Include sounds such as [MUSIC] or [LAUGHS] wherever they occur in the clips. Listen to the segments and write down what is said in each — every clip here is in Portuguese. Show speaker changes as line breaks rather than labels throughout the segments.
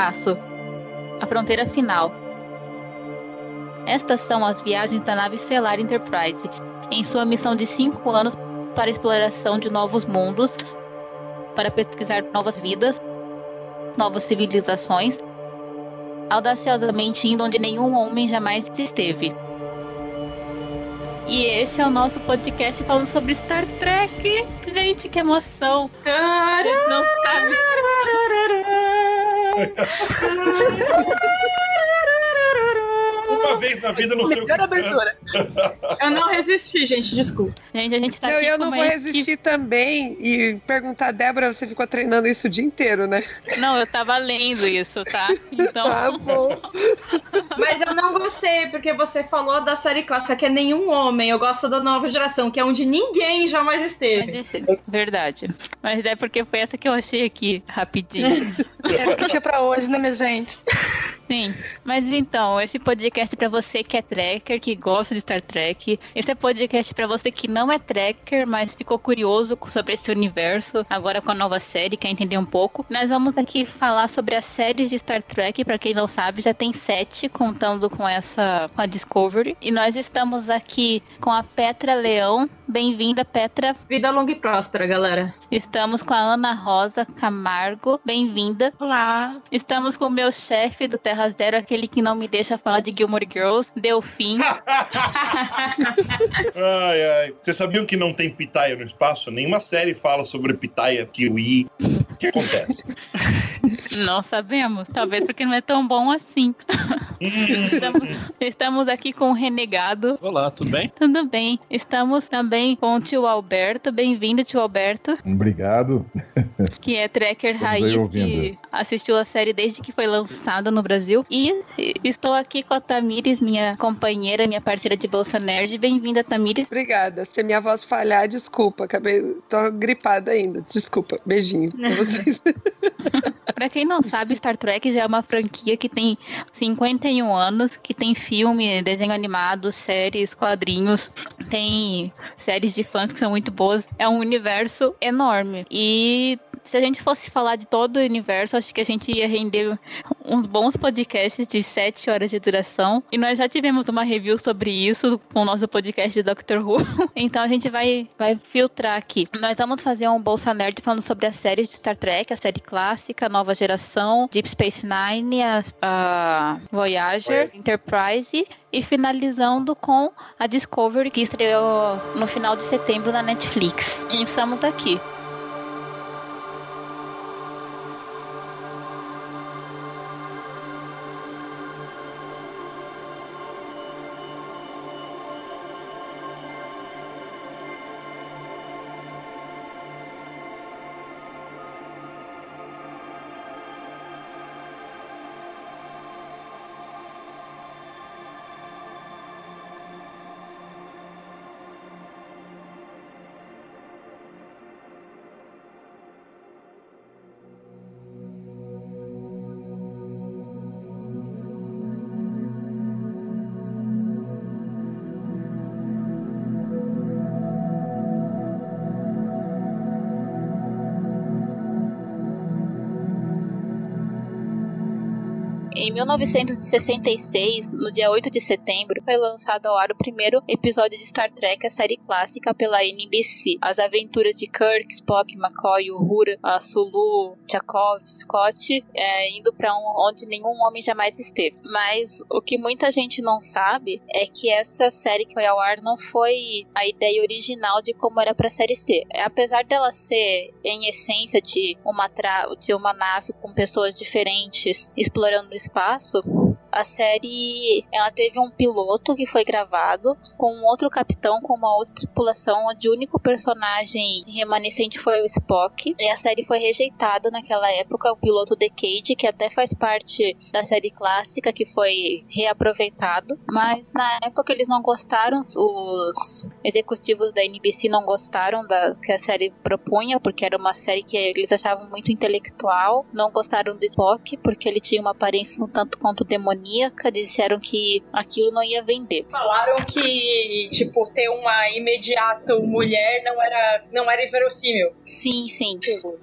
Espaço. A fronteira final. Estas são as viagens da nave estelar Enterprise, em sua missão de cinco anos para exploração de novos mundos, para pesquisar novas vidas, novas civilizações, audaciosamente indo onde nenhum homem jamais esteve. E este é o nosso podcast falando sobre Star Trek. Gente, que emoção! Não sabem. [LAUGHS] Caralho!
Uma vez na vida no seu.
Melhor abertura. [LAUGHS] Eu não resisti, gente, desculpa.
Gente, a gente tá
Não,
aqui
eu não vou resistir também e perguntar, Débora, você ficou treinando isso o dia inteiro, né?
Não, eu tava lendo isso, tá? Então.
Tá bom.
Mas eu não gostei, porque você falou da série clássica, que é nenhum homem. Eu gosto da nova geração, que é onde ninguém jamais esteve.
Verdade. Mas é porque foi essa que eu achei aqui, rapidinho.
Era o que tinha pra hoje, né, minha gente?
Sim. Mas então, esse podcast é pra você que é tracker, que gosta de Star Trek. Esse é podcast pra você que não é tracker, mas ficou curioso sobre esse universo, agora com a nova série, quer entender um pouco. Nós vamos aqui falar sobre as séries de Star Trek, pra quem não sabe, já tem sete, contando com essa, com a Discovery. E nós estamos aqui com a Petra Leão. Bem-vinda, Petra.
Vida longa e próspera, galera.
Estamos com a Ana Rosa Camargo. Bem-vinda.
Olá.
Estamos com o meu chefe do Terra Zero, aquele que não me deixa falar de Gilmore Girls, Delfim. [LAUGHS] [LAUGHS]
Ai, ai. Vocês sabiam que não tem pitaia no espaço? Nenhuma série fala sobre pitaia, kiwi. O que acontece? [LAUGHS]
não sabemos. Talvez porque não é tão bom assim. estamos, estamos aqui com o Renegado.
Olá, tudo bem?
Tudo bem. Estamos também com o tio Alberto. Bem-vindo, tio Alberto,
Obrigado. [LAUGHS]
que é tracker
Estamos
raiz que assistiu a série desde que foi lançada no Brasil. E estou aqui com a Tamires, minha companheira, minha parceira de Bolsa Nerd. Bem-vinda, Tamires.
Obrigada. Se a minha voz falhar, desculpa. Acabei. tô gripada ainda. Desculpa. Beijinho pra [LAUGHS] vocês. [LAUGHS]
Pra quem não sabe, Star Trek já é uma franquia que tem 51 anos, que tem filme, desenho animado, séries, quadrinhos, tem séries de fãs que são muito boas. É um universo enorme. E se a gente fosse falar de todo o universo, acho que a gente ia render uns bons podcasts de 7 horas de duração. E nós já tivemos uma review sobre isso com o nosso podcast de Doctor Who. [LAUGHS] então a gente vai, vai filtrar aqui. Nós vamos fazer um Bolsa Nerd falando sobre as séries de Star Trek, a série clássica, nova geração, Deep Space Nine, a, a Voyager, Enterprise. E finalizando com a Discovery, que estreou no final de setembro na Netflix. E estamos aqui. 1966, no dia 8 de setembro, foi lançado ao ar o primeiro episódio de Star Trek, a série clássica pela NBC. As aventuras de Kirk, Spock, McCoy, Uhura, Sulu, Chekhov, Scott, é, indo para um, onde nenhum homem jamais esteve. Mas o que muita gente não sabe é que essa série que foi ao ar não foi a ideia original de como era para a série ser. Apesar dela ser, em essência, de uma, de uma nave com pessoas diferentes explorando o espaço, So. A série ela teve um piloto que foi gravado com outro capitão com uma outra tripulação onde o único personagem remanescente foi o Spock. E a série foi rejeitada naquela época o piloto Decade que até faz parte da série clássica que foi reaproveitado. Mas na época eles não gostaram os executivos da NBC não gostaram da que a série propunha porque era uma série que eles achavam muito intelectual. Não gostaram do Spock porque ele tinha uma aparência um tanto quanto demoníaca demoníaca, disseram que aquilo não ia vender.
Falaram que, tipo, ter uma imediata mulher não era, não era inverossímil.
Sim, sim.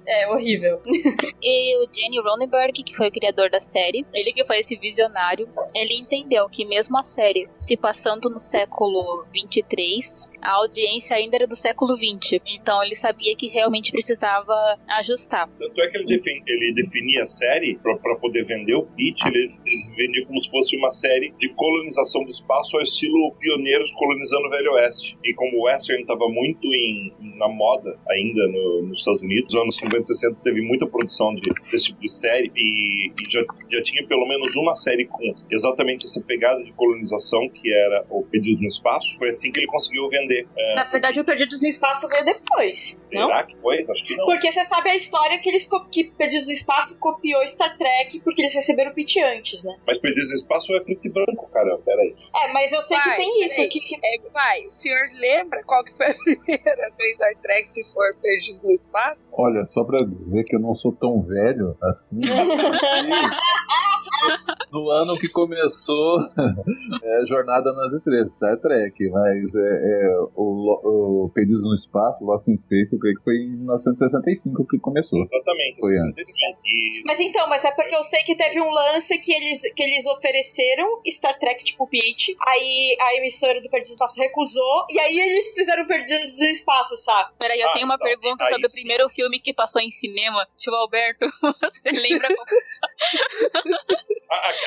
É horrível. [LAUGHS]
E o Jenny Ronenberg, que foi o criador da série, ele que foi esse visionário, ele entendeu que mesmo a série se passando no século 23, a audiência ainda era do século 20. Então ele sabia que realmente precisava ajustar.
Tanto é que ele, defin- ele definia a série pra, pra poder vender o pitch, ele, ele vendia como se fosse uma série de colonização do espaço ao estilo pioneiros colonizando o Velho Oeste. E como o Western estava muito em, na moda ainda no- nos Estados Unidos, nos anos 50 e 60 teve muita produção de, desse tipo de série e, e já, já tinha pelo menos uma série com exatamente essa pegada de colonização que era o Perdidos no Espaço. Foi assim que ele conseguiu vender. É,
Na verdade, o Perdidos no Espaço veio depois. Não?
será que foi? Acho que não.
Porque você sabe a história que eles que Perdidos no Espaço copiou Star Trek porque eles receberam o pitch antes, né?
Mas Perdidos no Espaço é preto e branco, caramba, peraí.
É, mas eu sei
Vai,
que tem isso. Que, que-
É, vai, o senhor lembra qual que foi a [LAUGHS] primeira vez Star Trek se for Perdidos no Espaço?
Olha, só pra dizer que eu não sou tão velho assim. [LAUGHS] [LAUGHS] no ano que começou [LAUGHS] é, Jornada nas Estrelas, Star Trek, mas é, é, o, o Perdidos no Espaço, Lost in Space, eu creio que foi em 1965 que começou.
Exatamente,
Foi
65. E
Mas então, mas é porque eu sei que teve um lance que eles, que eles ofereceram Star Trek tipo pitch, aí a emissora do Perdidos no Espaço recusou, e aí eles fizeram Perdidos no Espaço, sabe?
Peraí, eu
Ah,
tenho uma
então,
pergunta
aí
sobre o
sim.
primeiro filme que passou em cinema. Tio Alberto, [LAUGHS] você lembra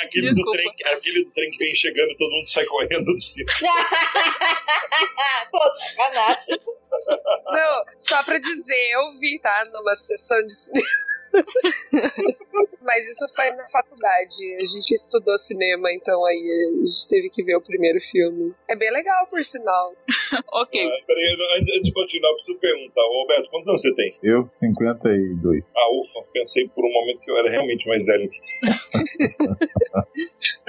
aquele, do trem, que- aquele do trem que vem chegando e todo mundo sai correndo do circo. [LAUGHS]
Pô, sacanagem.
Não, só pra dizer, eu vi, tá? Numa sessão de cinema. [LAUGHS] Mas isso foi na faculdade. A gente estudou cinema, então aí a gente teve que ver o primeiro filme. É bem legal, por sinal. [LAUGHS]
Ok.
Ah, peraí, antes de continuar, eu preciso perguntar. Ô, Roberto, quantos anos você tem?
Eu, 52.
Ah, ufa, pensei por um momento que eu era realmente mais velho que [LAUGHS]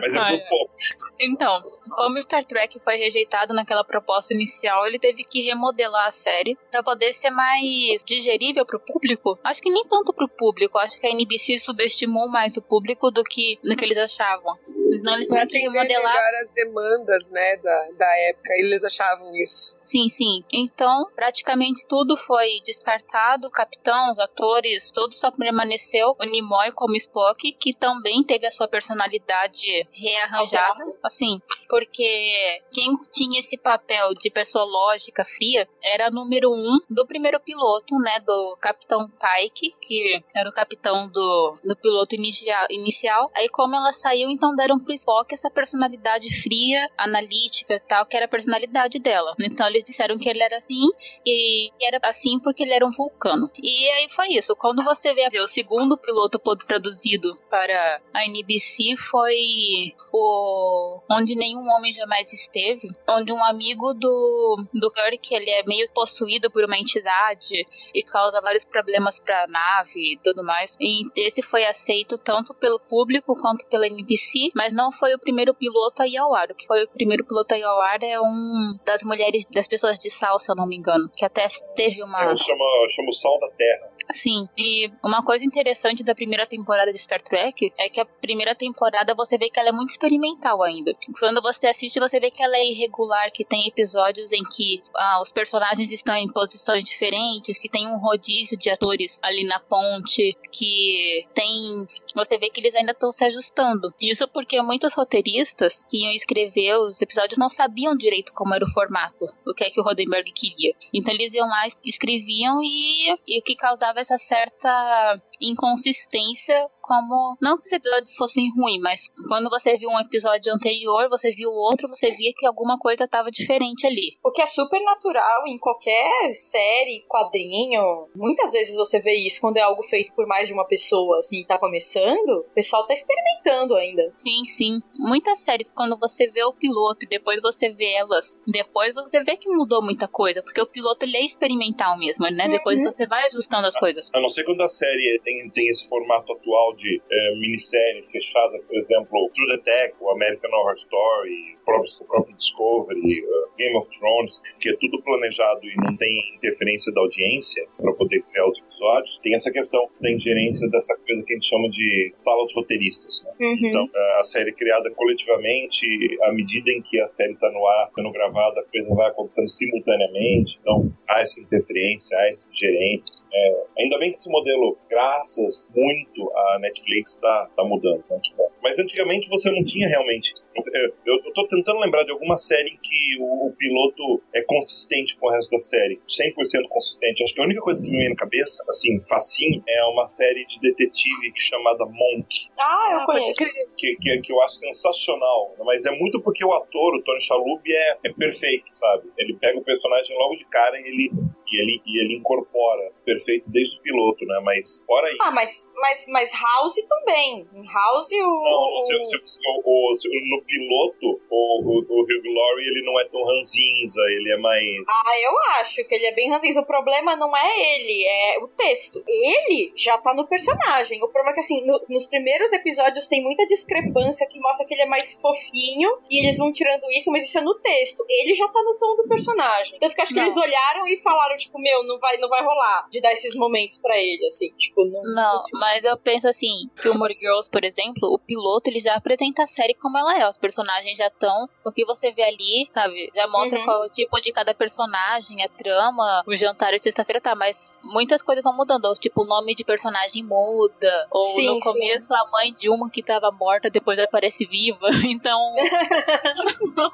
Mas é
Ah,
por
é.
pouco.
Então, como o Star Trek foi rejeitado naquela proposta inicial, ele teve que remodelar a série pra poder ser mais digerível pro público. Acho que nem tanto pro público, acho que a NBC subestimou mais o público do que, do que eles achavam. Então eles que remodelar
melhor as demandas, né, da, da época. Eles achavam isso.
Sim, sim. Então, praticamente tudo foi descartado. O capitão, os atores, tudo só permaneceu o Nimoy como Spock, que também teve a sua personalidade rearranjada. Assim, porque quem tinha esse papel de pessoa lógica, fria, era número um do primeiro piloto, né? Do Capitão Pike, que era o capitão do, do piloto inicia- inicial. Aí, como ela saiu, então deram pro Spock essa personalidade fria, analítica e tal, que era a personalidade dela. Então, eles disseram que ele era assim, e era assim porque ele era um vulcano. E aí foi isso. Quando você vê o segundo piloto produzido para a NBC, foi o Onde Nenhum Homem Jamais Esteve, onde um amigo do, do Kirk, ele é meio possuído por uma entidade e causa vários problemas para a nave e tudo mais. E esse foi aceito tanto pelo público quanto pela NBC, mas não foi o primeiro piloto a ir ao ar. O que foi o primeiro piloto a ir ao ar é um das mulheres, das pessoas de sal, se eu não me engano, que até teve uma.
Eu chamo, eu chamo Sal da Terra.
Sim, e uma coisa interessante da primeira temporada de Star Trek é que a primeira temporada você vê que ela é muito experimental ainda. Quando você assiste, você vê que ela é irregular, que tem episódios em que ah, os personagens estão em posições diferentes, que tem um rodízio de atores ali na ponte, que tem. Você vê que eles ainda estão se ajustando. Isso porque muitos roteiristas que iam escrever os episódios não sabiam direito como era o formato, o que é que o Roddenberry queria. Então eles iam lá, escreviam e, e o que causava essa certa inconsistência, como não que os episódios fossem ruins, mas quando você viu um episódio anterior, você viu o outro, você via que alguma coisa estava diferente ali.
O que é super natural em qualquer série, quadrinho. Muitas vezes você vê isso quando é algo feito por mais de uma pessoa, assim, tá começando, o pessoal tá experimentando ainda.
Sim, sim. Muitas séries, quando você vê o piloto e depois você vê elas, depois você vê que mudou muita coisa, porque o piloto ele é experimental mesmo, né? Depois você vai ajustando as coisas.
A não ser quando a série tem tem, tem esse formato atual de é, minissérie fechada, por exemplo, True Detective, American Horror Story, próprio, o próprio Discovery, uh, Game of Thrones, que é tudo planejado e não tem interferência da audiência para poder criar os episódios, tem essa questão da ingerência dessa coisa que a gente chama de sala dos roteiristas. Né?
Uhum.
Então, a série é criada coletivamente, à medida em que a série está no ar, sendo gravada, a coisa vai acontecendo simultaneamente. Então, há essa interferência, há essa ingerência. É, ainda bem que esse modelo, graças muito à Netflix, está tá mudando. Né? Mas antigamente você não tinha realmente. É, Eu estou tentando lembrar de alguma série em que o, o piloto é consistente com o resto da série. 100% consistente. Acho que a única coisa que me vem na cabeça, assim, facinho, é uma série de detetive chamada Monk.
Ah, eu
Ah,
conheço.
que, que, que eu acho sensacional. Mas é muito porque o ator, o Tony Shalhoub, é, é perfeito, sabe? Ele pega o personagem logo de cara e ele, e ele, e ele incorpora perfeito desde o piloto, né? Mas fora isso.
Ah, mas, mas, mas House também. Em House o.
Não, se- o- o- se- no piloto, o, o, o Hugh Laurie, ele não é tão ranzinza, ele é mais...
Ah, eu acho que ele é bem ranzinho. O problema não é ele, é o texto. Ele já tá no personagem. O problema é que, assim, no- nos primeiros episódios tem muita discrepância que mostra que ele é mais fofinho e eles vão tirando isso, mas isso é no texto. Ele já tá no tom do personagem. Tanto que eu acho que
Não.
eles olharam e falaram, tipo, meu, não vai, não vai rolar de dar esses momentos pra ele, assim. Tipo, não.
Não, mas eu penso assim, Gilmore Girls, por exemplo, o piloto ele já apresenta a série como ela é. Os personagens já estão. O que você vê ali, sabe? Já mostra
Uhum.
qual é o tipo de cada personagem, a trama, o jantar de sexta-feira tá, mas muitas coisas vão mudando. Ou, tipo, o nome de personagem muda. Ou
Sim,
no
sim.
começo a mãe de uma que tava morta depois aparece viva. [LAUGHS] Então.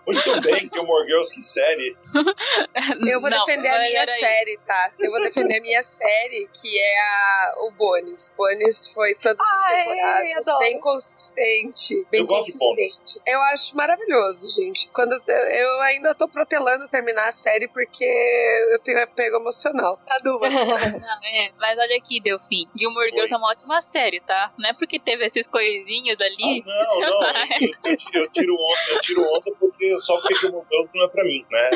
Muito bem, Gilmore Girls, que série. [LAUGHS]
Eu vou
não,
defender a minha
isso.
série, tá? Eu vou defender a minha série, que é a, o Bonis. Bonis foi todas as
Ai,
temporadas,
adoro.
bem consistente, bem
Eu gosto de Bonis.
consistente. Eu acho maravilhoso, gente. Quando eu, eu ainda tô protelando terminar a série porque eu tenho apego emocional.
A duas. [LAUGHS]
Não, é, mas olha aqui, Delfim. Gilmore Girls é uma ótima série, tá? Não é porque teve esses coisinhos ali.
Ah, não, não. [LAUGHS] Eu, eu, eu tiro onda, eu tiro onda porque só porque Gilmore Girls não é pra mim, né?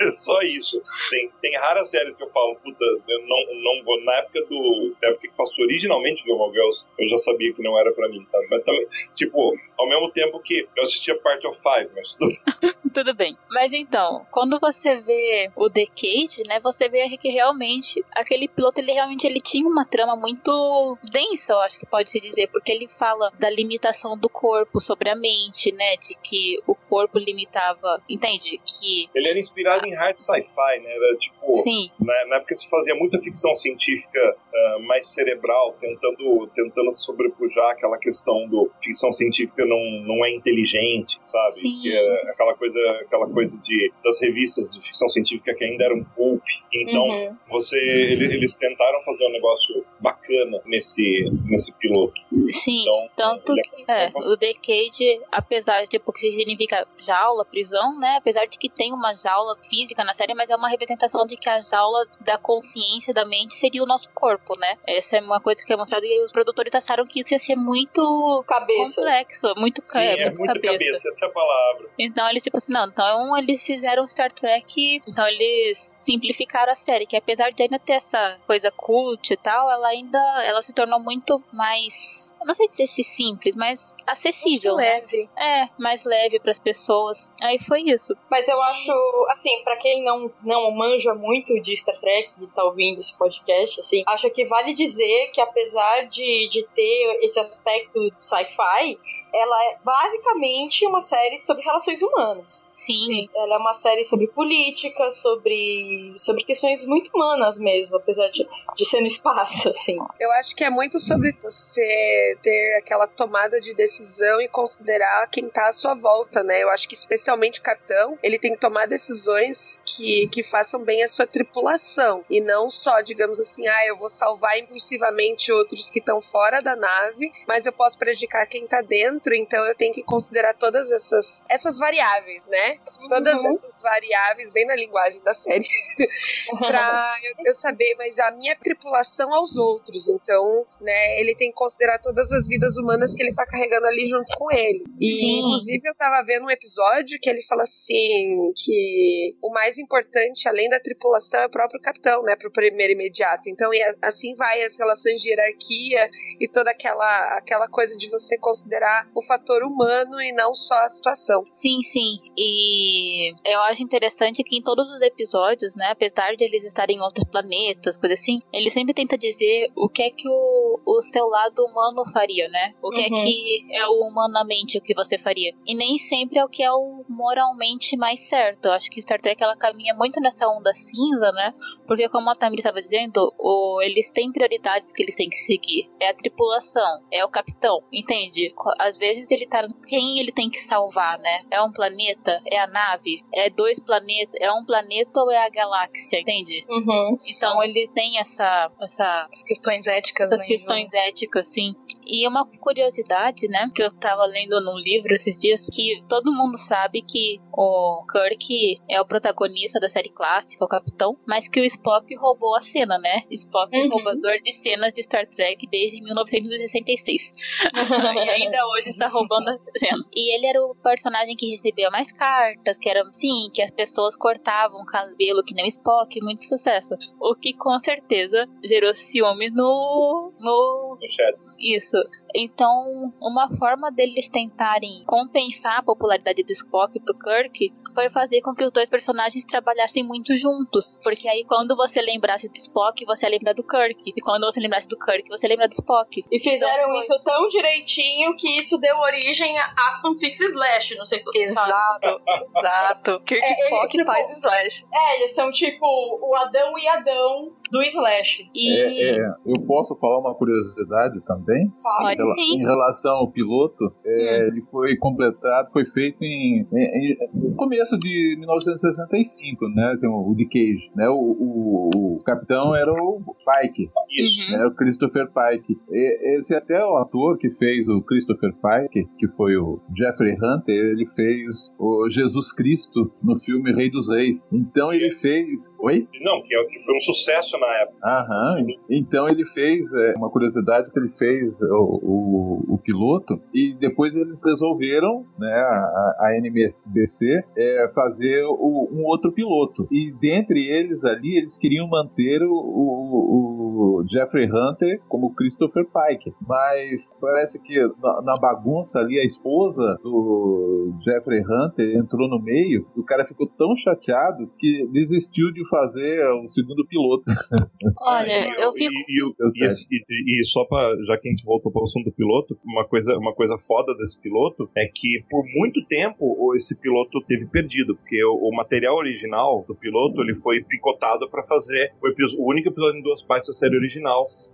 É [LAUGHS] só isso. Tem, tem raras séries que eu falo, puta, eu não, não vou. Na época do. Na época que passou originalmente Gilmore Girls, eu já sabia que não era pra mim, tá? Mas também, tipo, ao mesmo tempo que eu assistia Part of Five, mas tudo [LAUGHS]
Tudo bem. Mas então, quando você vê o The Cage, né, você vê que realmente aquele piloto, ele realmente ele tinha uma trama muito densa, eu acho que pode se dizer, porque ele fala da limitação do corpo sobre a mente, né, de que o corpo limitava, entende? Que
Ele era inspirado em hard sci-fi, né? Era tipo.
sim,
Na, na época se fazia muita ficção científica ah, mais cerebral, tentando, tentando sobrepujar aquela questão do ficção científica não, não é inteligente, sabe?
Sim.
Que é aquela coisa, aquela coisa de, das revistas de ficção científica que ainda eram pulp. Então,
Uhum.
você, ele- eles tentaram fazer um negócio bacana nesse, nesse piloto.
sim.
Então,
Tanto
ele-
que é, o The Cage, apesar de tipo, que significa jaula, prisão, né? Apesar de que tem uma jaula física na série, mas é uma representação de que a jaula da consciência, da mente, seria o nosso corpo, né? Essa é uma coisa que é mostrada e os produtores acharam que isso ia ser muito
Cabeça.
complexo, muito,
Sim,
é,
é
muito
muita
cabeça.
cabeça, essa é a palavra.
Então eles, tipo assim, não, então eles fizeram Star Trek, então eles simplificaram a série, que apesar de ainda ter essa coisa cult e tal, ela ainda ela se tornou muito mais, eu não sei dizer se simples, mas acessível, né?
leve.
É, mais leve pras pessoas. Aí foi isso.
Mas eu acho, assim, pra quem não, não manja muito de Star Trek e tá ouvindo esse podcast, assim, acho que vale dizer que apesar de, de ter esse aspecto de sci-fi, ela é basicamente uma série sobre relações humanas.
Sim.
Ela é uma série sobre política, sobre, sobre questões muito humanas mesmo, apesar de, de ser no espaço, assim.
Eu acho que é muito sobre você ter aquela tomada de decisão e considerar quem tá à sua volta, né? Eu acho que especialmente o capitão, ele tem que tomar decisões que, que façam bem a sua tripulação e não só, digamos assim, ah, eu vou salvar impulsivamente outros que estão fora da nave, mas eu posso prejudicar quem tá dentro, então eu tenho que considerar todas essas, essas variáveis, né? Todas
Uhum.
essas variáveis, bem na linguagem da série, [LAUGHS] pra eu, eu saber, mas a minha tripulação aos outros. Então, né, ele tem que considerar todas as vidas humanas que ele tá carregando ali junto com ele. E,
Sim.
inclusive, eu tava vendo um episódio que ele fala assim: que o mais importante, além da tripulação, é o próprio capitão, né, pro primeiro imediato. Então, e a- assim vai as relações de hierarquia e toda aquela, aquela coisa de você considerar o fator humano e não só a situação.
Sim, sim. E eu acho interessante que em todos os episódios, né, apesar de eles estarem em outros planetas, coisa assim, ele sempre tenta dizer o que é que o, o seu lado humano faria, né? O que é
Uhum.
que é o humanamente o que você faria. E nem sempre é o que é o moralmente mais certo. Eu acho que Star Trek ela caminha muito nessa onda cinza, né? Porque como a Tamir estava dizendo, o, eles têm prioridades que eles têm que seguir. É a tripulação, é o capitão, entende? Às vezes ele tá. Quem ele tem que salvar, né? É um planeta? É a nave? É dois planetas? É um planeta ou é a galáxia, entende?
Uhum.
Então ele tem essa. essa
As questões éticas,
essas
né?
questões éticas, sim. E uma curiosidade, né, que eu tava lendo num livro esses dias, que todo mundo sabe que o Kirk é o protagonista da série clássica, o capitão, mas que o Spock roubou a cena, né? Spock
Uhum.
Roubador de cenas de Star Trek desde 1966. [LAUGHS] e ainda hoje está roubando a cena. E ele era o personagem que recebia mais cartas, que era, sim, que as pessoas cortavam o cabelo, que nem o Spock, muito sucesso. O que com certeza gerou ciúmes no, no
No chat.
isso. Então, uma forma deles tentarem compensar a popularidade do Spock pro Kirk foi fazer com que os dois personagens trabalhassem muito juntos. Porque aí, quando você lembrasse do Spock, você ia lembrar do Kirk. E quando você lembrasse do Kirk, você lembra do Spock.
E fizeram
Então,
isso tão direitinho que isso deu origem às fanfics Slash. Não sei se vocês sabem.
Exato, exato. Kirk
É, ele,
Spock
tipo,
faz slash.
É, eles são tipo o Adão e Adão do Slash.
E.
É, é, eu posso falar uma curiosidade também?
Pode
rela-
sim.
Em relação ao piloto, é, ele foi completado, foi feito em, em- em- no começo de 1965, né? Tem o, o de Cage, né? O, o- o capitão era o Pike,
Isso.
Uhum.
né? O Christopher Pike. E- esse até o ator que fez o Christopher Pike, que foi o Jeffrey Hunter, ele fez o Jesus Cristo no filme Rei dos Reis. Então ele fez, oi?
Não, que, é- que foi um sucesso na época.
Aham. Então ele fez, é, uma curiosidade que ele fez o, o, o piloto e depois eles resolveram, né, a, a NBC, é, fazer o- um outro piloto. E dentre eles ali, eles queriam manter o, o- o Jeffrey Hunter como Christopher Pike. Mas parece que na, na bagunça ali, a esposa do Jeffrey Hunter entrou no meio e o cara ficou tão chateado que desistiu de fazer o segundo piloto. [LAUGHS]
Olha,
e,
eu fico.
e, e, e e- e só pra, já que a gente voltou para o assunto do piloto, uma coisa, uma coisa foda desse piloto é que por muito tempo o- esse piloto teve perdido, porque o, o material original do piloto ele foi picotado para fazer o, episo- o único episódio em duas partes da série original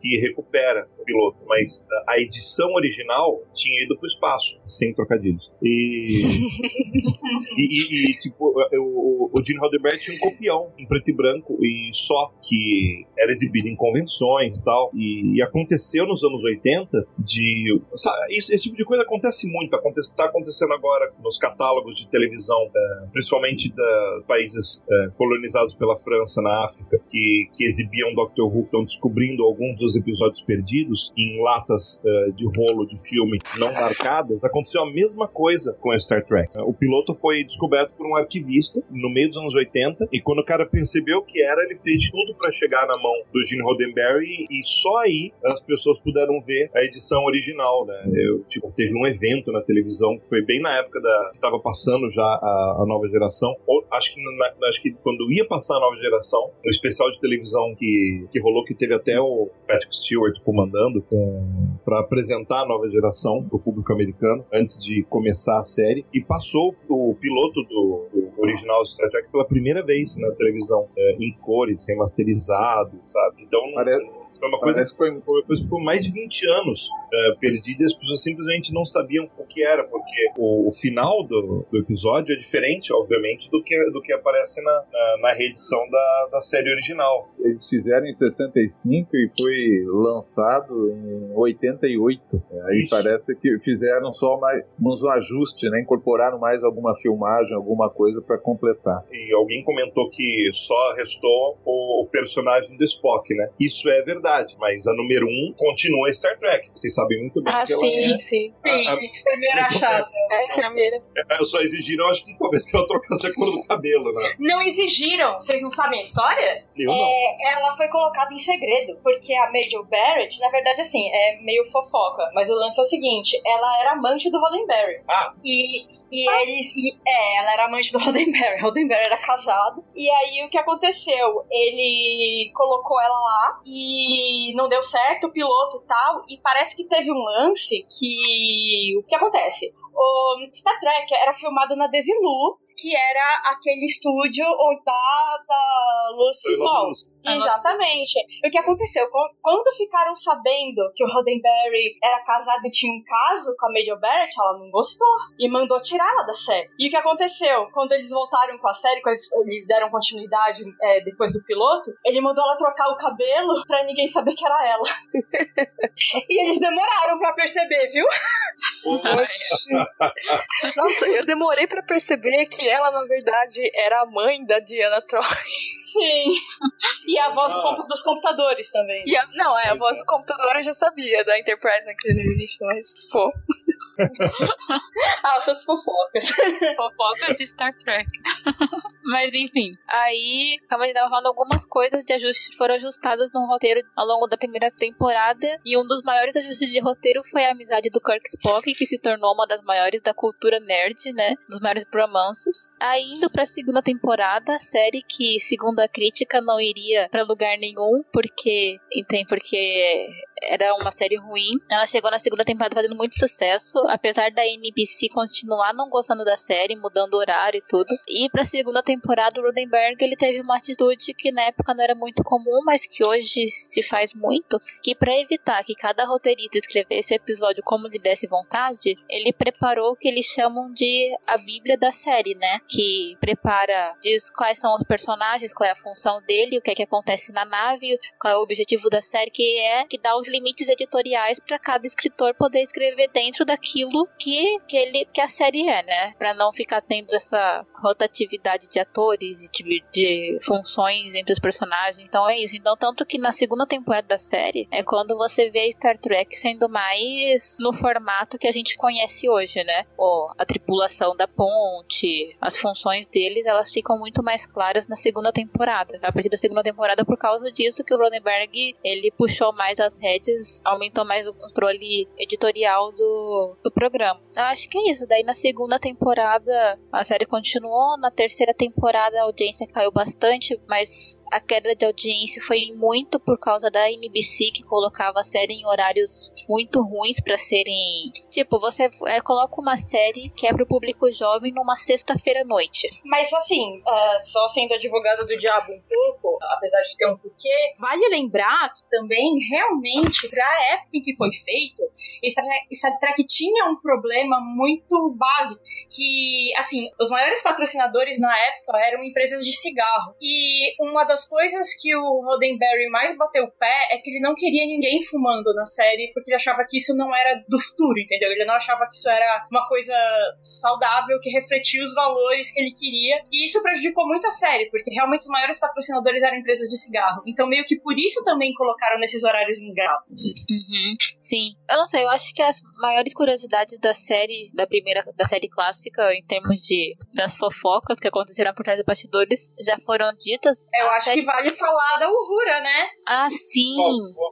que recupera o piloto, mas a- edição original tinha ido pro espaço, sem trocadilhos. E e, e- e, tipo, o, o Gene Roddenberry tinha um copião em preto e branco e só que era exibido em convenções e tal. E, aconteceu nos anos 80 de. sabe, isso- esse tipo de coisa acontece muito. Acontece, tá acontecendo agora nos catálogos de televisão, é, principalmente da países é, colonizados pela França na África, que, que exibiam Doctor Who, estão descobrindo alguns dos episódios perdidos em latas é, de rolo de filme não marcadas. Aconteceu a mesma coisa com a Star Trek. O piloto foi descoberto por um arquivista no meio dos anos 80 e quando o cara percebeu o que era, ele fez tudo para chegar na mão do Gene Roddenberry e só aí as pessoas puderam ver a edição original, né? Eu, tipo, teve um evento na televisão que foi bem na época da que tava passando já a, a nova geração. Ou, acho que na- acho que quando ia passar a nova geração, o especial de televisão que, que rolou que teve até o Patrick Stewart comandando para apresentar a nova geração pro público americano antes de começar a série e passou o piloto do, do original Star Trek pela primeira vez na televisão é, em cores, remasterizado, sabe? Então
Pare-
Foi uma coisa,
que foi
uma coisa que ficou mais de 20 anos eh, perdida e as pessoas simplesmente não sabiam o que era, porque o, o final do, do episódio é diferente, obviamente, do que, do que aparece na, na, na reedição da, da série original.
Eles fizeram em 65 e foi lançado em 88. Aí
Isso.
parece que fizeram só mais uns ajustes, né? Incorporaram mais alguma filmagem, alguma coisa para completar.
E alguém comentou que só restou o, o personagem do Spock, né? Isso é verdade, mas a número 1 um continua Star Trek. Vocês sabem muito bem
Ah,
que ela
sim,
é.
sim.
Sim,
a- a-
enfermeira achada. [LAUGHS]
É, enfermeira.
Eu só exigiram, acho que talvez que ela trocasse a cor do cabelo, né?
Não exigiram. Vocês não sabem a história?
Eu não.
É, ela foi colocada em segredo, porque a Major Barrett, na verdade, assim, é meio fofoca, mas o lance é o seguinte: ela era amante do Roddenberry.
Ah.
E, e eles. e- é, ela era amante do Roddenberry. [LAUGHS] Roddenberry era casado. E aí o que aconteceu? Ele colocou ela lá e não deu certo, o piloto e tal. E parece que teve um lance que. O que acontece? O Star Trek era filmado na Desilu, que era aquele estúdio onde da, da Lucy Ball. Exatamente. E o que aconteceu? Qu- Quando ficaram sabendo que o Roddenberry era casado e tinha um caso com a Major Barrett, ela não gostou e mandou tirar ela da série. E o que aconteceu? Quando eles voltaram com a série, quando eles, eles deram continuidade é, depois do piloto, ele mandou ela trocar o cabelo pra ninguém saber que era ela. [LAUGHS] e eles demoraram pra perceber, viu?
Nossa, eu demorei pra perceber que ela, na verdade, era a mãe da Diana Troy.
Sim. E a voz
Ah.
dos compu- dos computadores também.
E a- não, é, a voz
é.
do computador eu já sabia, da Enterprise naquele existe, mas, pô, [LAUGHS]
Altas fofocas.
Fofoca de Star Trek. [LAUGHS] Mas enfim, aí como ele tava falando algumas coisas de ajuste foram ajustadas no roteiro ao longo da primeira temporada. E um dos maiores ajustes de roteiro foi a amizade do Kirk Spock, que se tornou uma das maiores da cultura nerd, né? Dos maiores bromances. Aí indo pra segunda temporada, a série que, segundo a crítica, não iria pra lugar nenhum, porque. Entende? Porque era uma série ruim. Ela chegou na segunda temporada fazendo muito sucesso, apesar da NBC continuar não gostando da série, mudando o horário e tudo. E pra segunda temporada, o Rodenberg ele teve uma atitude que na época não era muito comum, mas que hoje se faz muito, que pra evitar que cada roteirista escrevesse o episódio como lhe desse vontade, ele preparou o que eles chamam de a Bíblia da série, né? Que prepara, diz quais são os personagens, qual é a função dele, o que é que acontece na nave, qual é o objetivo da série, que é que dá os limites editoriais para cada escritor poder escrever dentro daquilo que, que ele que a série é, né? Para não ficar tendo essa rotatividade de atores de, de funções entre os personagens. Então é isso. Então tanto que na segunda temporada da série é quando você vê Star Trek sendo mais no formato que a gente conhece hoje, né? Ou a tripulação da ponte, as funções deles, elas ficam muito mais claras na segunda temporada. A partir da segunda temporada, por causa disso que o Cronenberg ele puxou mais as rédeas, aumentou mais o controle editorial do, do programa. Eu acho que é isso. Daí na segunda temporada a série continuou, na terceira temporada a audiência caiu bastante, mas a queda de audiência foi muito por causa da NBC que colocava a série em horários muito ruins para serem, tipo, você é, coloca uma série que é pro público jovem numa sexta-feira à noite.
Mas assim, é, só sendo advogada do diabo um pouco, apesar de ter um porquê, vale lembrar que também, realmente, pra época em que foi feito, Star Trek, tinha um problema muito básico, que, assim, os maiores patrocinadores na época eram empresas de cigarro. E uma das coisas que o Roddenberry mais bateu o pé é que ele não queria ninguém fumando na série, porque ele achava que isso não era do futuro, entendeu? Ele não achava que isso era uma coisa saudável, que refletia os valores que ele queria. E isso prejudicou muito a série, porque realmente os maiores patrocinadores eram empresas de cigarro. Então, meio que por isso também colocaram nesses horários
Uhum. Sim. Eu não sei, eu acho que as maiores curiosidades da série, da primeira, da série clássica, em termos de das fofocas que aconteceram por trás dos bastidores, já foram ditas.
Eu acho
série-
que vale falar da Uhura, né?
Ah, sim!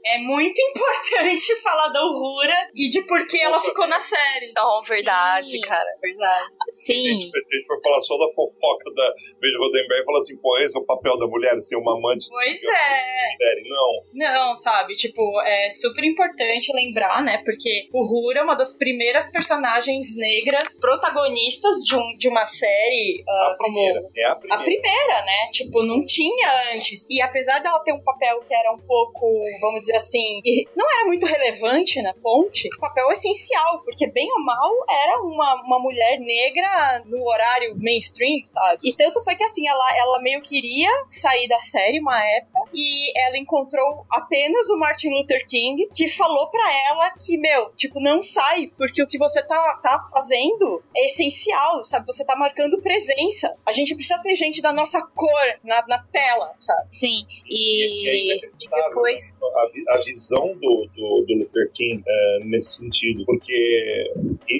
É muito [LAUGHS] importante falar da Uhura e de por que ela ficou na série.
Não, verdade,
Sim.
cara, verdade.
Sim.
Se a gente for falar só da fofoca da Beijo Rodenberg, fala assim, pô, esse é o papel da mulher, ser uma amante
Pois é.
Não.
Não, sabe? Tipo, é, é super importante lembrar, né? Porque o Hura é uma das primeiras personagens negras protagonistas de, um, de uma série uh,
a primeira,
como
é a primeira.
a primeira, né? Tipo, não tinha antes. E apesar dela ter um papel que era um pouco, vamos dizer assim, não era muito relevante na ponte, o papel essencial, porque bem ou mal era uma, uma mulher negra no horário mainstream, sabe? E tanto foi que assim, ela, ela meio queria sair da série uma época e ela encontrou apenas o Martin Luther King que falou pra ela que, meu, tipo, não sai, porque o que você tá, tá fazendo é essencial, sabe? Você tá marcando presença. A gente precisa ter gente da nossa cor na, na tela, sabe?
Sim,
E,
e,
é inacreditável,
depois.
a, a visão do, do, do Luther King é, nesse sentido, porque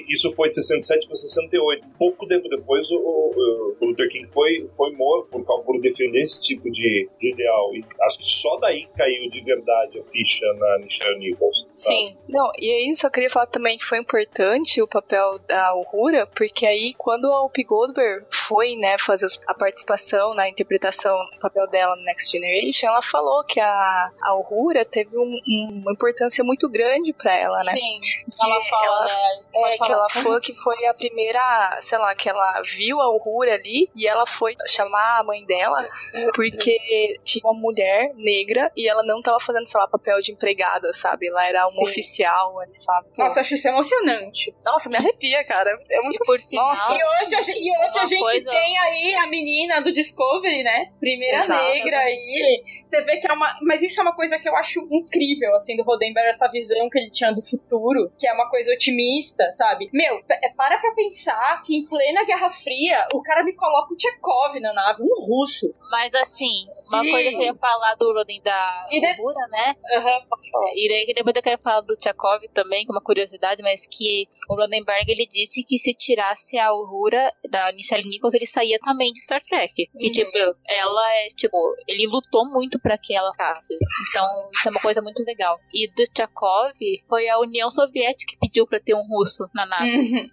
isso foi de 67 para 68. Pouco tempo depois, o, o- o Luther King foi, foi morto por, por defender esse tipo de, de ideal. E acho que só daí caiu de verdade a ficha na Michelle Nichols. sabe?
Sim.
Não, e aí só queria falar também que foi importante o papel da Uhura, porque aí quando a Whoopi Goldberg foi, né, fazer a participação na interpretação do papel dela no Next Generation, ela falou que a, a Uhura teve um- um- uma importância muito grande pra ela, né?
Sim. Ela fala,
ela-
né?
É,
Pode
que ela falou que foi a primeira, sei lá, que ela viu a Uhura ali e ela foi chamar a mãe dela porque tinha uma mulher negra e ela não tava fazendo, sei lá, papel de empregada, sabe? Ela era uma
Sim.
oficial, ali, sabe?
Nossa, eu acho isso emocionante.
Nossa, me arrepia, cara. É muito
E por sinal,
Nossa.
E hoje, a gente, e hoje a gente
coisa-
tem aí a menina do Discovery, né? Primeira
Exato.
negra aí. Você vê que é uma. Mas isso é uma coisa que eu acho incrível, assim, do Roddenberry, essa visão que ele tinha do futuro, que é uma coisa otimista, sabe? Meu, é, para pra pensar que em plena Guerra Fria, o cara me coloca o Tchekov na nave, um russo.
Mas assim, uma
Sim.
coisa que eu ia falar do Roden da
E de-
Uhura, né?
Aham, falar.
E daí que depois eu quero falar do Tchakov também, que é uma curiosidade, mas que o Rodenberg ele disse que se tirasse a Uhura da Nichelle Nichols, ele saía também de Star Trek. Que,
Uhum.
tipo, ela é, tipo, ele lutou muito pra que ela ficasse. Então, isso é uma coisa muito legal. E do Tchakov, foi a União Soviética que pediu pra ter um russo na nave.
Uhum.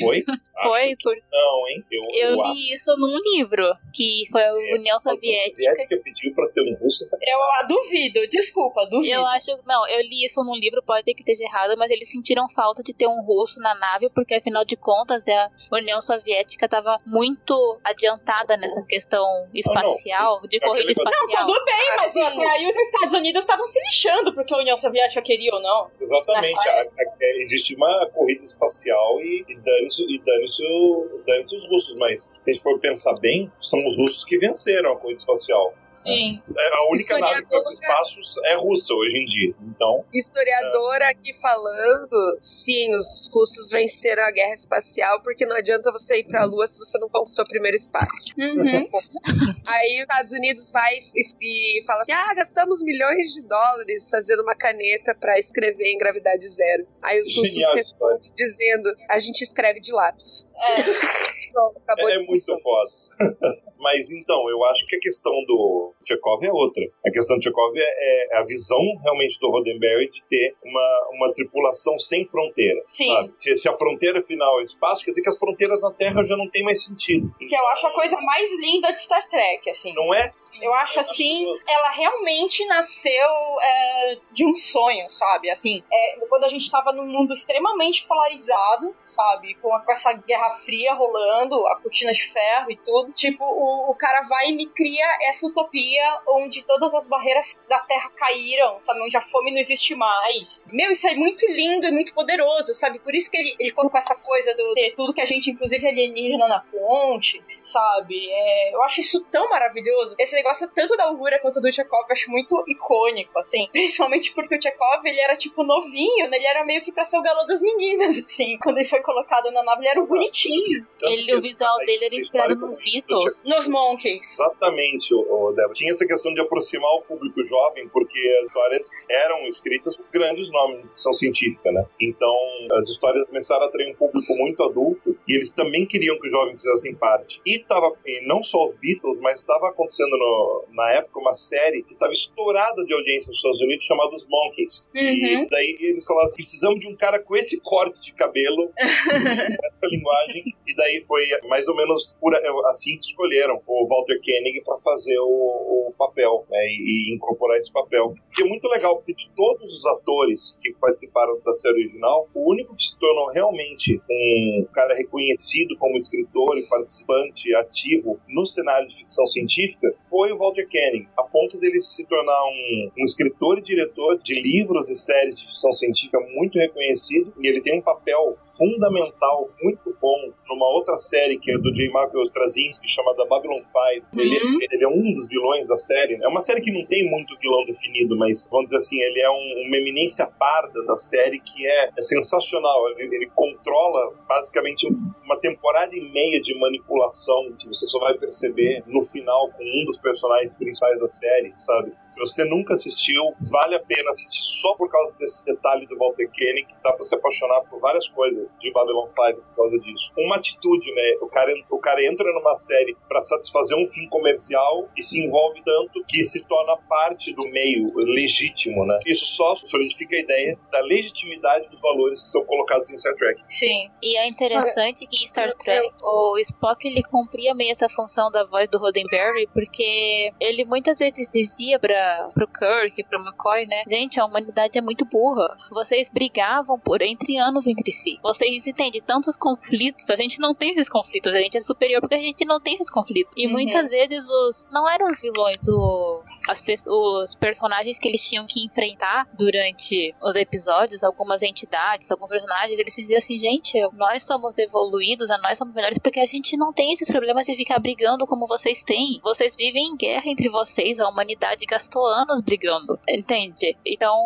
Foi? [LAUGHS]
Foi,
Acho
por...
Não, hein? Eu,
eu
acho
li isso num livro, que foi a
que
União
a
Soviética
Soviética pediu pra ter um russo.
Eu ah, duvido, desculpa, duvido.
Eu acho, não, eu li isso num livro, pode ser que esteja errado, mas eles sentiram falta de ter um russo na nave, porque afinal de contas a União Soviética estava muito adiantada nessa questão espacial, de corrida
Não,
espacial.
tudo bem, mas
Assim.
até aí os Estados Unidos estavam se lixando porque a União Soviética queria ou não.
Exatamente. A- a- existe uma corrida espacial e, e dane-se e dane-se o- dane-se os russos, mas se a gente for pensar bem, são os russos que venceram a corrida espacial.
Sim.
É, A única nave que vai para o
Historiadora.
espaço é russa hoje em dia. Então,
Historiadora aqui falando, sim, os russos venceram a guerra espacial porque não adianta você ir pra Lua se você não conquistou o primeiro espaço.
Uhum. [LAUGHS]
Aí os Estados Unidos vai e fala assim: ah, gastamos milhões de dólares fazendo uma caneta pra escrever em gravidade zero. Aí os russos
Genial
respondem dizendo: a gente escreve de lápis.
É. [LAUGHS]
Pronto, acabou
é, é muito foda. [LAUGHS] Mas então, eu acho que a questão do Chekhov é outra. A questão do Chekhov é, é a visão realmente do Roddenberry de ter uma, uma tripulação sem fronteira.
Sim.
Sabe? Se, se a fronteira final é espaço, quer dizer que as fronteiras na Terra já não tem mais sentido.
Que eu acho a coisa mais linda de Star Trek, assim.
Não é?
Eu acho assim, ela realmente nasceu é, de um sonho, sabe? Assim, é, quando a gente tava num mundo extremamente polarizado, sabe? Com, com essa Guerra Fria rolando, a cortina de ferro e tudo. Tipo, o, o cara vai e me cria essa utopia onde todas as barreiras da Terra caíram, sabe? Onde a fome não existe mais. Meu, isso é muito lindo e muito poderoso, sabe? Por isso que ele, ele colocou essa coisa do ter tudo que a gente, inclusive alienígena na ponte, sabe? É, eu acho isso tão maravilhoso. Esse negócio tanto da Uhura quanto do Chekhov eu acho muito icônico, assim. Principalmente porque o Chekhov, ele era tipo novinho, né? Ele era meio que pra ser o galã das meninas, assim. Quando ele foi colocado na nave, ele era o bonitinho.
Ele,
que
o visual dele era inspirado
do-
nos Beatles.
Nos Monkeys.
Exatamente, o, o Débora. Tinha essa questão de aproximar o público jovem, porque as histórias eram escritas por grandes nomes de ficção científica, né? Então, as histórias começaram a atrair um público muito adulto e eles também queriam que os jovens fizessem parte. E tava, e não só os Beatles, mas estava acontecendo no- na época uma série que estava estourada de audiência nos Estados Unidos chamada Os Monkeys.
Uhum.
E daí eles falaram assim, precisamos de um cara com esse corte de cabelo, [LAUGHS] essa linguagem. E daí foi foi mais ou menos por, assim que escolheram o Walter Koenig para fazer o, o papel né, e, e, incorporar esse papel. Que é muito legal, porque de todos os atores que participaram da série original, o único que se tornou realmente um cara reconhecido como escritor e participante ativo no cenário de ficção científica foi o Walter Koenig, a ponto dele se tornar um, um escritor e diretor de livros e séries de ficção científica muito reconhecido, e ele tem um papel fundamental, muito bom, numa outra série que é do J. Michael Straczynski, chamada Babylon 5. Uhum. Ele, ele, é um dos vilões da série. É uma série que não tem muito vilão definido, mas vamos dizer assim, ele é um, uma eminência parda da série que é, é sensacional. Ele, ele, controla basicamente uma temporada e meia de manipulação que você só vai perceber no final com um dos personagens principais da série, sabe? Se você nunca assistiu, vale a pena assistir só por causa desse detalhe do Walter Koenig, que dá pra se apaixonar por várias coisas de Babylon 5 por causa disso. Uma atitude, né? O cara, o cara entra numa série para satisfazer um fim comercial e se envolve tanto que se torna parte do meio legítimo, né? Isso só solidifica a ideia da legitimidade dos valores que são colocados em Star Trek.
Sim, e é interessante que em Star Trek o Spock ele cumpria meio essa função da voz do Roddenberry porque ele muitas vezes dizia para pro Kirk, pro McCoy, né? Gente, a humanidade é muito burra. Vocês brigavam por entre anos entre si. Vocês entendem tantos conflitos, a gente não tem esses conflitos, a gente é superior porque a gente não tem esses conflitos. E uhum. muitas vezes os não eram os vilões, o, as, os personagens que eles tinham que enfrentar durante os episódios, algumas entidades, alguns personagens, eles diziam assim, gente, nós somos evoluídos, nós somos melhores porque a gente não tem esses problemas de ficar brigando como vocês têm. Vocês vivem em guerra entre vocês, a humanidade gastou anos brigando, entende? Então,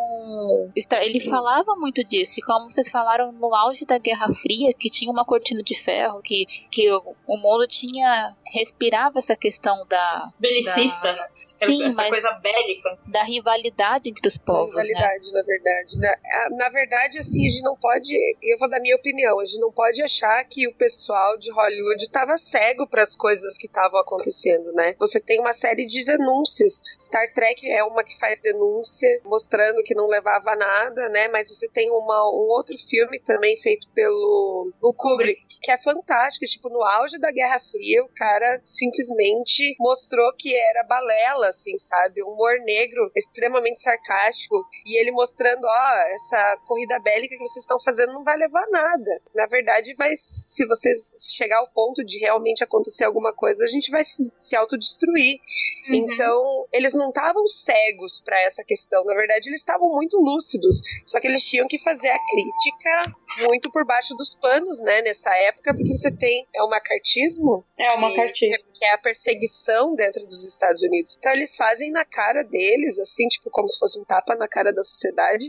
ele falava muito disso, e como vocês falaram no auge da Guerra Fria, que tinha uma cortina de ferro, que, que o, o mundo tinha respirava essa questão da
belicista, da...
Sim,
essa coisa bélica,
da rivalidade entre os povos,
né? rivalidade,
né?
na verdade. Na, na verdade, assim, a gente não pode, eu vou dar minha opinião, a gente não pode achar que o pessoal de Hollywood estava cego para as coisas que estavam acontecendo, né? Você tem uma série de denúncias. Star Trek é uma que faz denúncia, mostrando que não levava a nada, né? Mas você tem uma, um outro filme também feito pelo o Kubrick, que é fantástico, tipo, no auge da Guerra Fria, o cara simplesmente mostrou que era balela, assim, sabe? Um humor negro extremamente sarcástico. E ele mostrando, ó, essa corrida bélica que vocês estão fazendo não vai levar a nada. Na verdade, vai, se vocês chegar ao ponto de realmente acontecer alguma coisa, a gente vai se, se autodestruir. Uhum. Então, eles não estavam cegos para essa questão. Na verdade, eles estavam muito lúcidos. Só que eles tinham que fazer a crítica muito por baixo dos panos, né? Nessa época, porque você tem é o macartismo.
É o macartismo.
Que é a perseguição dentro dos Estados Unidos. Então, eles fazem na cara deles, assim, tipo, como se fosse um tapa na cara da sociedade,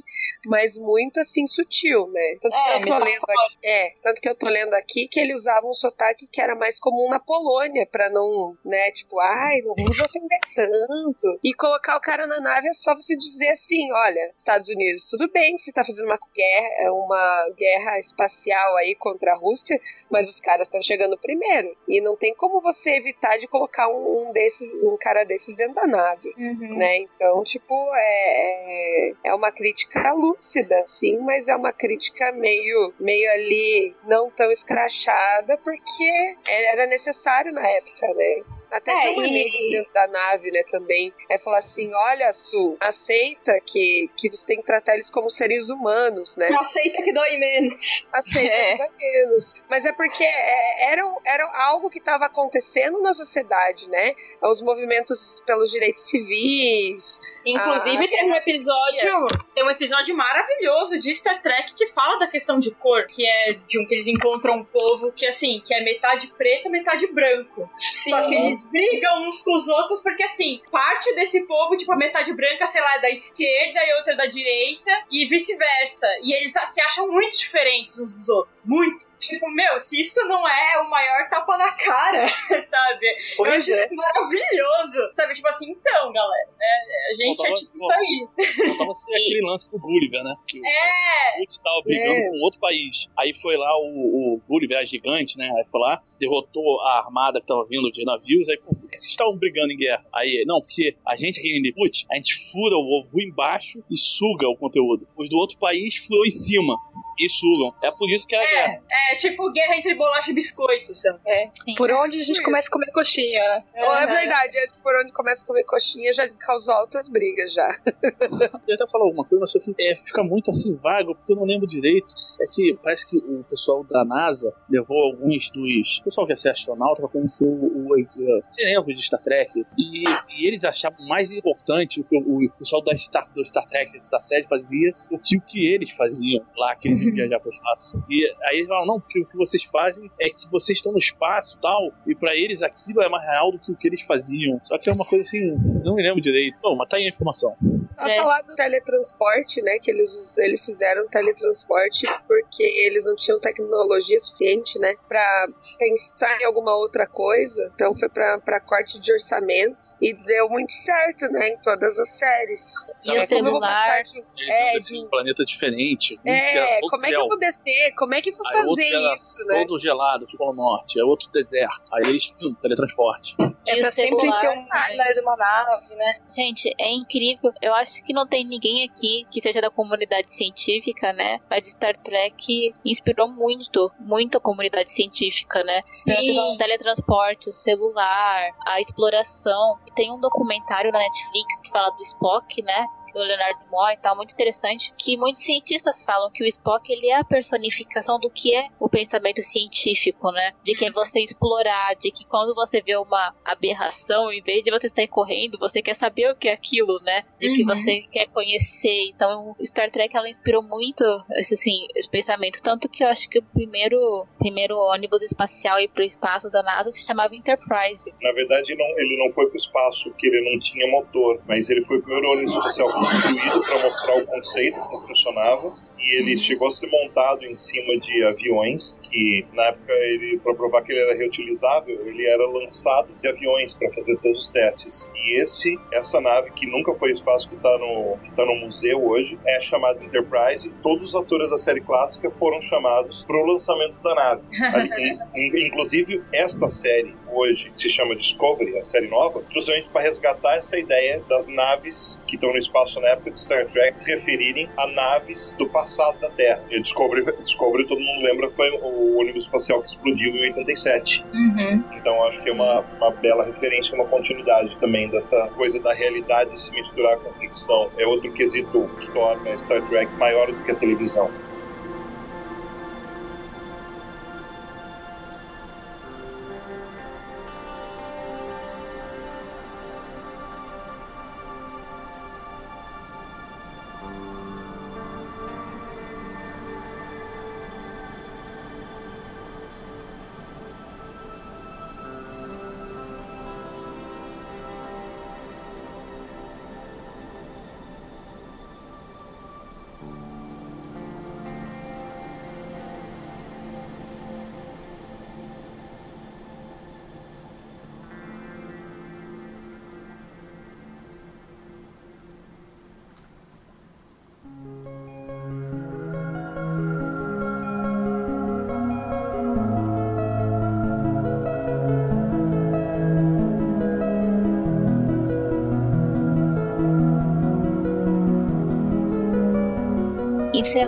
mas muito assim sutil, né? Tanto é, que eu tô lendo aqui, é, tanto que eu tô lendo aqui que ele usava um sotaque que era mais comum na Polônia, para não, né, tipo, ai, não vamos ofender tanto. E colocar o cara na nave é só você dizer assim, olha, Estados Unidos, tudo bem que você tá fazendo uma guerra, uma guerra espacial aí contra a Rússia, mas os caras estão chegando primeiro. E não tem como você evitar de colocar um, um desses, um cara desses dentro da nave, uhum. né? Então, tipo, é, é, é uma crítica lúcida, sim, mas é uma crítica meio, meio ali não tão escrachada, porque era necessário na época, né? Até é, tem um e... dentro da nave, né, também. É falar assim: olha, Su, aceita que, que você tem que tratar eles como seres humanos, né?
Aceita que dói menos.
Aceita é. que dói menos. Mas é porque é, era, era algo que estava acontecendo na sociedade, né? Os movimentos pelos direitos civis.
Inclusive, tem um episódio. Tem um episódio maravilhoso de Star Trek que fala da questão de cor, que é de um que eles encontram um povo que assim, que é metade preto, metade branco. Sim. Só que eles eles brigam uns com os outros, porque assim, parte desse povo, tipo, a metade branca, sei lá, é da esquerda e outra é da direita, e vice-versa. E eles se acham muito diferentes uns dos outros. Muito. Tipo, meu, se isso não é o maior tapa na cara, [LAUGHS] sabe? Pois eu acho é. isso maravilhoso. Sabe, tipo assim, então, galera, né? A gente é tipo isso aí.
Faltava ser [LAUGHS] aquele lance do Gulliver, né?
Que é!
O tava brigando é. com outro país. Aí foi lá o, o Gulliver, a gigante, né? Aí foi lá, derrotou a armada que tava vindo de navios, aí por que vocês estavam brigando em guerra? Aí, não, porque a gente aqui em Lilliput, a gente fura o ovo embaixo e suga o conteúdo. Os do outro país furou em cima. E sugam. É por isso que é a guerra.
É, é tipo guerra entre bolacha e biscoito, sabe?
É.
Sim.
Por onde a gente começa a comer coxinha, né?
Ou é verdade, é por onde começa a comer coxinha já causou altas brigas já. [LAUGHS]
Eu até falar alguma coisa, mas só que é, fica muito assim vago, porque eu não lembro direito. É que parece que o pessoal da NASA levou alguns dos. O pessoal que ia ser astronauta pra conhecer o, o, o cinema de Star Trek. E, e eles achavam mais importante o que o, o pessoal da Star, do Star Trek, da série, fazia do que o que eles faziam lá, que eles iam viajar pro espaço. E aí eles falam, não, porque o que vocês fazem é que vocês estão no espaço e tal, e pra eles aquilo é mais real do que o que eles faziam. Só que é uma coisa assim, não me lembro direito. Não, mas tá aí a informação.
Pra
É.
falar do teletransporte, né? Que eles, eles fizeram teletransporte porque eles não tinham tecnologia suficiente, né? Pra pensar em alguma outra coisa. Então foi pra, pra corte de orçamento. E deu muito certo, né? Em todas as séries.
E o
É, vou
celular.
de- É, de-
um planeta diferente.
É, como é que
céu.
eu vou descer? Como é que eu vou
Aí
fazer isso, né?
Todo gelado, ficou no norte. É outro deserto. Aí eles, hum, teletransporte.
É
E
pra sempre
celular
ter um mais de uma nave, né?
Gente, é incrível. Eu acho que não tem ninguém aqui que seja da comunidade científica, né? Mas Star Trek inspirou muito, muito a comunidade científica, né?
Sim.
Teletransporte, o celular, a exploração. Tem um documentário na Netflix que fala do Spock, né? Do Leonardo Nimoy e tal, muito interessante, que muitos cientistas falam que o Spock ele é a personificação do que é o pensamento científico, né? De que é você explorar, de que quando você vê uma aberração, em vez de você sair correndo, você quer saber o que é aquilo, né? De que
Uhum.
você quer conhecer. Então, o Star Trek ela inspirou muito esse assim, esse pensamento, tanto que eu acho que o primeiro primeiro ônibus espacial aí pro espaço da NASA se chamava Enterprise.
Na verdade, não, ele não foi para o espaço, porque ele não tinha motor, mas ele foi o primeiro ônibus espacial construído para mostrar o conceito, como funcionava. E ele chegou a ser montado em cima de aviões, que na época, ele para provar que ele era reutilizável, ele era lançado de aviões para fazer todos os testes. E esse, essa nave que nunca foi espaço, que está no, que tá no museu hoje, é chamada Enterprise. Todos os atores da série clássica foram chamados para o lançamento da nave. [LAUGHS] Ali, in- inclusive, esta série hoje se chama Discovery, a série nova, justamente para resgatar essa ideia das naves que estão no espaço na época de Star Trek se referirem a naves do passado da Terra. E Discovery, Discovery todo mundo lembra, foi o ônibus espacial que explodiu em 87.
Uhum.
Então acho que é uma, uma bela referência, uma continuidade também dessa coisa da realidade se misturar com ficção. É outro quesito que torna Star Trek maior do que a televisão.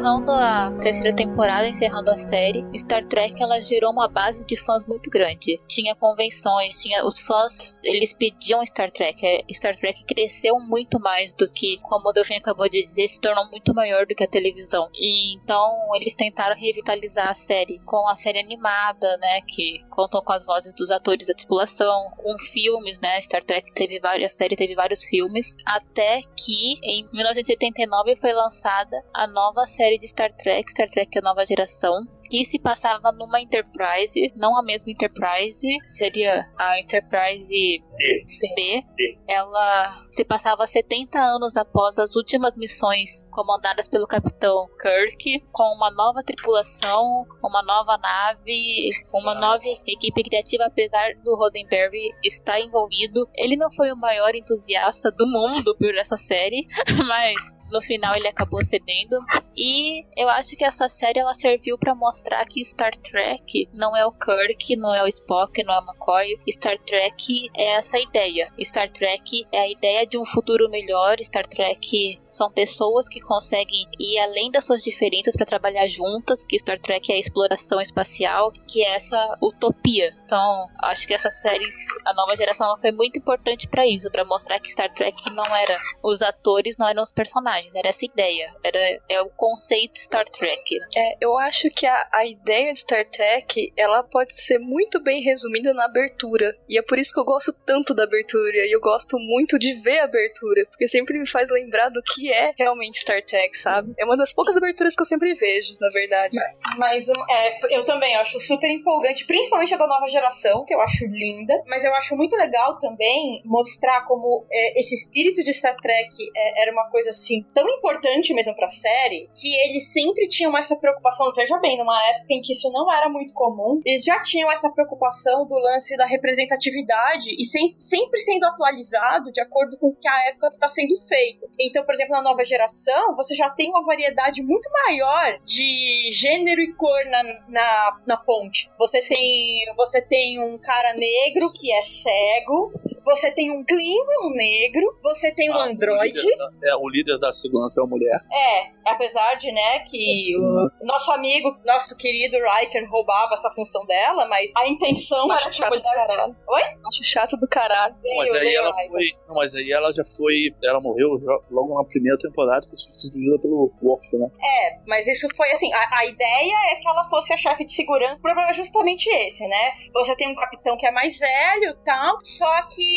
Encerrando a terceira temporada, encerrando a série, Star Trek ela gerou uma base de fãs muito grande. Tinha convenções, tinha os fãs, eles pediam Star Trek. É, Star Trek cresceu muito mais do que, como o Delfim acabou de dizer, se tornou muito maior do que a televisão. E então eles tentaram revitalizar a série com a série animada, né, que contam com as vozes dos atores da tripulação, com filmes, né, Star Trek teve várias, a série teve vários filmes, até que em 1979 foi lançada a nova série de Star Trek, Star Trek A Nova Geração, que se passava numa Enterprise, não a mesma Enterprise, seria a Enterprise. B. Ela se passava 70 anos após as últimas missões comandadas pelo Capitão Kirk, com uma nova tripulação, uma nova nave, uma nova equipe criativa, apesar do Roddenberry estar envolvido. Ele não foi o maior entusiasta do mundo por essa série, [LAUGHS] mas no final ele acabou cedendo. E eu acho que essa série ela serviu para mostrar que Star Trek não é o Kirk, não é o Spock, não é o McCoy. Star Trek é essa ideia. Star Trek é a ideia de um futuro melhor. Star Trek são pessoas que conseguem ir além das suas diferenças para trabalhar juntas. Que Star Trek é a exploração espacial, que é essa utopia. Então, acho que essa série, a nova geração, foi muito importante para isso, para mostrar que Star Trek não era os atores, não eram os personagens, era essa ideia, era é o conceito Star Trek.
É, eu acho que a, a ideia de Star Trek, ela pode ser muito bem resumida na abertura. E é por isso que eu gosto tanto da abertura. E eu gosto muito de ver a abertura. Porque sempre me faz lembrar do que é realmente Star Trek, sabe? É uma das poucas aberturas que eu sempre vejo, na verdade.
Mas um, é, eu também acho super empolgante, principalmente a da nova geração, que eu acho linda. Mas eu acho muito legal também mostrar como é, esse espírito de Star Trek é, era uma coisa assim tão importante mesmo pra série, que eles sempre tinham essa preocupação. Veja bem, numa época em que isso não era muito comum, eles já tinham essa preocupação do lance da representatividade e sem, sempre sendo atualizado de acordo com o que a época está sendo feito. Então, por exemplo, na nova geração, você já tem uma variedade muito maior de gênero e cor na, na, na ponte. Você tem, você tem um cara negro que é cego, você tem um Klingon negro, você tem um
Ah,
androide.
O líder, da- é, o líder da segurança é uma mulher.
É, apesar de, né, que o nosso amigo, nosso querido Riker roubava essa função dela, mas a intenção era tipo,
chato do caralho.
Oi?
Acho chato do caralho.
Não, mas aí ela
Riker.
foi. Não, mas aí ela já foi. Ela morreu logo na primeira temporada, foi substituída pelo Worf, né?
É, mas isso foi assim, a, a ideia é que ela fosse a chefe de segurança. O problema é justamente esse, né? Você tem um capitão que é mais velho e tal, só que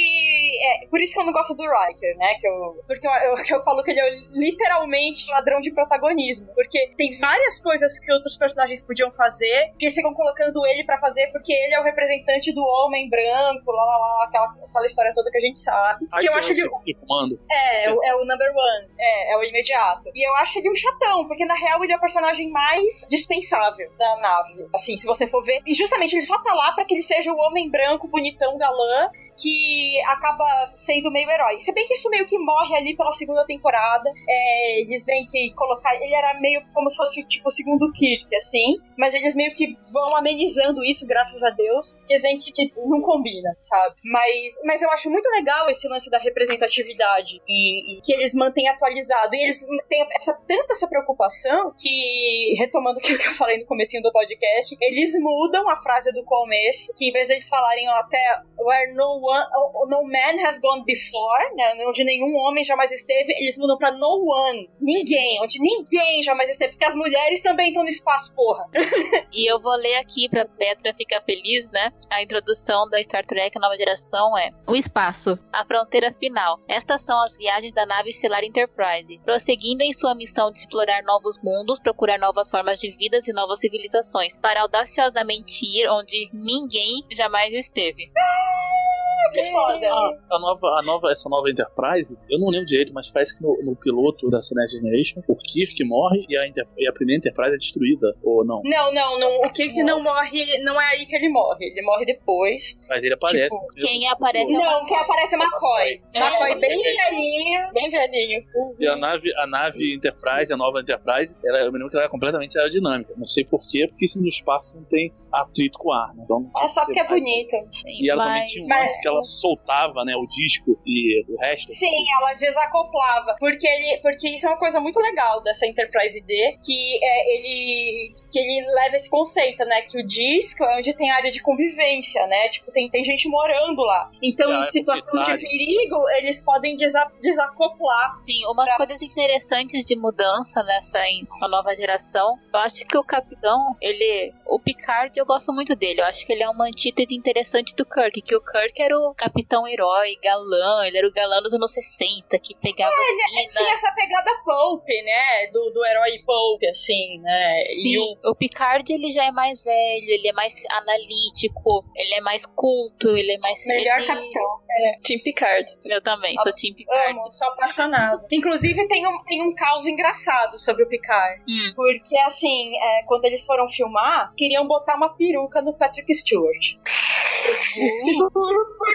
é por isso que eu não gosto do Riker, né? Que eu, porque eu, eu, que [LAUGHS] eu falo que ele é literalmente ladrão de protagonismo, porque tem várias coisas que outros personagens podiam fazer, que eles ficam colocando ele pra fazer porque ele é o representante do homem branco, lá lá lá, aquela, aquela história toda que a gente sabe.
Aí
que eu acho ele
comando.
é, é o- é o number one. É, é o imediato. E eu acho ele um chatão, porque na real ele é o personagem mais dispensável da nave. Assim, se você for ver. E justamente ele só tá lá pra que ele seja o homem branco, bonitão, galã, que acaba sendo meio herói. Se bem que isso meio que morre ali pela segunda temporada. É, eles veem que colocar. Ele era meio como se fosse tipo o segundo Kirk, assim. Mas eles meio que vão amenizando isso, graças a Deus. Porque veem que, que não combina, sabe? Mas, mas eu acho muito legal esse lance da representatividade e, e que eles mantêm atualizado. E eles têm essa, tanta essa preocupação que, retomando [LAUGHS] aquilo que eu falei no comecinho do podcast, eles mudam a frase do começo, que em vez de eles falarem até where no one, no man has gone before, né, onde nenhum homem jamais esteve, eles mudam pra no one, ninguém, onde ninguém jamais esteve, porque as mulheres também estão no espaço, porra. [LAUGHS]
E eu vou ler aqui pra Petra ficar feliz, né? A introdução da Star Trek Nova Geração é: O espaço, a fronteira final. Estas são as viagens da nave estelar Enterprise, prosseguindo em sua missão de explorar novos mundos, procurar novas formas de vidas e novas civilizações, para audaciosamente ir onde ninguém jamais esteve. [LAUGHS]
Que foda.
A, a nova, a nova, essa nova Enterprise, eu não lembro direito, mas parece que no, no piloto da Next Generation, o Kirk morre e a, Enter- e a primeira Enterprise é destruída, ou não?
Não, não, não. O Kirk não morre, não é aí que ele morre. Ele morre depois.
Mas ele aparece.
Tipo,
quem aparece é
Não, quem aparece é McCoy.
É,
McCoy
é,
bem velhinho, bem velhinho.
E a nave, a nave Enterprise, a nova Enterprise, ela, eu me lembro que ela é completamente aerodinâmica. Não sei porquê, porque se no espaço não tem atrito com o ar, né? Então,
É só
que
porque é
mais-
bonito.
E ela também
Mas-
tinha um
mas-
lance que ela soltava, né, o disco e o resto.
Sim, ela desacoplava. Porque, ele, porque isso é uma coisa muito legal dessa Enterprise D, que é, ele, que ele leva esse conceito, né? Que o disco é onde tem área de convivência, né? Tipo, tem, tem gente morando lá. Então,
É,
em
é
situação de
proprietário.
perigo, eles podem desa- desacoplar.
Sim, umas
Pra-
coisas interessantes de mudança nessa em- na nova geração. Eu acho que o Capitão, ele. O Picard, eu gosto muito dele. Eu acho que ele é uma antítese interessante do Kirk. Que o Kirk era o capitão herói, galã. Ele era o galã dos anos 60, que pegava as
Tinha
minas.
essa pegada pulp, né? Do, do herói pulp, assim, né? E o
Sim, o Picard ele já é mais velho, ele é mais analítico, ele é mais culto, ele é mais.
melhor
ele-
capitão.
Team Picard.
Eu também, sou Team Picard.
Amo, sou apaixonada. Inclusive, tem um, tem um caos engraçado sobre o Picard.
Hum.
Porque, assim, é, quando eles foram filmar, queriam botar uma peruca no Patrick Stewart. [LAUGHS] [LAUGHS] Por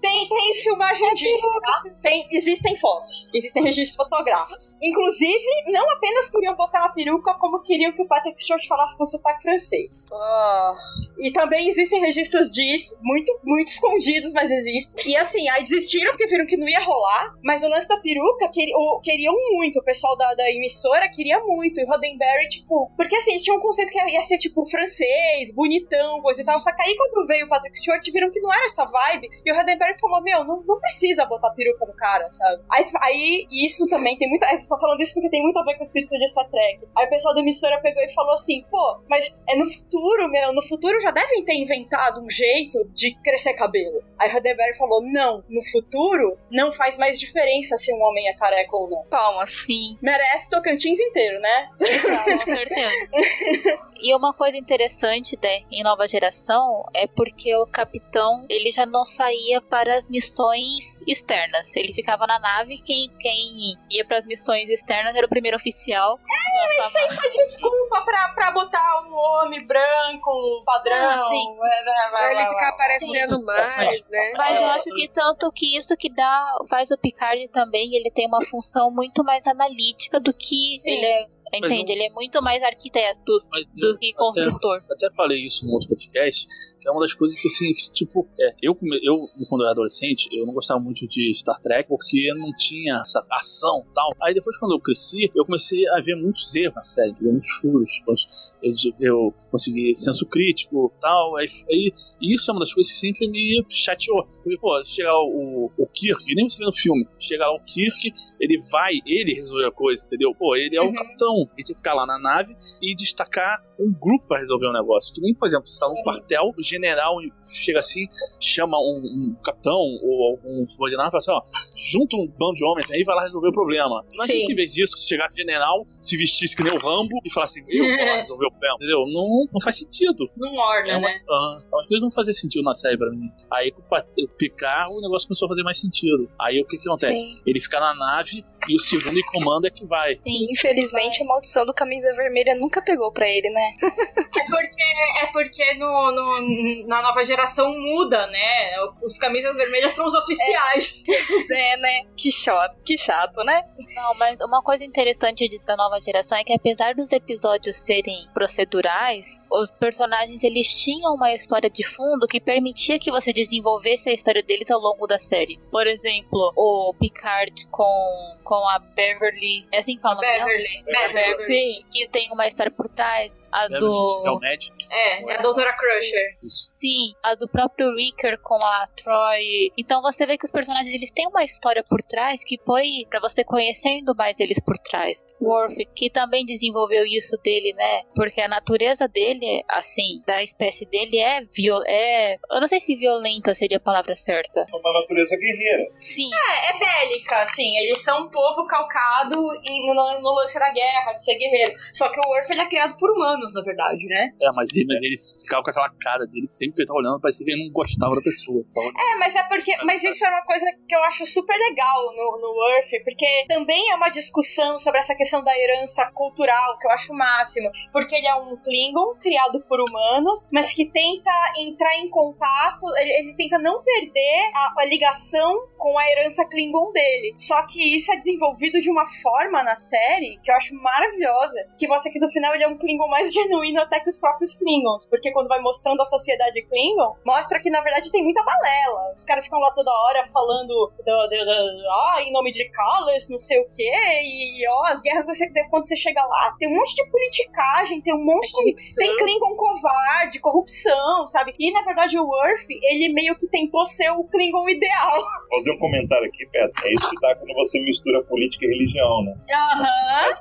Tem, tem filmagem disso, tá? Tem, existem fotos, existem registros fotográficos. Inclusive, não apenas queriam botar uma peruca, como queriam que o Patrick Stewart falasse com sotaque francês.
Oh,
E também existem registros disso, muito, muito escondidos, mas existem. E assim, aí desistiram porque viram que não ia rolar. Mas o lance da peruca queri- o- queriam muito. O pessoal da, da emissora queria muito. E Roddenberry, tipo. Porque assim, eles tinham um conceito que ia ser, tipo, francês, bonitão, coisa e tal. Só que aí quando veio o Patrick Stewart, viram que não era essa vibe. E o Roddenberry falou: Meu, não, não precisa botar peruca no cara, sabe? Aí, aí isso também tem muito. Eu tô falando isso porque tem muito a ver com o espírito de Star Trek. Aí o pessoal da emissora pegou e falou assim: Pô, mas é no futuro, meu. No futuro já devem ter inventado um jeito de crescer cabelo. Aí o Roddenberry falou: Não, no futuro não faz mais diferença se um homem é careca ou não.
Palmas.
Sim,
Merece Tocantins inteiro, né?
com certeza. E uma coisa interessante né, em Nova Geração é porque o capitão ele já não saía para as missões externas. Ele ficava na nave, quem, quem ia para as missões externas era o primeiro oficial. É,
Isso aí foi desculpa pra, pra botar um homem branco, padrão.
Ah, sim.
pra ele ficar aparecendo mais, né?
Mas eu
É.
acho que tanto que isso que dá faz o Picard também, ele tem uma função muito mais analítica do que
Sim.
ele é. Entende? Ele é muito mais arquiteto
Mas
do que construtor.
até falei isso no outro podcast, que é uma das coisas que, assim, que, tipo, é, eu, eu, quando eu era adolescente, eu não gostava muito de Star Trek, porque não tinha essa ação e tal. Aí depois, quando eu cresci, eu comecei a ver muitos erros na série, entendeu? muitos furos. Eu, eu consegui senso crítico e tal. Aí, aí, isso é uma das coisas que sempre me chateou. Porque, pô, chegar o, o Kirk, nem você vê no filme, chegar o Kirk, ele vai, ele resolver a coisa, entendeu? Pô, ele é o
Uhum.
capitão. Ele tem que ficar lá na nave e destacar um grupo para resolver o negócio. Que nem, por exemplo, se tá num quartel, o general chega assim, chama um, um capitão ou algum subordinado e fala assim: ó, junta um bando de homens aí e vai lá resolver o problema.
Sim.
se em vez disso, chegasse general, se vestisse que nem o Rambo e falasse: eu vou lá resolver o problema. Entendeu? Não, não faz sentido.
Não orna,
É uma,
né?
ah, as coisas não fazia sentido na série pra mim. Aí com o Pat- o negócio começou a fazer mais sentido. Aí o que, que acontece?
Sim.
Ele fica na nave e o segundo em comando é que vai.
Sim.
Infelizmente, a maldição do camisa vermelha nunca pegou pra ele, né? [LAUGHS]
É porque, é porque no, no- na nova geração muda, né? Os camisas vermelhas são os oficiais.
É, né? Que chato, que chato, né?
Não, mas uma coisa interessante da nova geração é que apesar dos episódios serem procedurais, os personagens eles tinham uma história de fundo que permitia que você desenvolvesse a história deles ao longo da série. Por exemplo, o Picard com, com a Beverly, é assim que fala?
Beverly. Beverly.
Sim, que tem uma história por trás. A
Deve
do.
ser o médico.
É, é a doutora Crusher.
Isso.
Sim, a do próprio Ricker com a Troy. Então você vê que os personagens eles têm uma história por trás que foi pra você conhecendo mais eles por trás. Worf, que também desenvolveu isso dele, né? Porque a natureza dele, assim, da espécie dele é viol é, eu não sei se violenta seria a palavra certa.
É uma natureza guerreira.
Sim,
É, é bélica, assim. Eles são um povo calcado no, no lance da guerra, de ser guerreiro. Só que o Worf ele é criado por humanos, na verdade, né?
É, mas ele, mas ele ficava com aquela cara dele, sempre que ele tava olhando, parecia que ele não gostava da pessoa. Então,
É, mas é porque. Mas isso é uma coisa que eu acho super legal no, no Worf, porque também é uma discussão sobre essa questão da herança cultural, que eu acho o máximo. Porque ele é um Klingon criado por humanos, mas que tenta entrar em contato, ele, ele tenta não perder a, a ligação com a herança Klingon dele. Só que isso é desenvolvido de uma forma na série que eu acho maravilhosa, que mostra que no final ele é um Klingon mais genuíno até que os próprios Klingons. Porque quando vai mostrando a sociedade Klingon, mostra que na verdade tem muita balela. Os caras ficam lá toda hora falando do, do, do- ah, em nome de Callas, não sei o quê, e ó, as guerras você quando você chega lá, tem um monte de politicagem, tem um monte de. Tem Klingon covarde, corrupção, sabe? E na verdade o Worf, ele meio que tentou ser o Klingon ideal.
Vou fazer um comentário aqui, Pedro. É isso que dá quando você mistura política e religião, né?
Aham.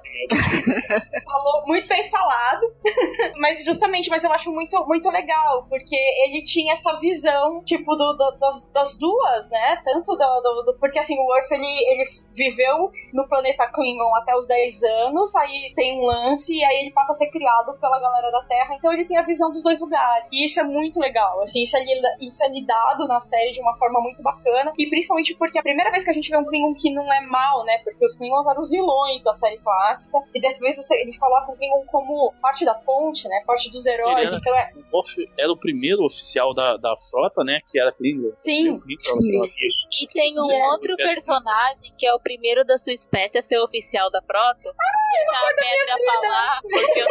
Falou muito bem falado. [LAUGHS] mas justamente, mas eu acho muito, muito legal, porque ele tinha essa visão, tipo, do, do- das, das duas, né? Tanto do, do- do- Porque assim, o Worf ele, ele viveu no planeta Klingon até os 10 anos, aí tem um lance, e aí ele passa a ser criado pela galera da Terra, então ele tem a visão dos dois lugares. E isso é muito legal, assim, isso é, isso é lidado na série de uma forma muito bacana, e principalmente porque a primeira vez que a gente vê um Klingon que não é mal, né? Porque os Klingons eram os vilões da série clássica, e dessa vez eles colocam o Klingon como parte da ponte, né? Parte dos heróis,
Ele era-
então é.
Era o primeiro oficial da, da frota, né? Que era Klingon.
Sim.
Isso.
E tem um
É,
outro
é.
personagem que é o primeiro da sua espécie a ser oficial da frota. Deixa a pedra falar, porque eu-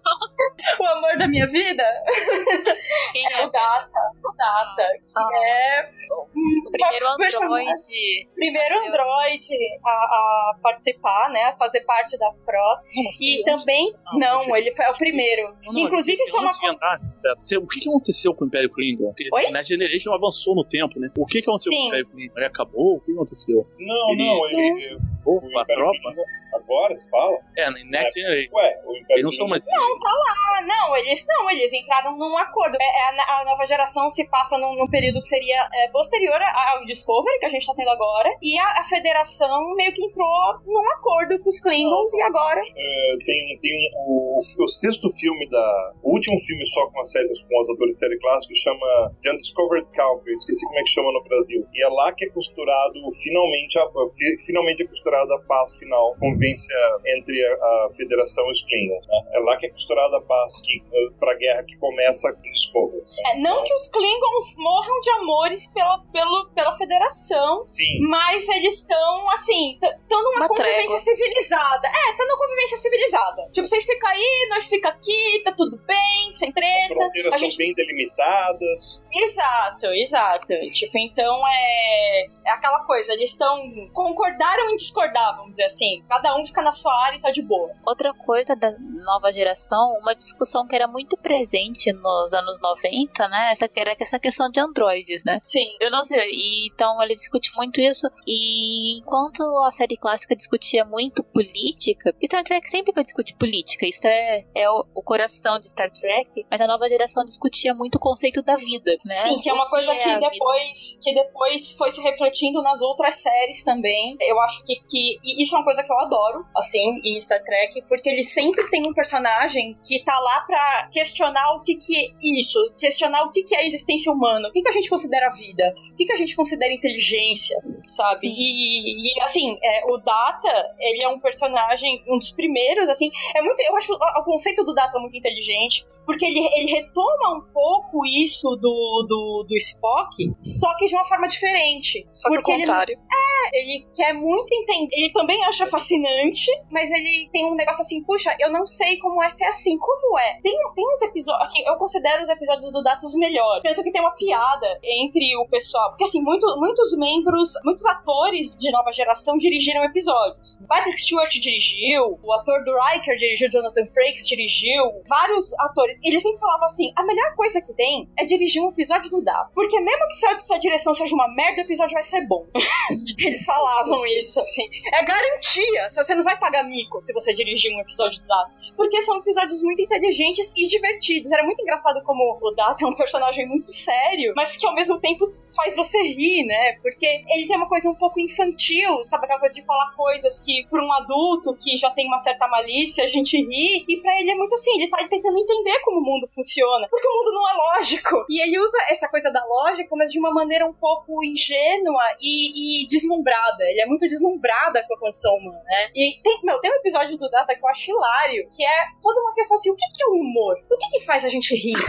[LAUGHS]
O amor da minha vida [LAUGHS]
quem
é
é
o Data. O Data. Que
Ah.
é
o primeiro [LAUGHS] androide.
primeiro androide a, a participar, né? A fazer parte da frota. E também.
Não,
ele foi é o primeiro.
Não, não,
Inclusive, isso é uma
entrar, você- o que, aconteceu com o Império Klingon? Porque
Oi?
Na Generation avançou no tempo, né? O que, aconteceu com
Sim.
o Império Klingon? Ele acabou? O que aconteceu?
Não,
Ele-
não, ele.
Ou
o
a tropa?
Agora, você fala?
É, na Next Generation.
Ué, o Império
Eles não são mais.
Ah, não, eles não, eles entraram num acordo. É, é, a, a nova geração se passa num, num período que seria é, posterior ao Discovery, que a gente tá tendo agora, e a, a federação meio que entrou num acordo com os Klingons, e agora.
É, tem, tem um, o, o sexto filme da. O último filme só com, a série, com os atores de série clássica chama The Undiscovered Country, esqueci como é que chama no Brasil. E é lá que é costurado finalmente a, fi- finalmente é costurada a paz final, convivência entre a, a Federação e os Klingons. Né? É lá que é costurada a paz que, eh, pra guerra que começa com Discovery. né?
É, não que os Klingons morram de amores pela, pelo, pela federação,
Sim.
mas eles estão, assim, estão numa
Uma
convivência
trégua.
civilizada. É, tá numa convivência civilizada. Tipo, vocês ficam aí, nós fica aqui, tá tudo bem, sem
As
treta.
fronteiras
A
são
gente
bem delimitadas.
Exato, exato. Tipo, então é, é aquela coisa, eles estão. concordaram em discordar, vamos dizer assim. Cada um fica na sua área e tá de boa.
Outra coisa da nova geração, uma discussão que era muito presente nos anos 90, né? Essa que era essa questão de androides, né?
Sim.
Eu não sei, e, então ele discute muito isso. E enquanto a série clássica discutia muito política, Star Trek sempre vai discutir política, isso é, é o, o coração de Star Trek, mas a nova geração discutia muito o conceito da vida, né?
Sim, que é uma coisa
é
que
a vida?
depois, que depois foi se refletindo nas outras séries também. Eu acho que, que e isso é uma coisa que eu adoro, assim, em Star Trek, porque ele sempre tem um personagem que tá lá pra questionar o que que é isso, questionar o que que é a existência humana, o que que a gente considera vida, o que que a gente considera inteligência, sabe? E, e, assim, é, o Data, ele é um personagem, um dos primeiros, assim, é muito, eu acho o, conceito do Data muito inteligente, porque ele, ele retoma um pouco isso do, do, do Spock, só que de uma forma diferente.
Só que
porque
o
ele,
contrário.
ele quer muito entender. Ele também acha fascinante, mas ele tem um negócio assim, puxa, eu não sei como é ser assim. Como é? Tem, tem uns episódios, assim, eu considero os episódios do Data os melhores. Tanto que tem uma piada entre o pessoal. Porque, assim, muito, muitos membros, muitos atores de nova geração dirigiram episódios. Patrick Stewart dirigiu, o ator do Riker dirigiu, Jonathan Frakes dirigiu, vários atores. Eles sempre falavam assim: a melhor coisa que tem é dirigir um episódio do Data. Porque mesmo que sua, sua direção seja uma merda, o episódio vai ser bom. [LAUGHS] Eles falavam isso, assim. É garantia. Você não vai pagar mico se você dirigir um episódio do Data. Porque são episódios muito inteligentes e divertidos. Era muito engraçado como o Data é um personagem muito sério, mas que ao mesmo tempo faz você rir, né? Porque ele tem uma coisa um pouco infantil, sabe? Aquela coisa de falar coisas que, pra um adulto que já tem uma certa malícia, a gente ri. E pra ele é muito assim, ele tá tentando entender como o mundo funciona. Porque o mundo não é lógico. E ele usa essa coisa da lógica, mas de uma maneira um pouco ingênua e, e deslumbrada. Ele é muito deslumbrada com a condição humana, né? E tem, meu, tem um episódio do Data que eu acho hilário, que é toda uma questão assim, o que, que é o humor? O que, que faz a gente rir? [LAUGHS]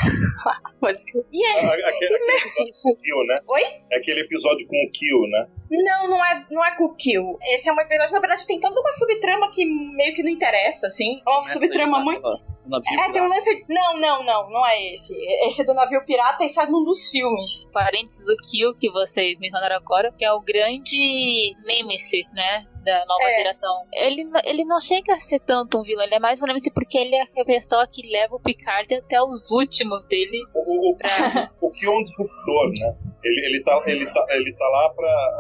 E é,
Aquele, aquele episódio com o Kill, né?
Oi?
É aquele episódio com o Kill, né?
Não, não é, não é com o Kill. Esse é um episódio, na verdade, tem toda uma subtrama que meio que não interessa, assim. É uma
Começa
subtrama muito.
o navio
É, tem um
pirata.
lance. Não, não, não, não é esse. Esse é do navio pirata e sai num dos filmes.
Parênteses do Kill que vocês mencionaram agora, que é o grande Nemesis, né? Da nova
É.
geração. Ele, ele não chega a ser tanto um vilão, ele é mais um Nemesis porque ele é a pessoa que leva o Picard até os últimos dele.
O, o,
Pra... [LAUGHS]
o Kill é um disruptor, né? Ele, ele, tá, ele, tá, ele tá lá pra.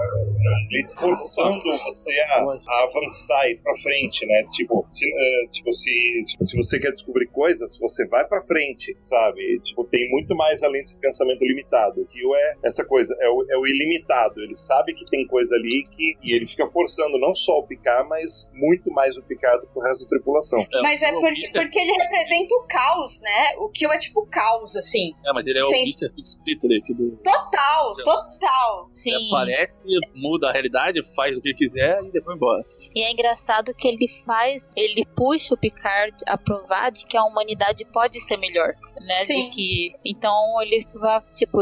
Ele forçando você a, a avançar e ir pra frente, né? Tipo, se, eh, tipo se, se, se você quer descobrir coisas, você vai pra frente, sabe? Tipo, tem muito mais além desse pensamento limitado. O Kill é essa coisa, é o, é o ilimitado. Ele sabe que tem coisa ali que, e ele fica forçando não só o Picard, mas muito mais o Picard do que o resto da tripulação.
Mas é
o
porque, ele representa o caos, né? O Kill é tipo caos, assim.
É, mas ele é o
Sim.
Mr. Splitter aqui do.
Total, total.
Sim.
É, aparece, muda a realidade, faz o que quiser e depois embora.
E é engraçado que ele faz, ele puxa o Picard a provar de que a humanidade pode ser melhor. Né?
Sim.
De que. Então ele vai, tipo,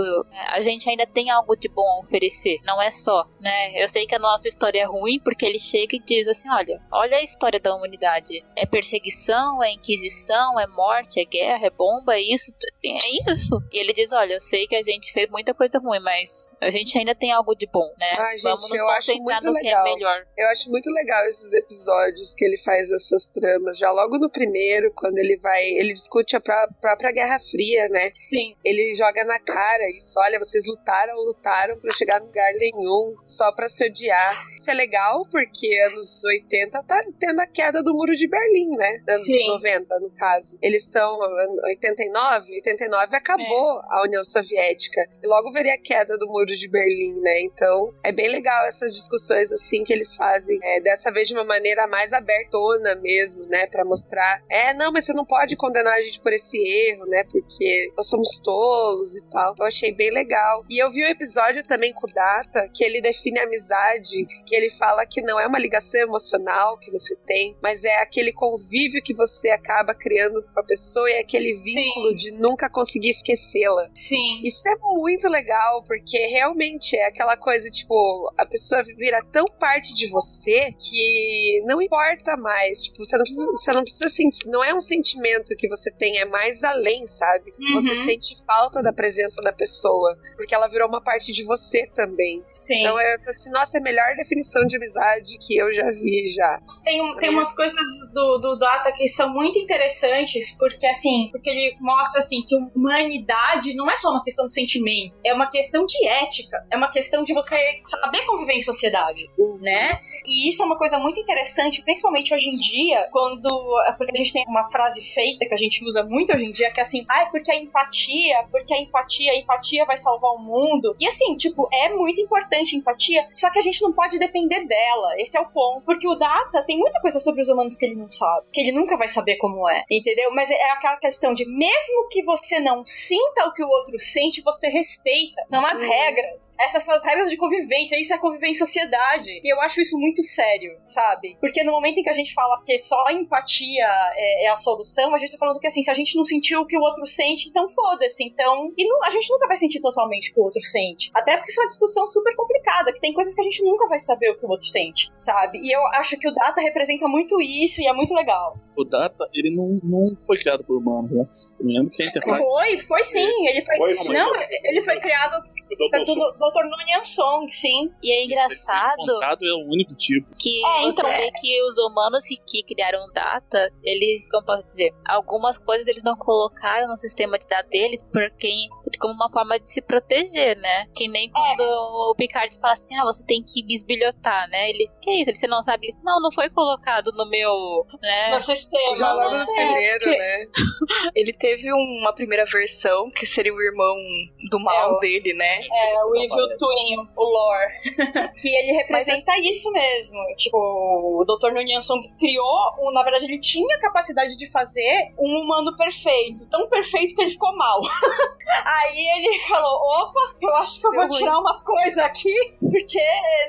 a gente ainda tem algo de bom a oferecer. Não é só, né? Eu sei que a nossa história é ruim porque ele chega e diz assim: olha, olha a história da humanidade. É perseguição, é inquisição, é morte, é guerra, é bomba, é isso. É isso. E ele diz: olha, eu sei que a gente fez muita coisa ruim, mas a gente ainda tem algo de bom, né?
Gente,
Vamos nos concentrar
muito
no
legal.
que é melhor.
Eu acho muito legal esses episódios que ele faz essas tramas. Já logo no primeiro, quando ele vai. Ele discute a pró- própria Guerra Fria, né?
Sim.
Ele joga na cara isso. Olha, vocês lutaram, lutaram pra chegar em lugar nenhum, só pra se odiar. Isso é legal porque anos 80 tá tendo a queda do muro de Berlim, né? Anos
Sim.
90, no caso. Eles estão. 89, 89 acabou a União Soviética. E logo veria a queda do muro de Berlim, né? Então é bem legal essas discussões assim que eles fazem. É, dessa vez de uma maneira mais abertona mesmo, né? Pra mostrar. É, não, mas você não pode condenar a gente por esse erro, né? Porque nós somos tolos e tal. Eu achei bem legal. E eu vi o episódio também com o Data, que ele define a amizade, que ele fala que não é uma ligação emocional que você tem, mas é aquele convívio que você acaba criando com a pessoa e é aquele vínculo de nunca conseguir esquecê-la.
Sim.
Isso é muito legal, porque realmente é aquela coisa, tipo, a pessoa vira tão parte de você que não importa mais. Tipo, você não precisa, você não precisa sentir. Não é um sentimento que você tem, é mais além, sabe? Você
Uhum.
sente falta da presença da pessoa, porque ela virou uma parte de você também.
Sim.
Então é assim, nossa, é a melhor definição de amizade que eu já vi já.
tem, tem umas coisas do, do Data que são muito interessantes, porque assim, porque ele mostra assim que humanidade não é só uma questão de sentimento, é uma questão de ética, é uma questão de você saber conviver em sociedade, né? E isso é uma coisa muito interessante, principalmente hoje em dia, quando porque a gente tem uma frase feita que a gente usa muito hoje em dia, que é assim, ah, porque a empatia, porque a empatia, a empatia vai salvar o mundo. E assim, tipo, é muito importante a empatia, só que a gente não pode depender dela. Esse é o ponto. Porque o Data tem muita coisa sobre os humanos que ele não sabe, que ele nunca vai saber como é, entendeu? Mas é aquela questão de mesmo que você não sinta o que o outro sente, você respeita. São as regras. Essas são as regras de convivência. Isso é conviver em sociedade. E eu acho isso muito sério, sabe? Porque no momento em que a gente fala que só a empatia é, é a solução, a gente tá falando que assim, se a gente não sentiu o que o outro sente, então foda-se. Então, e não- a gente nunca vai sentir totalmente o que o outro sente. Até porque isso é uma discussão super complicada, que tem coisas que a gente nunca vai saber o que o outro sente, sabe? E eu acho que o Data representa muito isso e é muito legal.
O Data, ele não, não foi criado por humanos, né? Eu me lembro que a Enterprise.
Foi, foi sim. Ele foi.
Foi, mas-
não, ele foi criado
O Dr.
pelo Dr. Nunyan Song, sim.
E é engraçado
Encontrado é o único tipo.
que
É, então,
vê que os humanos que, que criaram data, eles, como posso dizer, algumas coisas eles não colocaram no sistema de dados deles porque como uma forma de se proteger, né? Que nem quando o Picard fala assim, ah, você tem que bisbilhotar, né? Ele, que isso? Ele, você não sabe? Não, não foi colocado no meu, né?
No sistema.
Já logo
né?
no primeiro,
porque-
né? [LAUGHS]
Ele teve uma primeira versão que seria o irmão do mal
É,
dele, né?
É, o Evil. Twin, o lore. [LAUGHS] que ele representa isso mesmo. Tipo, o Dr. Song criou, um, na verdade, ele tinha a capacidade de fazer um humano perfeito. Tão perfeito que ele ficou mal. [LAUGHS] Aí ele [LAUGHS] falou: opa, eu acho que eu
Deu
vou
ruim.
tirar umas coisas aqui, porque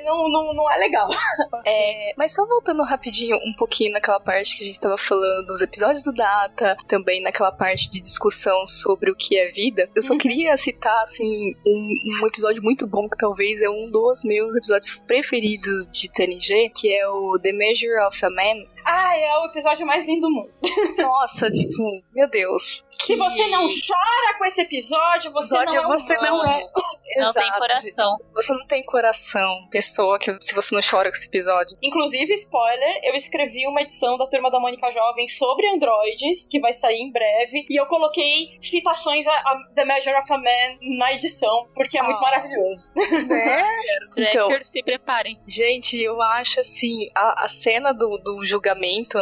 não, não, não é legal. [LAUGHS]
É, mas só voltando rapidinho um pouquinho naquela parte que a gente tava falando dos episódios do Data, também naquela parte de discussão sobre o que é vida, eu só
Uhum.
queria citar, assim, um, um episódio muito bom que talvez é um dos meus episódios preferidos de TNG, que é o The Measure of a Man.
Ah, é o episódio mais lindo do mundo.
Nossa, tipo, meu Deus.
Se você não chora com esse episódio, você
Episódio,
não é
você não é. [LAUGHS]
Não tem coração.
Você não tem coração, pessoa, que se você não chora com esse episódio.
Inclusive, spoiler, eu escrevi uma edição da Turma da Mônica Jovem sobre androides, que vai sair em breve, e eu coloquei citações a, a The Measure of a Man na edição, porque é muito
Ah.
maravilhoso. [LAUGHS]
né?
Então-
se preparem.
Gente, eu acho assim, a, a cena do, do julgamento,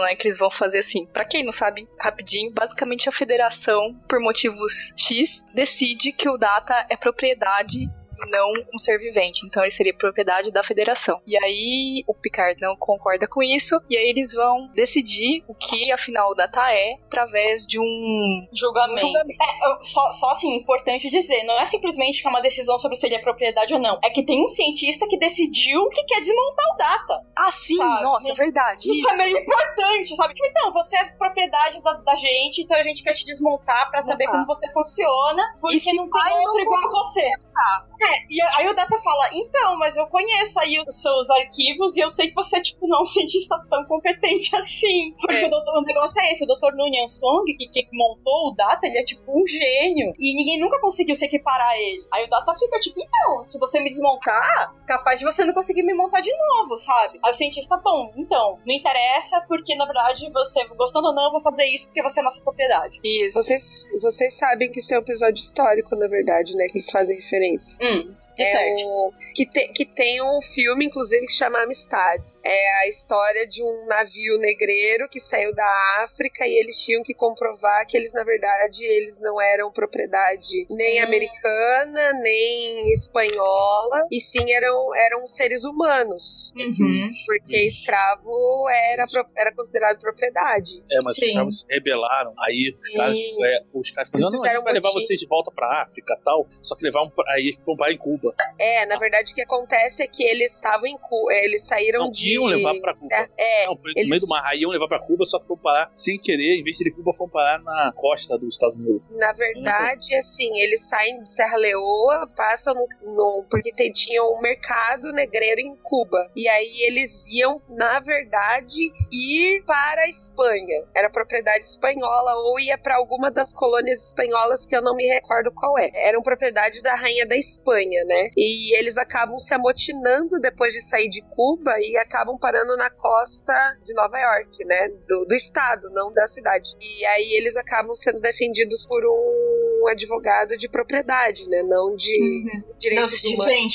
né, que eles vão fazer assim, pra quem não sabe, rapidinho, basicamente a federação, por motivos X, decide que o Data é propriedade e não um ser vivente. Então ele seria propriedade da federação. E aí o Picard não concorda com isso, e aí eles vão decidir o que afinal o Data é através de um
julgamento. Um julgamento. É, só, só assim, importante dizer, não é simplesmente que é uma decisão sobre se ele é propriedade ou não. É que tem um cientista que decidiu que quer desmontar o Data.
Ah, sim, sabe? nossa, é verdade.
Isso, isso, é meio importante, sabe? Tipo, então, você é propriedade da, da gente, então a gente quer te desmontar para saber como você funciona, porque não tem outro igual a você. Ah. É, e aí o Data fala, então, mas eu conheço aí os seus arquivos e eu sei que você, tipo, não é um cientista tão competente [LAUGHS] assim. Porque é. o, doutor, o negócio é esse, o Dr. Nunyan Song, que, que montou o Data, ele é tipo um gênio. E ninguém nunca conseguiu se equiparar a ele. Aí o Data fica tipo, então, se você me desmontar, capaz de você não conseguir me montar de novo, sabe? Aí o cientista, bom, então, não interessa, porque na verdade você, gostando ou não, eu vou fazer isso porque você é nossa propriedade.
Isso. Vocês, vocês sabem que isso é um episódio histórico, na verdade, né? Que eles fazem referência.
Hum, de
é
certo.
O, que, te, que tem um filme, inclusive, que chama Amistade. É a história de um navio negreiro que saiu da África e eles tinham que comprovar que eles, na verdade, eles não eram propriedade nem hum. americana, nem espanhola, e sim eram, eram seres humanos.
Uhum.
Porque escravo era, era considerado propriedade.
É, mas sim. os escravos se rebelaram. Aí os caras, é, os caras falaram, não, a gente vai levar vocês de volta pra África tal, só que levar um, aí vão parar em Cuba.
É, na verdade o que acontece é que eles estavam em Cuba, eles saíram
não,
de...
iam levar pra Cuba.
É,
não, no eles... meio do mar, iam levar pra Cuba, só que foram parar sem querer, em vez de Cuba, foram parar na costa dos Estados Unidos.
Na verdade, assim, eles saem de Serra Leoa, passam no... no porque tem, tinha um mercado negreiro em Cuba, e aí eles iam, na verdade, ir para a Espanha. Era propriedade espanhola ou ia para alguma das colônias espanholas que eu não me recordo qual é. Eram propriedade da rainha da Espanha, né? E eles acabam se amotinando depois de sair de Cuba e acabam parando na costa de Nova York, né? Do, do estado, não da cidade. E aí eles acabam sendo defendidos por um advogado de propriedade, né? Não de uhum. direitos
não, humanos.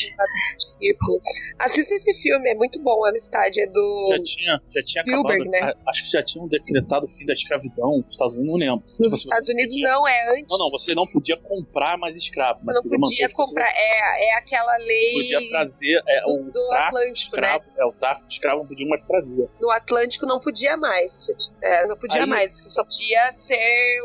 Tipo. Assista esse filme, é muito bom. A amistade é do.
Já tinha, já tinha Spielberg, acabado, né? Acho que já tinham decretado o fim da escravidão nos Estados Unidos, não lembro.
Nos tipo, Estados Unidos podia... não, é antes.
Não, não, você não podia comprar mais escravo.
Mas não podia comprar, é, é aquela lei.
Podia trazer é, do, o
do Atlântico,
escravo,
né?
É, o tráfico escravo não podia mais trazer.
No Atlântico não podia mais. É, não podia Aí, mais. Só podia ser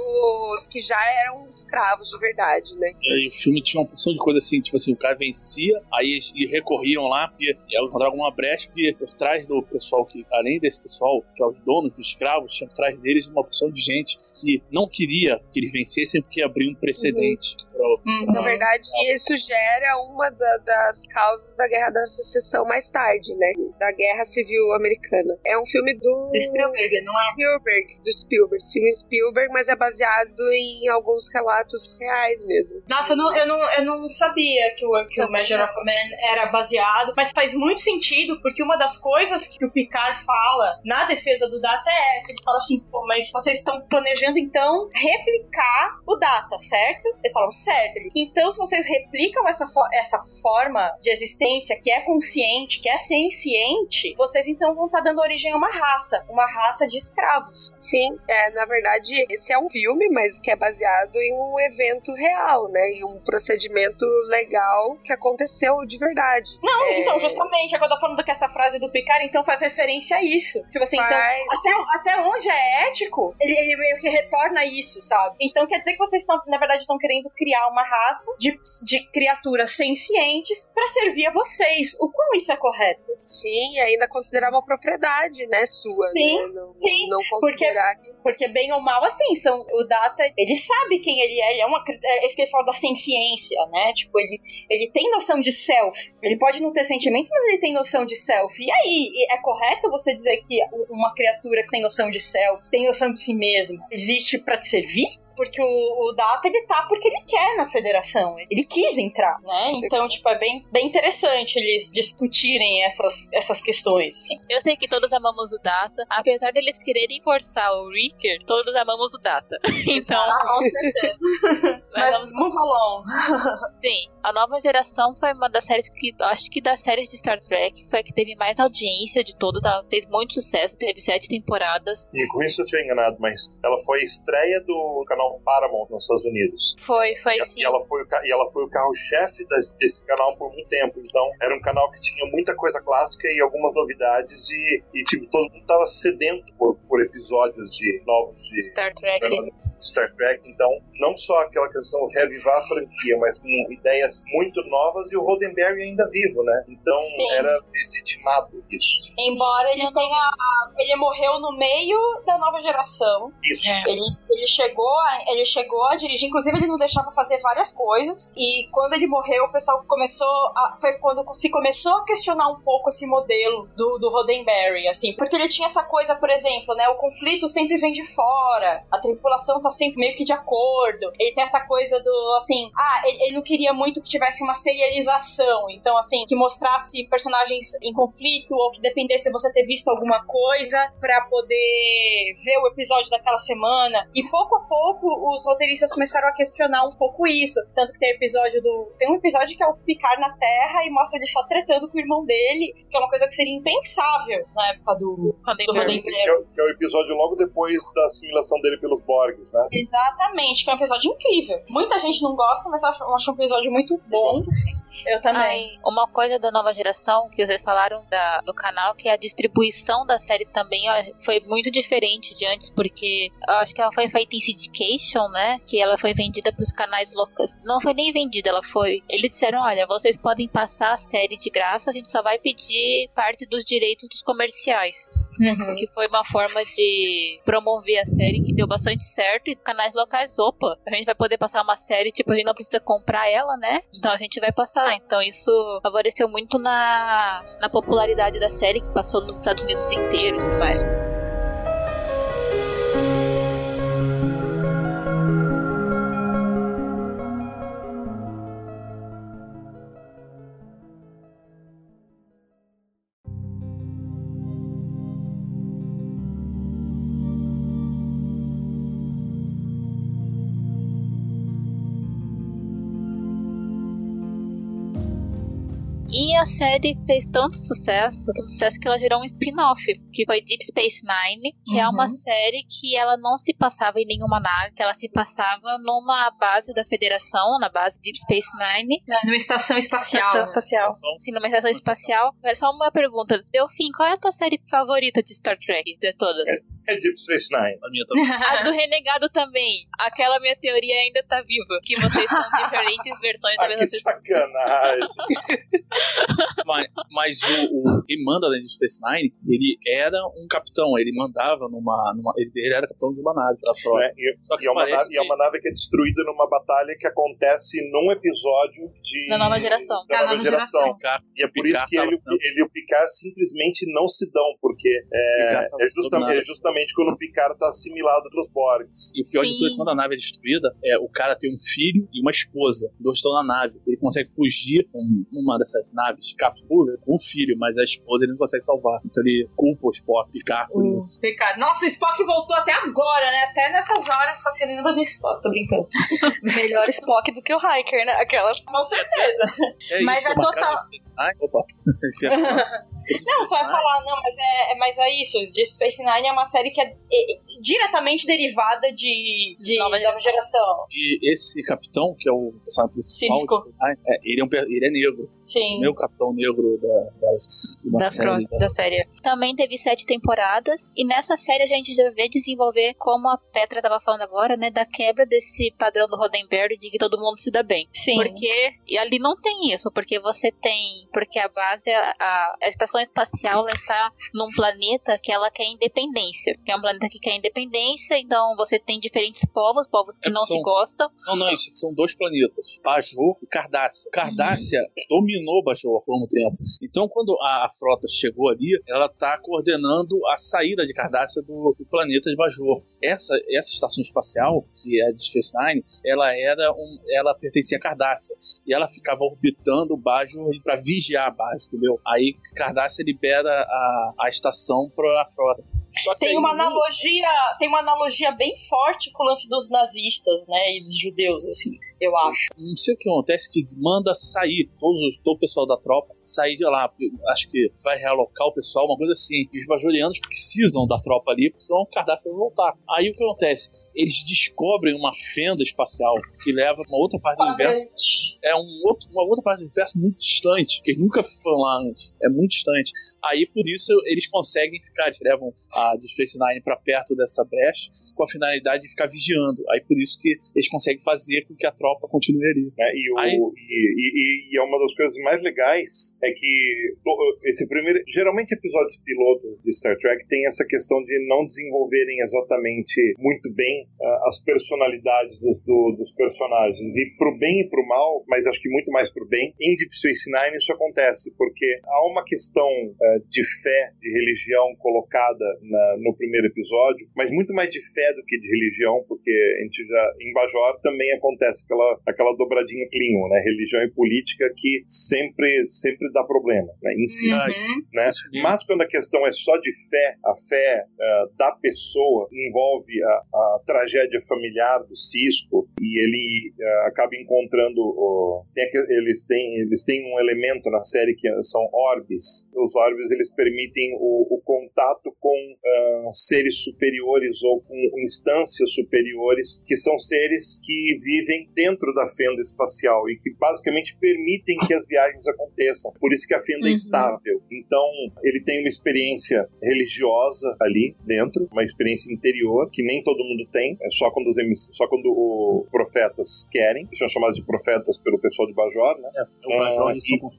os que já eram escravos de verdade, né?
E o filme tinha uma porção de coisa assim, tipo assim, o cara vencia, aí eles recorriam lá, porque encontraram alguma brecha, porque por trás do pessoal que, além desse pessoal, que é os donos dos escravos, tinha por trás deles uma porção de gente que não queria que eles vencessem porque abriu um precedente.
Uhum. Pra, pra, Na verdade, isso gera uma da, das causas da Guerra da Secessão mais tarde, né? Da Guerra Civil Americana. É um filme do...
do Spielberg, não é?
Spielberg, do Spielberg. Steven Spielberg, mas é baseado em alguns relatos reais mesmo.
Nossa, eu não, eu não, eu não sabia que o, que o Measure of Man era baseado, mas faz muito sentido, porque uma das coisas que o Picard fala na defesa do Data é essa. Ele fala assim, pô, mas vocês estão planejando então replicar o Data, certo? Eles falam, certo. Então, se vocês replicam essa, essa forma de existência que é consciente, que é senciente, vocês então vão estar tá dando origem a uma raça, uma raça de escravos.
Sim, é, na verdade, esse é um filme, mas que é baseado em um evento real, né? Em um procedimento legal que aconteceu de verdade.
Não, é... então, justamente, é quando eu tô falando que essa frase do Picard, então faz referência a isso. Tipo assim, então, faz... então, até, até onde é ético, ele, ele meio que retorna isso, sabe? Então quer dizer que vocês estão, na verdade, estão querendo criar uma raça de, de criaturas sencientes para servir a vocês. O quão isso é correto?
Sim, ainda considerar uma propriedade, né, sua.
Sim,
né? não,
sim.
Não considerar
porque, que... porque bem ou mal, assim, são, o Data, ele sabe quem ele é, é uma, é isso que eles falam da senciência, né, tipo, ele, ele tem noção de self, ele pode não ter sentimentos, mas ele tem noção de self. E aí, é correto você dizer que uma criatura que tem noção de self, tem noção de si mesmo, existe para te servir? Porque o, o, Data ele tá porque ele quer na federação, ele quis entrar, né? Então, tipo, é bem, bem interessante eles discutirem essas, essas questões, assim.
Eu sei que todos amamos o Data, apesar deles quererem forçar o Ricker, todos amamos o Data. [LAUGHS] Então.
Ah, com certeza. [LAUGHS] Mas, Mas vamos along. [LAUGHS]
Sim, a nova geração foi uma das séries que, acho que das séries de Star Trek, foi a que teve mais audiência de todas. Ela fez muito sucesso, teve sete temporadas.
E com isso eu tinha enganado, mas ela foi a estreia do canal Paramount nos Estados Unidos.
Foi, foi
E,
sim.
e ela foi, e ela foi o carro-chefe desse canal por muito tempo. Então, era um canal que tinha muita coisa clássica e algumas novidades. E, e, tipo, todo mundo tava sedento por, por episódios de novos de
Star Trek.
Star Trek. Então, não só aquela questão de reavivar a franquia, mas com ideias muito novas e o Roddenberry ainda vivo, né? Então,
Sim.
era legitimado isso.
Embora ele tenha. Ele morreu no meio da nova geração.
Isso.
É.
Ele, ele, chegou a, ele chegou a dirigir, inclusive ele não deixava fazer várias coisas. E quando ele morreu, o pessoal começou a. Foi quando se começou a questionar um pouco esse modelo do, do Roddenberry, assim. Porque ele tinha essa coisa, por exemplo, né? O conflito sempre vem de fora. A tripulação tá sempre meio que de acordo. Ele tem essa coisa do, assim. Ah, ele, ele não queria muito que tivesse uma serialização. Então, assim, que mostrasse personagens em conflito ou que dependesse você ter visto alguma coisa pra poder ver o episódio daquela semana. E pouco a pouco os roteiristas começaram a questionar um pouco isso. Tanto que tem episódio do. Tem um episódio que é o Picard na Terra e mostra ele só tretando com o irmão dele, que é uma coisa que seria impensável na época do, do
Roddenberry.
Que é, o- que é o episódio logo depois da assimilação dele pelos Borgs, né?
Exatamente, que é um episódio incrível. Muita gente não gosta, mas eu acho um episódio muito bom. Eu também.
Uma coisa da nova geração que vocês falaram da, do canal, que a distribuição da série também ó, foi muito diferente de antes, porque eu acho que ela foi feita em syndication, né? Que ela foi vendida para os canais locais. Não foi nem vendida, ela foi. Eles disseram: olha, vocês podem passar a série de graça, a gente só vai pedir parte dos direitos dos comerciais.
Uhum.
Que foi uma forma de promover a série que deu bastante certo. E canais locais, opa, a gente vai poder passar uma série, tipo, a gente não precisa comprar ela, né? Então a gente vai passar. Então isso favoreceu muito na, na popularidade da série, que passou nos Estados Unidos inteiro e tudo mais. A série fez tanto sucesso, tanto sucesso que ela gerou um spin-off, que foi Deep Space Nine, que é uma
Uhum.
série que ela não se passava em nenhuma nave, que ela se passava numa base da Federação, na base Deep Space Nine,
Numa estação espacial.
estação
né?
espacial. Sim, numa estação espacial. Era só uma pergunta. Delfim, qual é a tua série favorita de Star Trek? De todas?
É [LAUGHS] Deep Space Nine.
A minha também. [LAUGHS]
A do Renegado também. Aquela minha teoria ainda tá viva. Que vocês são diferentes [LAUGHS] versões da
Ah,
mesma
que sacanagem.
mas mas o, o quem manda da Deep Space Nine, ele era um capitão, ele mandava numa. numa ele, ele era capitão de uma nave da frota.
né? E,
Só que
e é uma nave, e é uma nave que é destruída numa batalha que acontece num episódio de.
Da nova geração.
Da
Da
nova
nova
geração. E é por
Picard
isso que ele, ele e o Picard simplesmente não se dão, porque é, é, é justamente quando o Picard está assimilado pelos Borgs.
E o pior de tudo é
Sim.
que quando a nave é destruída, é, o cara tem um filho e uma esposa. Dois estão na nave. Ele consegue fugir com uma dessas naves, captura com o filho, mas a esposa ele não consegue salvar. Então ele culpa o Spock, Picard por
Hum.
isso.
Picard. Nossa, o Spock voltou até agora, né? Até nessas horas só se lembra do Spock, tô brincando. [LAUGHS]
Melhor Spock do que o Hiker, né? Aquelas.
Com certeza. [LAUGHS]
É
Mas
isso,
é total-
Ai, opa. [LAUGHS]
Não, só ia falar, não, mas é, é, mas é isso. Deep Space Nine é uma série que é, é, é diretamente derivada de, de
Nova
nova, geração.
E esse capitão, que é o personagem principal,
Cisco.
é, ele, é um, ele é negro.
Sim.
Meu capitão negro da, da,
da,
série. da-
da série. Também teve sete temporadas, e nessa série a gente já vê desenvolver, como a Petra tava falando agora, né, da quebra desse padrão do Roddenberry de que todo mundo se dá bem.
Sim.
Porque e ali não tem isso, porque você tem, porque a base, a, a, a estação espacial ela está num planeta que ela quer independência, que é um planeta que quer independência, então você tem diferentes povos, povos que
É,
não
são-
se gostam.
Não, não, isso são dois planetas. Bajor e Cardácia. Cardácia
Uhum.
dominou Bajor por um tempo. Então, quando a, a frota chegou ali, ela tá coordenando a saída de Cardácia do, do planeta de Bajor. Essa, essa estação espacial, que é de Space Nine, ela era um, ela pertencia a Cardácia. E ela ficava orbitando Bajor para vigiar Bajor, entendeu? Aí Cardácia libera a, a estação para a frota. Só que
Tem
aí
uma
no-
analogia, tem uma analogia bem forte com o lance dos nazistas, né, e dos judeus, assim, eu acho.
Não sei o que acontece, que manda sair todo, todo o pessoal da tropa, sair de lá. Acho que vai realocar o pessoal, uma coisa assim. Os bajorianos precisam da tropa ali, o Cardápio vai voltar. Aí o que acontece? Eles descobrem uma fenda espacial que leva uma outra parte do universo. É um outro, uma outra parte do universo muito distante, que eles nunca foram lá antes. É muito distante. Aí por isso eles conseguem ficar, eles levam a Deep Space Nine pra perto dessa brecha com a finalidade de ficar vigiando. Aí por isso que eles conseguem fazer com que a tropa continue ali.
né? E, o,
Aí-
e, e- e é uma das coisas mais legais é que to- esse primeiro. Geralmente, episódios pilotos de Star Trek tem essa questão de não desenvolverem exatamente muito bem ah, as personalidades dos, do- dos personagens. E pro bem e pro mal, mas acho que muito mais pro bem, em Deep Space Nine isso acontece, porque há uma questão ah, de fé, de religião colocada na- no primeiro episódio, mas muito mais de fé do que de religião, porque a gente já. Em Bajor também acontece aquela, aquela dobradinha Klingon, né? Religião e política que sempre, sempre dá problema, né? Em si,
Uhum.
né? Mas quando a questão é só de fé, a fé ah, da pessoa envolve a, a tragédia familiar do Cisco e ele ah, acaba encontrando o- tem eles têm eles têm um elemento na série que são orbes. Os orbes eles permitem o, o contato com ah, seres superiores ou com instâncias superiores que são seres que vivem dentro da fenda espacial e que basicamente permitem que as viagens aconteçam. Por isso que a fenda é
Uhum.
estável. Então, ele tem uma experiência religiosa ali dentro, uma experiência interior que nem todo mundo tem, é só quando os emiss- só quando os profetas querem, que são chamados de profetas pelo pessoal de Bajor, né?
É, o Bajor,
Ah,
eles
e-
são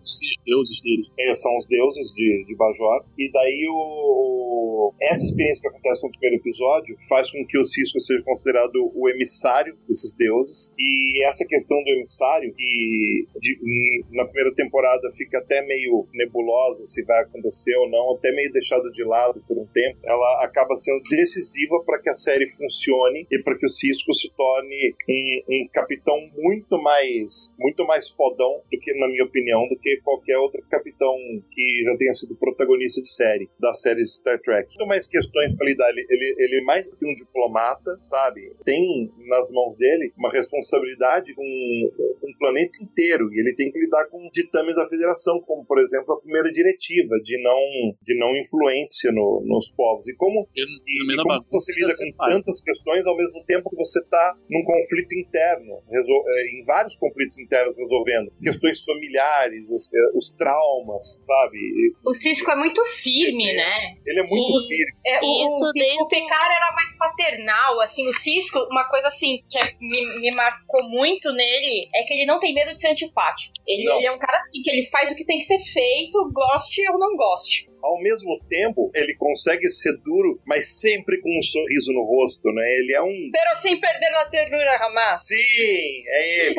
deuses deles.
Eles são os deuses de, de Bajor. E daí o, essa experiência que acontece no primeiro episódio faz com que o Cisco seja considerado o emissário desses deuses. E essa questão do emissário, que de- hum, na primeira temporada fica até meio nebulosa se vai acontecer ou não, até meio deixada de lado por um tempo, ela acaba sendo decisiva para que a série funcione e para que o Cisco se torne um, um capitão muito mais muito mais fodão do que, na minha opinião, do que qualquer outro capitão que já tenha sido protagonista de série, das séries Star Trek. Muito mais questões para lidar. Ele, ele, ele é mais que um diplomata, sabe? Tem nas mãos dele uma responsabilidade com um planeta inteiro e ele tem que lidar com ditames da federação, como, por exemplo, a primeira diretiva de não, de não influência no- nos povos. E como
E,
e, e
da
como
bagunça,
você lida com
faz.
tantas questões ao mesmo tempo que você está num conflito interno, resol- eh, em vários conflitos internos resolvendo questões familiares, as- eh, os traumas, sabe?
O Cisco é muito firme, né?
Ele é muito
E-
firme.
É, o,
Isso
o,
desde-
o Picard era mais paternal, assim, o Cisco, uma coisa assim que é- me, me marcou muito nele é que ele não tem medo de ser antipático. Ele, ele é um cara assim, que ele faz o que tem que ser feito, goste ou não goste.
Ao mesmo tempo, ele consegue ser duro, mas sempre com um sorriso no rosto, né? Ele é um.
Pero sem perder a ternura, Hamas.
Sim, é ele.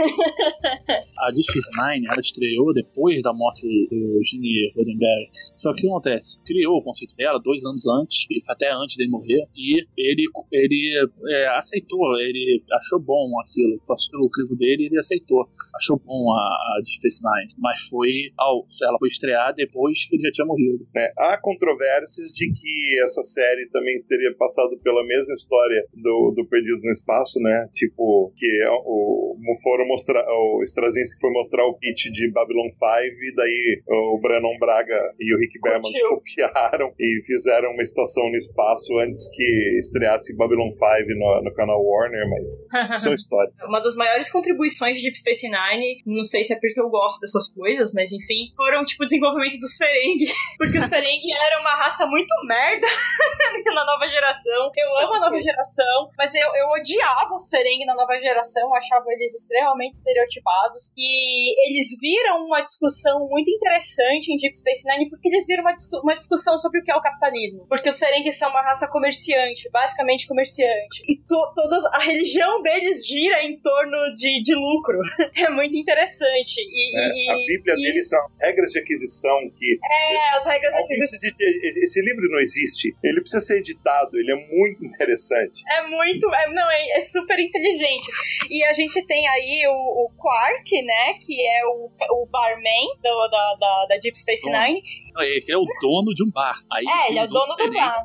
A Deep Space Nine, ela estreou depois da morte do Gene Roddenberry. Só que o que acontece? Criou o conceito dela dois anos antes, até antes dele morrer, e ele, ele é, aceitou, ele achou bom aquilo, passou pelo crivo dele e ele aceitou. Achou bom a, a Deep Space Nine, mas foi ao, ela foi estrear depois que ele já tinha morrido.
Há controvérsias de que essa série também teria passado pela mesma história do, do Perdido no Espaço, né? Tipo, que é o, foram mostrar, o Straczynski foi mostrar o pitch de Babylon 5 e daí o Brennan Braga e o Rick Berman copiaram e fizeram uma estação no espaço antes que estreasse Babylon 5 no, no canal Warner, mas [LAUGHS] são histórias.
Uma das maiores contribuições de Deep Space Nine, não sei se é porque eu gosto dessas coisas, mas enfim, foram tipo [LAUGHS] o desenvolvimento dos Ferengi. Porque os Ferengi eram uma raça muito merda [LAUGHS] na nova geração. Eu amo a nova geração, mas eu, eu odiava os Ferengi na nova geração, achava eles extremamente estereotipados. E eles viram uma discussão muito interessante em Deep Space Nine, porque eles viram uma, discu- uma discussão sobre o que é o capitalismo. Porque os Ferengi são uma raça comerciante, basicamente comerciante. E to, todas, a religião deles gira em torno de, de lucro. [LAUGHS] É muito interessante. E,
né?
e-
a Bíblia
e-
deles são as regras de aquisição que
É, as regras
de- esse livro não existe. Ele precisa ser editado. Ele é muito interessante.
É muito. É, não, é, é super inteligente. E a gente tem aí o, o Quark, né? Que é o, o barman do, da, da, da Deep Space
Dono.
Nine.
Não, ele é o dono de um bar. Aí
É, ele é o dono do bar.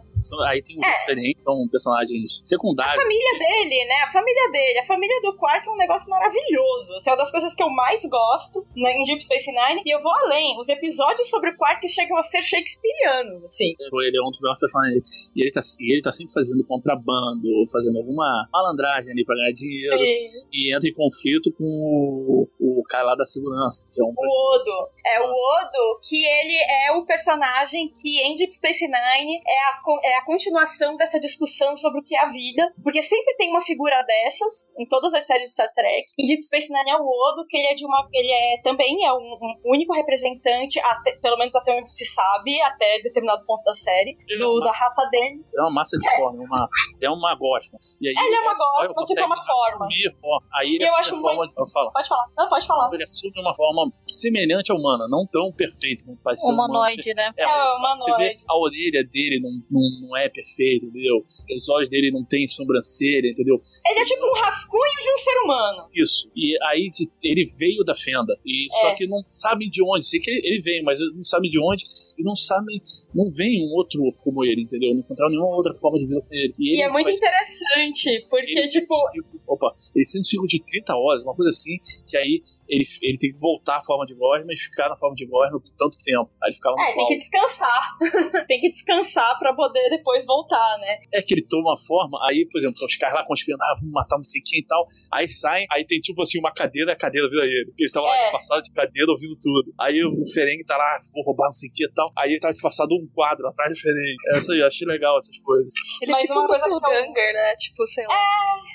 Aí tem os
É.
diferentes, são personagens
A
secundários.
família dele, né? A família dele. A família do Quark é um negócio maravilhoso. Assim, é uma das coisas que eu mais gosto né, em Deep Space Nine. E eu vou além. Os episódios sobre o Quark chegam a ser shakespearianos, assim.
Ele é um dos melhores personagens. E ele, tá, e ele tá sempre fazendo contrabando, fazendo alguma malandragem ali pra ganhar dinheiro.
Sim.
E entra em conflito com o, o cara lá da segurança, que é um.
O Odo. É o Odo, que ele é o personagem que em Deep Space Nine é a, é a continuação dessa discussão sobre o que é a vida. Porque sempre tem uma figura dessas em todas as séries de Star Trek. Em Deep Space Nine é o Odo, que ele é de uma. Ele é também é um, um único representante, até- pelo menos até onde se sabe, até determinado ponto da série,
é
do,
uma,
da raça dele.
é uma massa de forma, é uma, é uma gosma. E aí
Ele é uma gosma
forma
que toma forma.
assumir forma. Aí ele
Eu acho
forma falo.
Pode falar. Não, pode falar.
Ele assume uma forma semelhante à humana, não tão perfeita, como humano.
Humanoide, né?
É,
É, humanoide.
Você vê a orelha dele não, não, não é perfeita, entendeu? Os olhos dele não tem sobrancelha, entendeu?
Ele é tipo um rascunho de um ser humano.
Isso. E aí de- ele veio da fenda. E
É.
só que não sabem de onde. Sei que ele, veio, mas não sabem de onde. E não sabem. Não vem um outro como ele, entendeu? Não encontraram nenhuma outra forma de vida com ele. E,
E
ele
é muito
faz-
interessante, porque,
ele
tipo,
um ciclo- opa, ele tem um ciclo de 30 horas, uma coisa assim, que aí ele, ele tem que voltar à forma de Gosma e ficar na forma de Gosma por tanto tempo. Aí ele fica lá no
É, tem
pau.
que descansar. [LAUGHS] tem que descansar pra poder depois voltar, né?
É que ele toma uma forma, aí, por exemplo, os caras lá conspirando, ah, vamos matar um quem e tal. Aí saem, aí tem tipo assim uma cadeira, a cadeira vira ele. Ele tá lá
É.
disfarçado de cadeira ouvindo tudo. Aí o Ferengue tá lá, vou roubar não sei o que e tal. Aí ele tá disfarçado um quadro atrás do Ferengue. É isso aí, eu achei legal essas coisas.
Ele
Mas
é tipo
uma
um
coisa eu-
doppelganger, né? Tipo, sei lá.
É,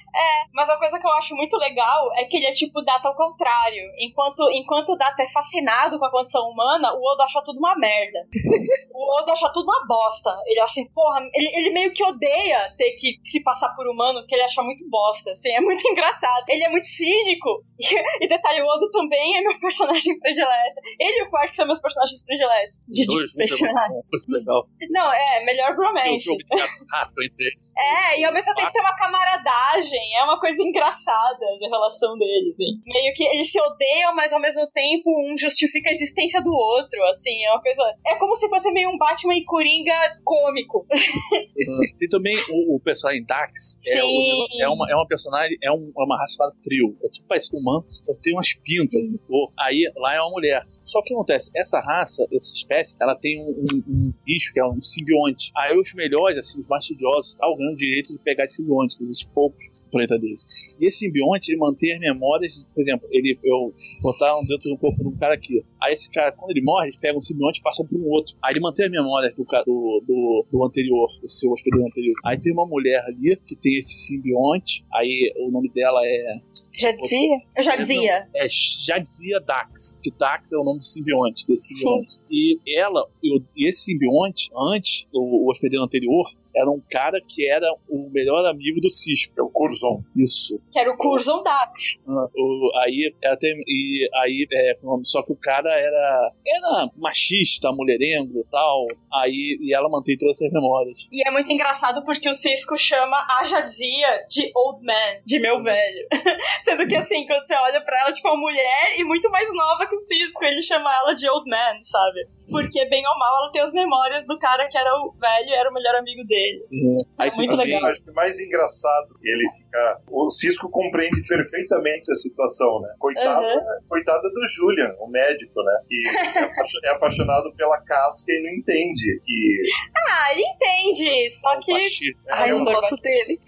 mas uma coisa que eu acho muito legal é que ele é tipo Data ao contrário. Enquanto, enquanto o Data é fascinado com a condição humana, o Odo acha tudo uma merda. [LAUGHS] o Odo acha tudo uma bosta. Ele é assim, porra, ele, ele meio que odeia ter que se passar por humano, porque ele acha muito bosta, assim, é muito [LAUGHS] engraçado. Ele é muito cínico. [LAUGHS] E, detalhe, o Odo também é meu personagem predileto. Ele e o Quark são meus personagens prediletos de
Dois, legal.
Não, é, melhor
Eu
romance.
entre eles.
É, e ao mesmo tempo tem uma camaradagem, é uma coisa engraçada da relação deles. assim. Meio que eles se odeiam, mas ao mesmo tempo um justifica a existência do outro, assim, é uma coisa. É como se fosse meio um Batman e Coringa cômico.
Tem [LAUGHS] também o, o personagem Dax. É, o- é uma, é uma personagem, é, um- é uma raça chamada trio. É tipo parece humano, só tem umas pintas no corpo. Aí lá é uma mulher. Só que o que acontece? Essa raça, essa espécie, ela tem um, um- um bicho que é um simbionte. Aí os melhores, assim, os mais estudiosos, tal, ganham o direito de pegar esse simbionte, que existe poucos planeta deles. E esse simbionte, ele mantém as memórias, por exemplo, ele, eu botar um dentro do corpo de um cara aqui. Aí esse cara, quando ele morre, ele pega um simbionte e passa para um outro. Aí ele mantém as memórias do, do, do, do anterior, do seu hospedeiro anterior. Aí tem uma mulher ali que tem esse simbionte. Aí o nome dela é,
Já dizia?
Eu já dizia.
é já dizia Dax, que Dax é o nome do simbionte, desse simbionte. E ela, e o- e esse simbionte, antes, o, o hospedeiro anterior, era um cara que era o melhor amigo do Cisco.
É o Curzon.
Isso.
Que era o Curzon Dax.
Ah, o- aí ela tem, e aí é, só que o cara era era machista, mulherengo e tal. Aí e ela mantém todas essas memórias.
E é muito engraçado porque o Cisco chama a Jadzia de Old Man, de meu velho. [LAUGHS] Sendo que assim, quando você olha pra ela, tipo, é uma mulher e muito mais nova que o Cisco, ele chama ela de Old Man, sabe? Porque, bem ou mal, ela tem as memórias do cara que era o velho e era o melhor amigo dele.
Aí
É muito
também-
legal.
Acho que mais engraçado ele fica. O Cisco compreende perfeitamente a situação, né? Coitado,
Uhum.
Coitada do Julian, o médico, né? Que é é apaixonado pela casca e não entende que.
Ah, ele entende, só que.
É,
Ai, eu não gosto dele.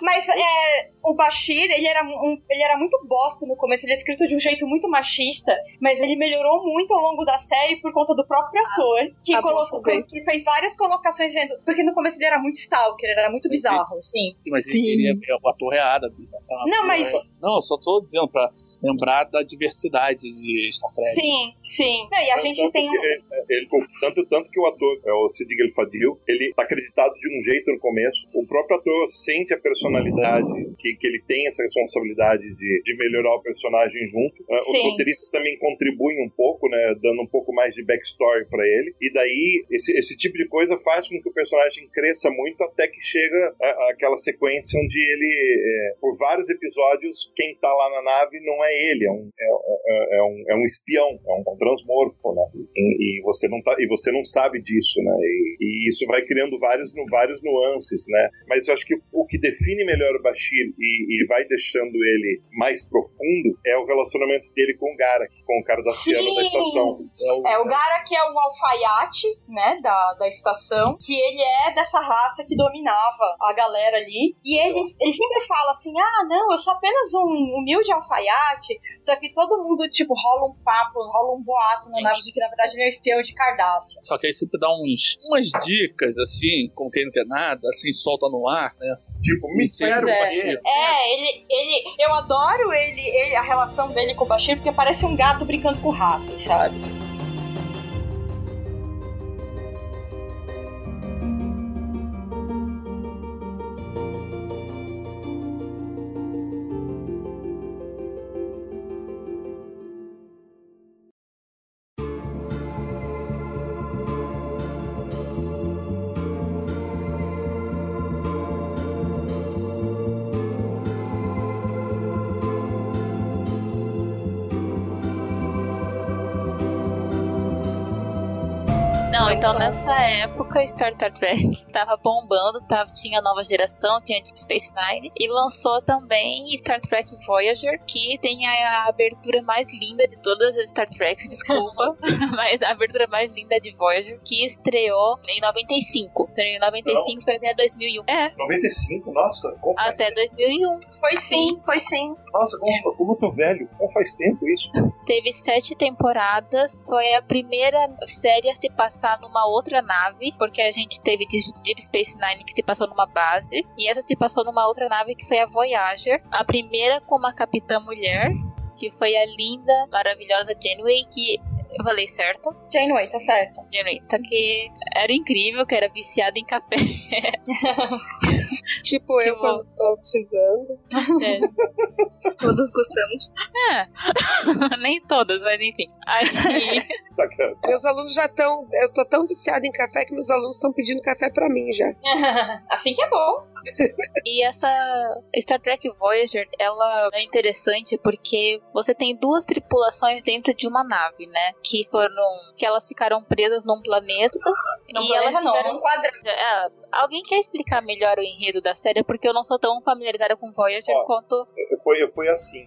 Mas é, o Bashir, ele era, um, ele era muito bosta no começo, ele é escrito de um jeito muito machista, mas ele melhorou muito ao longo da série por conta do próprio ator, que,
tá
colocou, que fez várias colocações dizendo. Porque no começo ele era muito stalker, ele era muito bizarro, assim.
Sim, mas
Sim.
ele é, é o ator reada.
Não, mas-
Não, eu só tô dizendo pra lembrar da diversidade de Star Trek.
Sim, sim. Não, e a gente
Tanto
tem um.
que ele- ele- tanto, tanto que o ator, é o Sid Fadil, ele tá acreditado de um jeito no começo. O próprio ator sente a personalidade, que, que ele tem essa responsabilidade de, de melhorar o personagem junto. Ah, Os roteiristas também contribuem um pouco, né? Dando um pouco mais de backstory pra ele. E daí, esse, esse tipo de coisa faz com que o personagem cresça muito até que chega a- aquela sequência onde ele, é, por vários episódios, quem tá lá na nave não é ele, é um, é, é, é um, é um espião, é um, transmorfo, né? E, e, você não tá, e você não sabe disso, né? E, e isso vai criando vários, vários nuances, né? Mas eu acho que o que define melhor o Bashir e, e vai deixando ele mais profundo é o relacionamento dele com o Garak, com o cara da Cielo da estação.
É o, é, o Garak é um alfaiate, né, da, da estação, que ele é dessa raça que dominava a galera ali. E ele, ele sempre fala assim: ah, não, eu sou apenas um humilde alfaiate. Só que todo mundo, tipo, rola um papo, rola um boato na nave de que na verdade ele é um espião de Cardácia.
Só que aí sempre dá uns, umas dicas, assim, como quem não quer nada, assim, solta no ar, né?
Tipo, mistério
é. Bashir. É, ele, ele. Eu adoro ele, ele, a relação dele com o Bashir, porque parece um gato brincando com o rato, sabe?
Época Star Trek [LAUGHS] tava bombando, tava, tinha nova geração, tinha Deep Space Nine e lançou também Star Trek Voyager, que tem a, abertura mais linda de todas as Star Treks, desculpa, [LAUGHS] [LAUGHS] mas a abertura mais linda de Voyager, que estreou em 95. Estreou em 95 Não. foi até 2001. É.
95? Nossa,
como Até 2001.
Foi sim, foi sim.
Nossa, como, como eu tô velho, como faz tempo isso?
Teve sete temporadas, foi a primeira série a se passar numa outra nave, porque a gente teve Deep Space Nine que se passou numa base, e essa se passou numa outra nave que foi a Voyager, a primeira com uma capitã mulher, que foi a linda, maravilhosa Janeway, que eu falei certo?
Janeway, tá certo.
Janeway, tá que era incrível, que era viciada em café. [LAUGHS] [LAUGHS]
tipo eu quando tô precisando.
É. [LAUGHS] Todas gostamos.
É. [LAUGHS] Nem todas, mas enfim. Aí.
meus alunos já estão. Eu tô tão viciada em café que meus alunos estão pedindo café pra mim já.
assim que é bom.
e essa Star Trek Voyager, ela é interessante porque você tem duas tripulações dentro de uma nave, né? Que foram. que elas ficaram presas num planeta.
Não e elas tiveram não, um quadrante.
É, alguém quer explicar melhor o enredo da série? Porque eu não sou tão familiarizada com Voyager Ó, quanto.
Foi, foi assim.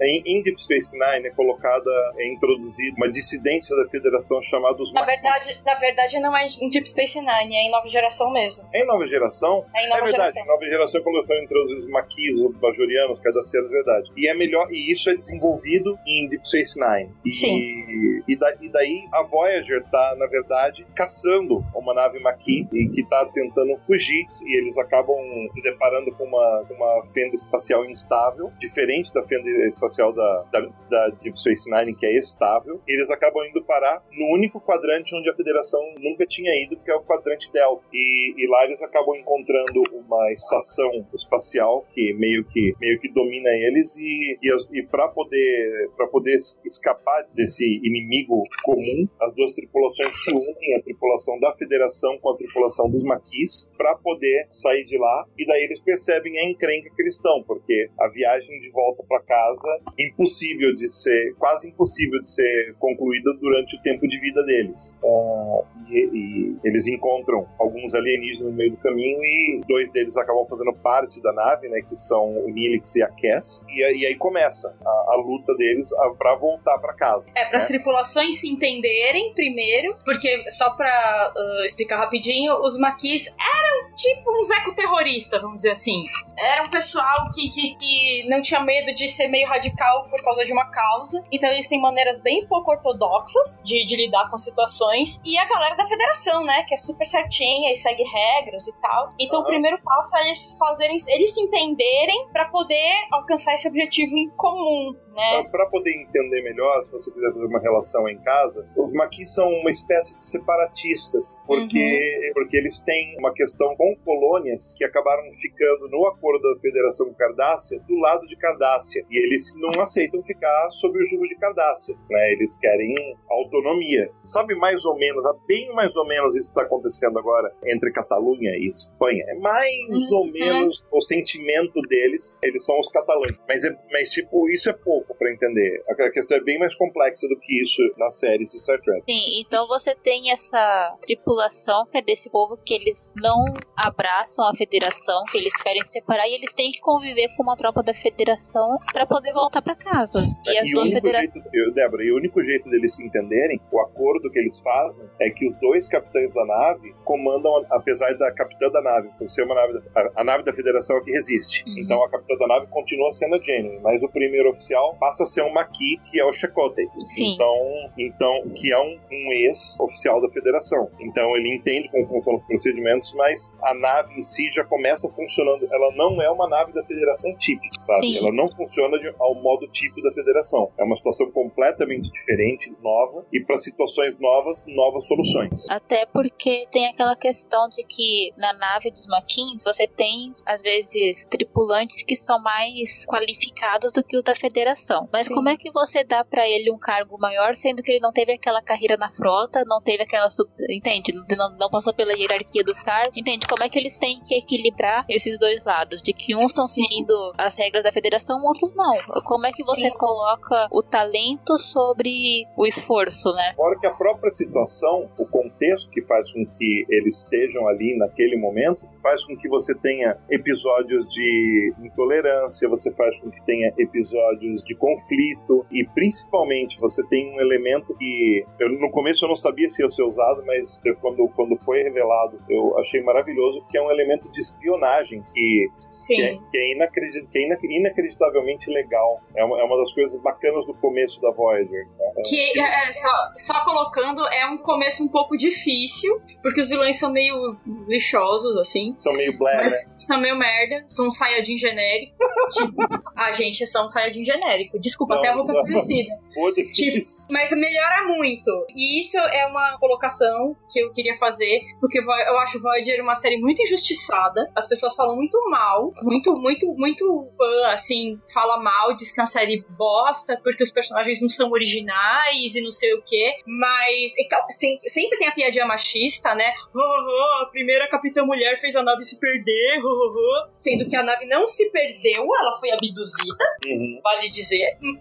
É, em, Deep Space Nine é colocada, é introduzida uma dissidência da federação chamada os
na verdade Na verdade, não é em Deep Space Nine, é em nova geração mesmo.
É em nova geração?
É em nova
é verdade,
geração.
nova geração é quando são entre os maquis, os bajorianos, cardacianos, é verdade. E é melhor, e isso é desenvolvido em Deep Space Nine. E,
Sim.
E, e, da, e daí a Voyager tá, na verdade, caçando uma nave maqui e que tá tentando fugir e eles acabam se deparando com uma, uma fenda espacial instável, diferente da fenda espacial da, da, da Deep Space Nine, que é estável. Eles acabam indo parar no único quadrante onde a Federação nunca tinha ido, que é o quadrante Delta. E, e lá eles acabam encontrando uma estação espacial que meio que, meio que domina eles e, e, e para poder, poder escapar desse inimigo comum, as duas tripulações se unem, a tripulação da Federação com a tripulação dos Maquis, para poder sair de lá. E daí eles percebem a encrenca que eles estão, porque a viagem de volta para casa impossível de ser, quase impossível de ser concluída durante o tempo de vida deles. Uh, e, e, eles encontram alguns alienígenas no meio do caminho e dois deles acabam fazendo parte da nave, né, que são o Nilix e a Cass. E, e aí começa a, a luta deles para voltar para casa.
É, para as né? tripulações se entenderem primeiro, porque só para uh, explicar rapidinho, os maquis eram tipo uns ecoterroristas, vamos dizer assim. Era um pessoal que, que, que não tinha medo de ser meio radical por causa de uma causa. Então eles têm maneiras bem pouco ortodoxas de, de lidar com situações. E a galera da federação, né? Que é super certinha e segue regras e tal. Então uhum. o primeiro passo é eles fazerem, eles se entenderem para poder alcançar esse objetivo em comum, né?
Para poder entender melhor, se você quiser fazer uma relação em casa, os maquis são uma espécie de separatistas, porque, uhum. porque eles têm uma questão com colônias que acabaram ficando no acordo da Federação Cardácia do lado de Cardácia. E eles não aceitam ficar sob o jugo de Cardácia, né? Eles querem autonomia. Sabe mais ou menos, bem mais ou menos isso está acontecendo agora entre Catalunha e Espanha. É mais uhum. ou menos o sentimento deles, eles são os catalães. Mas, é, mas tipo, isso é pouco pouco pra entender. A questão é bem mais complexa do que isso na série de Star Trek.
Sim, então você tem essa tripulação que é desse povo que eles não abraçam a federação, que eles querem separar e eles têm que conviver com uma tropa da federação pra poder voltar pra casa. E as
E
duas federações.
Débora, e o único jeito deles se entenderem, o acordo que eles fazem, é que os dois capitães da nave comandam, apesar da capitã da nave, por ser uma nave, da- a, a nave da Federação é que resiste.
Uhum.
Então a capitã da nave continua sendo a Janeway, mas o primeiro oficial passa a ser um Maqui, que é o Chakotay.
Sim.
Então, então, que é um, um ex-oficial da Federação. Então ele entende como funcionam os procedimentos, mas a nave em si já começa funcionando. Ela não é uma nave da Federação típica, sabe?
Sim.
Ela não funciona de- ao modo tipo da Federação. É uma situação completamente diferente, nova, e para situações novas, novas soluções.
Até porque tem aquela questão de que na nave dos Maquins você tem, às vezes, tripulantes que são mais qualificados do que o da federação. Mas
Sim.
como é que você dá pra ele um cargo maior, sendo que ele não teve aquela carreira na frota, não teve aquela. sub- Entende? Não, não passou pela hierarquia dos cargos. Entende? Como é que eles têm que equilibrar esses dois lados? De que uns estão seguindo as regras da federação, outros não. Como é que você
Sim.
coloca o talento sobre o esforço, né?
Fora que a própria situação, o contexto que faz com que eles estejam ali naquele momento, faz com que você tenha episódios de intolerância, você faz com que tenha episódios de conflito e principalmente você tem um elemento que eu, no começo eu não sabia se ia ser usado, mas eu, quando, quando foi revelado eu achei maravilhoso que é um elemento de espionagem que que é, que é inacredit- que é ina- inacreditavelmente legal. É uma, é uma das coisas bacanas do começo da Voyager. né?
Que, é, só, só colocando, é um começo um pouco difícil, porque os vilões são meio lixosos, assim.
São meio blé, né?
São meio merda, são um Saiyajin genérico. [LAUGHS] tipo, a gente são um Saiyajin genérico. Desculpa,
Não,
até a é
não.
parecida. [LAUGHS] Tipo, mas melhora muito. E isso é uma colocação que eu queria fazer, porque eu acho Voyager uma série muito injustiçada. As pessoas falam muito mal, muito, muito, muito fã, assim, fala mal, diz que é uma série bosta, porque os personagens não são originais e não sei o quê. Mas é claro, sempre, sempre tem a piadinha machista, né? Oh, oh, a primeira capitã mulher fez a nave se perder, oh, oh, oh. sendo que a nave não se perdeu, ela foi abduzida
Uhum.
vale dizer.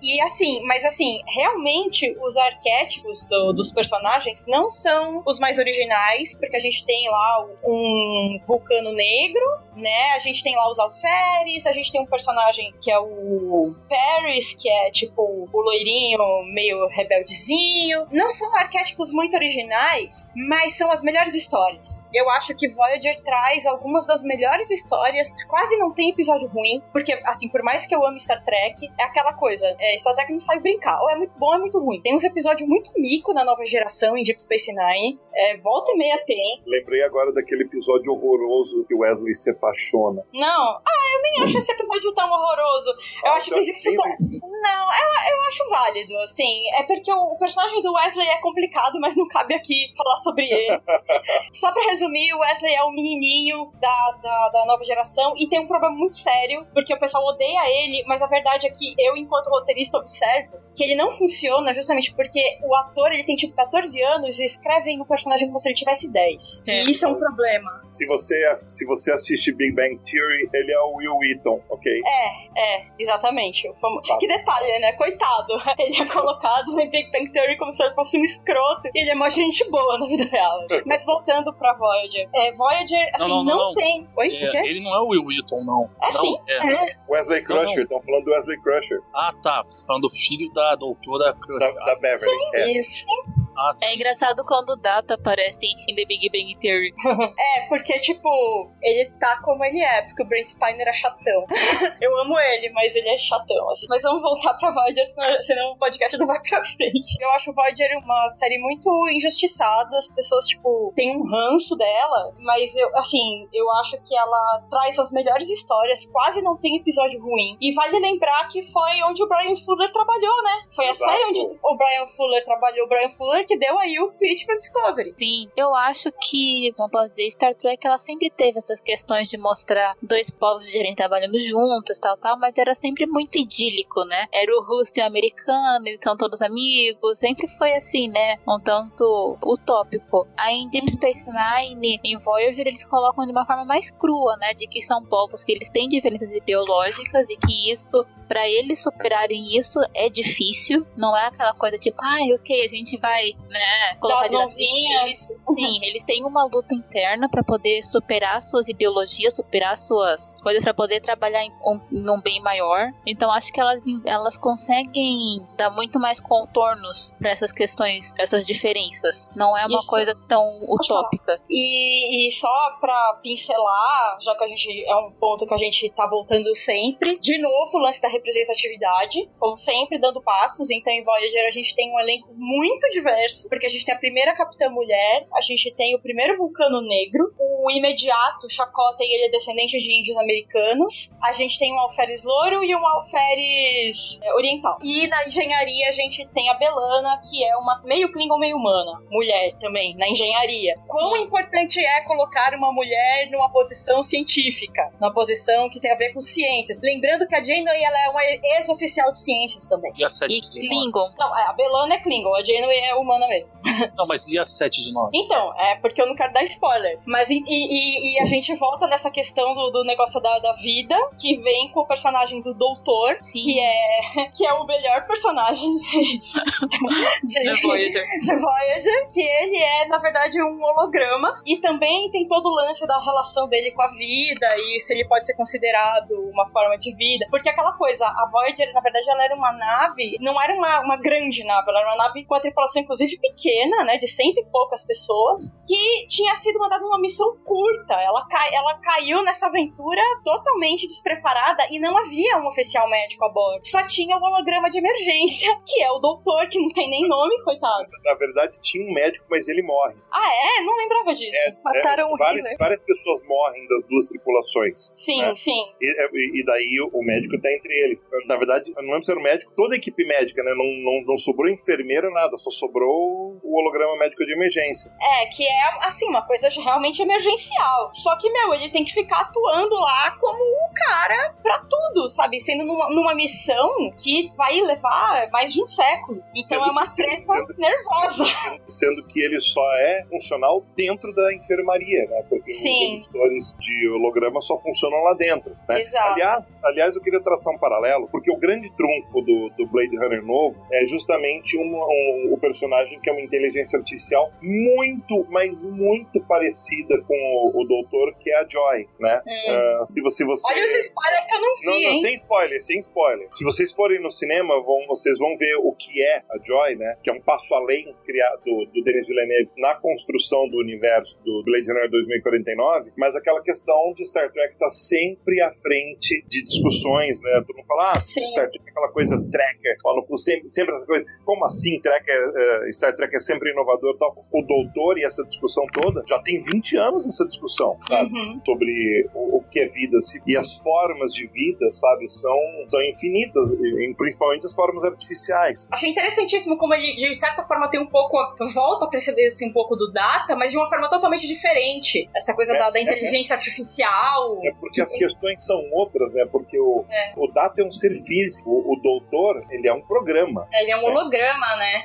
E assim, mas assim, realmente os arquétipos do- dos personagens não são os mais originais, porque a gente tem lá um vulcano negro, né? A gente tem lá os alferes, a gente tem um personagem que é o Paris, que é tipo o loirinho meio rebeldezinho. Não são arquétipos muito originais, mas são as melhores histórias. Eu acho que Voyager traz algumas das melhores histórias, quase não tem episódio ruim, porque assim, por mais que eu ame Star Trek, é aquela coisa, é, Star Trek não sabe brincar, ou é muito bom ou é muito ruim. Tem uns episódios muito mico na nova geração, em Deep Space Nine, é, volta e meia tem.
Lembrei agora daquele episódio horroroso que o Wesley se apaixona.
Não, ah, eu nem acho esse episódio tão horroroso. Eu
Ah,
acho que
eu
existe
vencido.
Não, eu, eu acho válido, assim. É porque o, o personagem do Wesley é complicado, mas não cabe aqui falar sobre ele. [LAUGHS] Só pra resumir, o Wesley é o menininho da, da, da nova geração e tem um problema muito sério, porque o pessoal odeia ele, mas a verdade é que eu, enquanto roteirista, observo que ele não funciona justamente porque o ator, ele tem tipo 14 anos e escrevem o personagem como se ele tivesse 10.
É.
E isso é um problema.
Se você, se você assiste Big Bang Theory, ele é o Will Wheaton, ok?
É, é, exatamente. O famo-
Tá.
Que detalhe, né? Coitado. [LAUGHS] Ele é colocado no Big Bang Theory como se ele fosse um escroto. E ele é uma gente boa na vida real. [LAUGHS] Mas voltando pra Voyager. É, Voyager, assim,
Não,
não,
não, não.
tem. Oi,
É,
o quê?
ele não é o Will Wheaton, não.
É
não,
sim.
é.
Wesley
Não, não.
Crusher, estão falando do Wesley Crusher,
Ah, tá. Você tá falando do filho da doutora Crusher.
da, da Beverly. É.
Isso.
Ah.
É engraçado quando o Data aparece em The Big Bang Theory. [LAUGHS]
É, porque, tipo, ele tá como ele é, porque o Brent Spiner é chatão. [LAUGHS] Eu amo ele, mas ele é chatão, assim. Mas vamos voltar pra Voyager, senão, senão o podcast não vai pra frente. Eu acho Voyager uma série muito injustiçada, as pessoas, tipo, têm um ranço dela, mas eu, assim, eu acho que ela traz as melhores histórias, quase não tem episódio ruim. E vale lembrar que foi onde o Brian Fuller trabalhou, né? Foi a
Exato.
série onde o Brian Fuller trabalhou, o Brian Fuller que deu aí o pitch pra Discovery.
Sim, eu acho que, como posso dizer, Star Trek ela sempre teve essas questões de mostrar dois povos diferentes trabalhando juntos, tal, tal, mas era sempre muito idílico, né? Era o russo e o americano, eles são todos amigos, sempre foi assim, né? Um tanto utópico. Aí em Deep Space Nine, em Voyager, eles colocam de uma forma mais crua, né? De que são povos que eles têm diferenças ideológicas e que isso para eles superarem isso é difícil. Não é aquela coisa tipo, ah, ok, a gente vai, né,
colocar as mãozinhas.
Sim, eles têm uma luta interna para poder superar suas ideologias, superar suas coisas para poder trabalhar em um, num bem maior. Então acho que elas, elas conseguem dar muito mais contornos para essas questões, essas diferenças. Não é uma Isso. coisa tão utópica.
E, e só para pincelar, já que a gente é um ponto que a gente tá voltando sempre, de novo o lance da representatividade, como sempre dando passos. Então em Voyager a gente tem um elenco muito diverso, porque a gente tem a primeira capitã mulher, a gente tem o primeiro vulcano negro, o imediato Chacota e ele é descendente de índios americanos, a gente tem um alferes louro e um alferes é, oriental. E na engenharia a gente tem a Belana, que é uma meio Klingon, meio humana, mulher também, na engenharia. Quão importante é colocar uma mulher numa posição científica, numa posição que tem a ver com ciências. Lembrando que a Janeway ela é uma ex-oficial de ciências também.
E a e Klingon.
Não, a Belana é Klingon, a Janeway é humana mesmo. [LAUGHS]
Não, mas e a 7 de 9?
Então, é porque eu não quero dar spoiler. Mas e, e, e a gente volta nessa questão do, do negócio da, da, vida, que vem com o personagem do Doutor, que é, [LAUGHS] que é o melhor personagem de, de,
The Voyager.
The Voyager, que ele é, na verdade, um holograma. E também tem todo o lance da relação dele com a vida e se ele pode ser considerado uma forma de vida. Porque aquela coisa, a Voyager, na verdade, ela era uma nave, não era uma, uma grande nave, ela era uma nave com a tripulação, inclusive, pequena, né, de cento e poucas pessoas, que tinha sido mandada numa missão curta. Ela, cai, ela caiu nessa aventura totalmente despreparada e não havia um oficial médico a bordo. Só tinha o holograma de emergência, que é o doutor, que não tem nem nome, coitado.
Na verdade, tinha um médico, mas ele morre.
Ah, é? Não lembrava disso. É,
Mataram
é,
o
várias, várias pessoas morrem das duas tripulações.
Sim,
né?
sim.
E, é, e, daí o médico tá entre eles. Na verdade, eu não lembro se era o médico, toda a equipe médica, né? Não, não, não sobrou enfermeira, nada, só sobrou o holograma médico de emergência.
É, que é, assim, uma coisa realmente emergencial. Só que, meu, ele tem que ficar atuando lá como o cara pra tudo, sabe? Sendo numa, numa missão que vai levar mais de um século. Então sendo é uma treta nervosa.
Sendo que ele só é funcional dentro da enfermaria, né? Porque Sim. os editores de holograma só funcionam lá dentro. Né?
Exato.
Aliás, aliás, eu queria traçar um paralelo, porque o grande trunfo do, do Blade Runner novo é justamente um, um, o personagem que é uma inteligência artificial muito, mas muito parecida com o, o Doutor, que é a Joy, né? Uh, se, você, você...
Olha os spoilers que eu não vi,
Não, não, sem spoiler, sem spoiler. Se vocês forem no cinema, vão, vocês vão ver o que é a Joy, né? Que é um passo além criado do, do Denis Villeneuve na construção do universo do Blade Runner 2049, mas aquela questão de Star Trek tá sempre à frente de discussões, né? Todo mundo fala, ah, Sim. Star Trek é aquela coisa tracker, sempre, sempre essa coisa, como assim tracker, uh, Star Trek é sempre inovador tal? O Doutor e essa discussão toda, já tem 20 anos essa discussão, sabe? Uhum. Sobre o, o, que é vida, se, e as formas de vida, sabe, são, são infinitas, e, principalmente as formas artificiais.
Achei interessantíssimo como ele, de certa forma, tem um pouco, volta a preceder assim, um pouco do Data, mas de uma forma totalmente diferente. Essa coisa é, da, da, é, inteligência é, artificial.
É porque as questões são outras, né? Porque o, é. o Data é um ser físico, o, o Doutor, ele é um programa.
Ele é um holograma, né?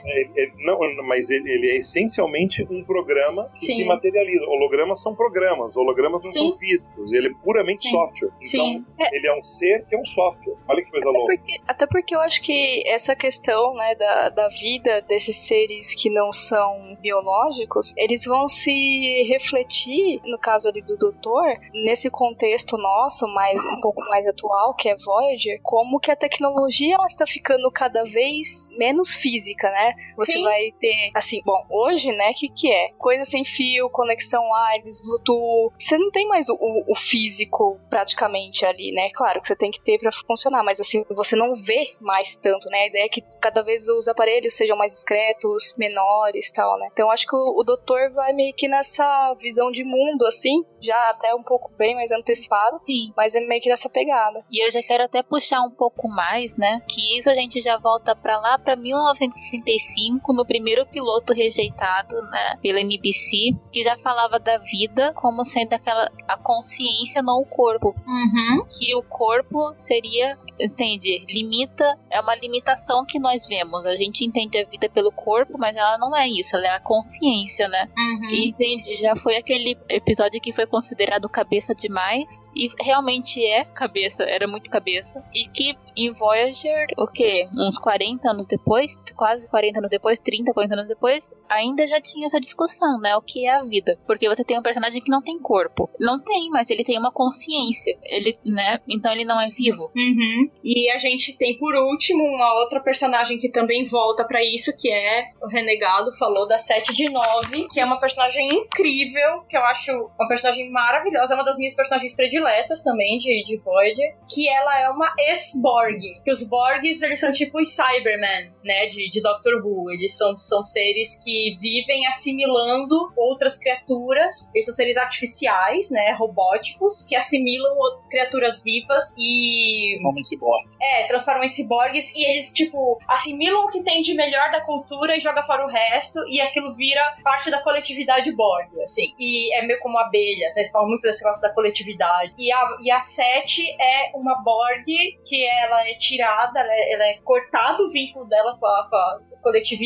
Não, mas ele, ele, é essencialmente um programa que Sim. se materializa. Hologramas são programas, hologramas não Sim. são físicos, ele é puramente Sim. software. Então, Sim. ele é um ser que é um software. Olha que coisa
até
louca.
Porque, até porque eu acho que essa questão né, da, da vida desses seres que não são biológicos, eles vão se refletir, no caso ali do doutor, nesse contexto nosso, mais um pouco mais atual, que é Voyager, como que a tecnologia ela está ficando cada vez menos física, né? Você Sim. vai ter, assim, bom, hoje, né, que que é? Coisa sem fio, conexão wireless, Bluetooth. Você não tem mais o, o, o físico praticamente ali, né? Claro que você tem que ter para funcionar, mas assim, você não vê mais tanto, né? A ideia é que cada vez os aparelhos sejam mais discretos, menores tal, né? Então acho que o, o doutor vai meio que nessa visão de mundo, assim, já até um pouco bem mais antecipado.
Sim.
Mas é meio que nessa pegada.
E eu já quero até puxar um pouco mais, né? Que isso a gente já volta para lá para 1965, no primeiro piloto rejeitado, né? Pela NBC, que já falava da vida como sendo aquela a consciência não ao corpo.
Uhum.
Que o corpo seria, entende? Limita, é uma limitação que nós vemos. A gente entende a vida pelo corpo, mas ela não é isso, ela é a consciência, né?
Uhum.
E entende, já foi aquele episódio que foi considerado cabeça demais. E realmente é cabeça, era muito cabeça. E que em Voyager, o quê? Uns 40 anos depois, quase 40 anos depois, 30, 40 anos depois, ainda já tinha essa discussão, né? O que é a vida? Porque você tem um personagem que não tem corpo. Não tem, mas ele tem uma consciência. Ele, né? Então ele não é vivo.
Uhum. E a gente tem por último uma outra personagem que também volta pra isso, que é o Renegado, falou da 7 de 9, que é uma personagem incrível, que eu acho uma personagem maravilhosa, é uma das minhas personagens prediletas também de, de Voyager, que ela é uma ex-Borg. Que os Borgs, eles são tipo os Cybermen, né, de, de Doctor Who. Eles são, são seres que vivem assimilando outras criaturas. São seres artificiais, né, robóticos, que assimilam criaturas vivas e...
Homem ciborgue.
É, transformam em ciborgues e eles, tipo, assimilam o que tem de melhor da cultura e joga fora o resto e aquilo vira parte da coletividade Borg, assim. E é meio como abelhas, né? eles falam muito desse negócio da coletividade. E a, e a Sete é uma Borg que ela é tirada, ela é, ela é cortado o vínculo dela com a, com a coletividade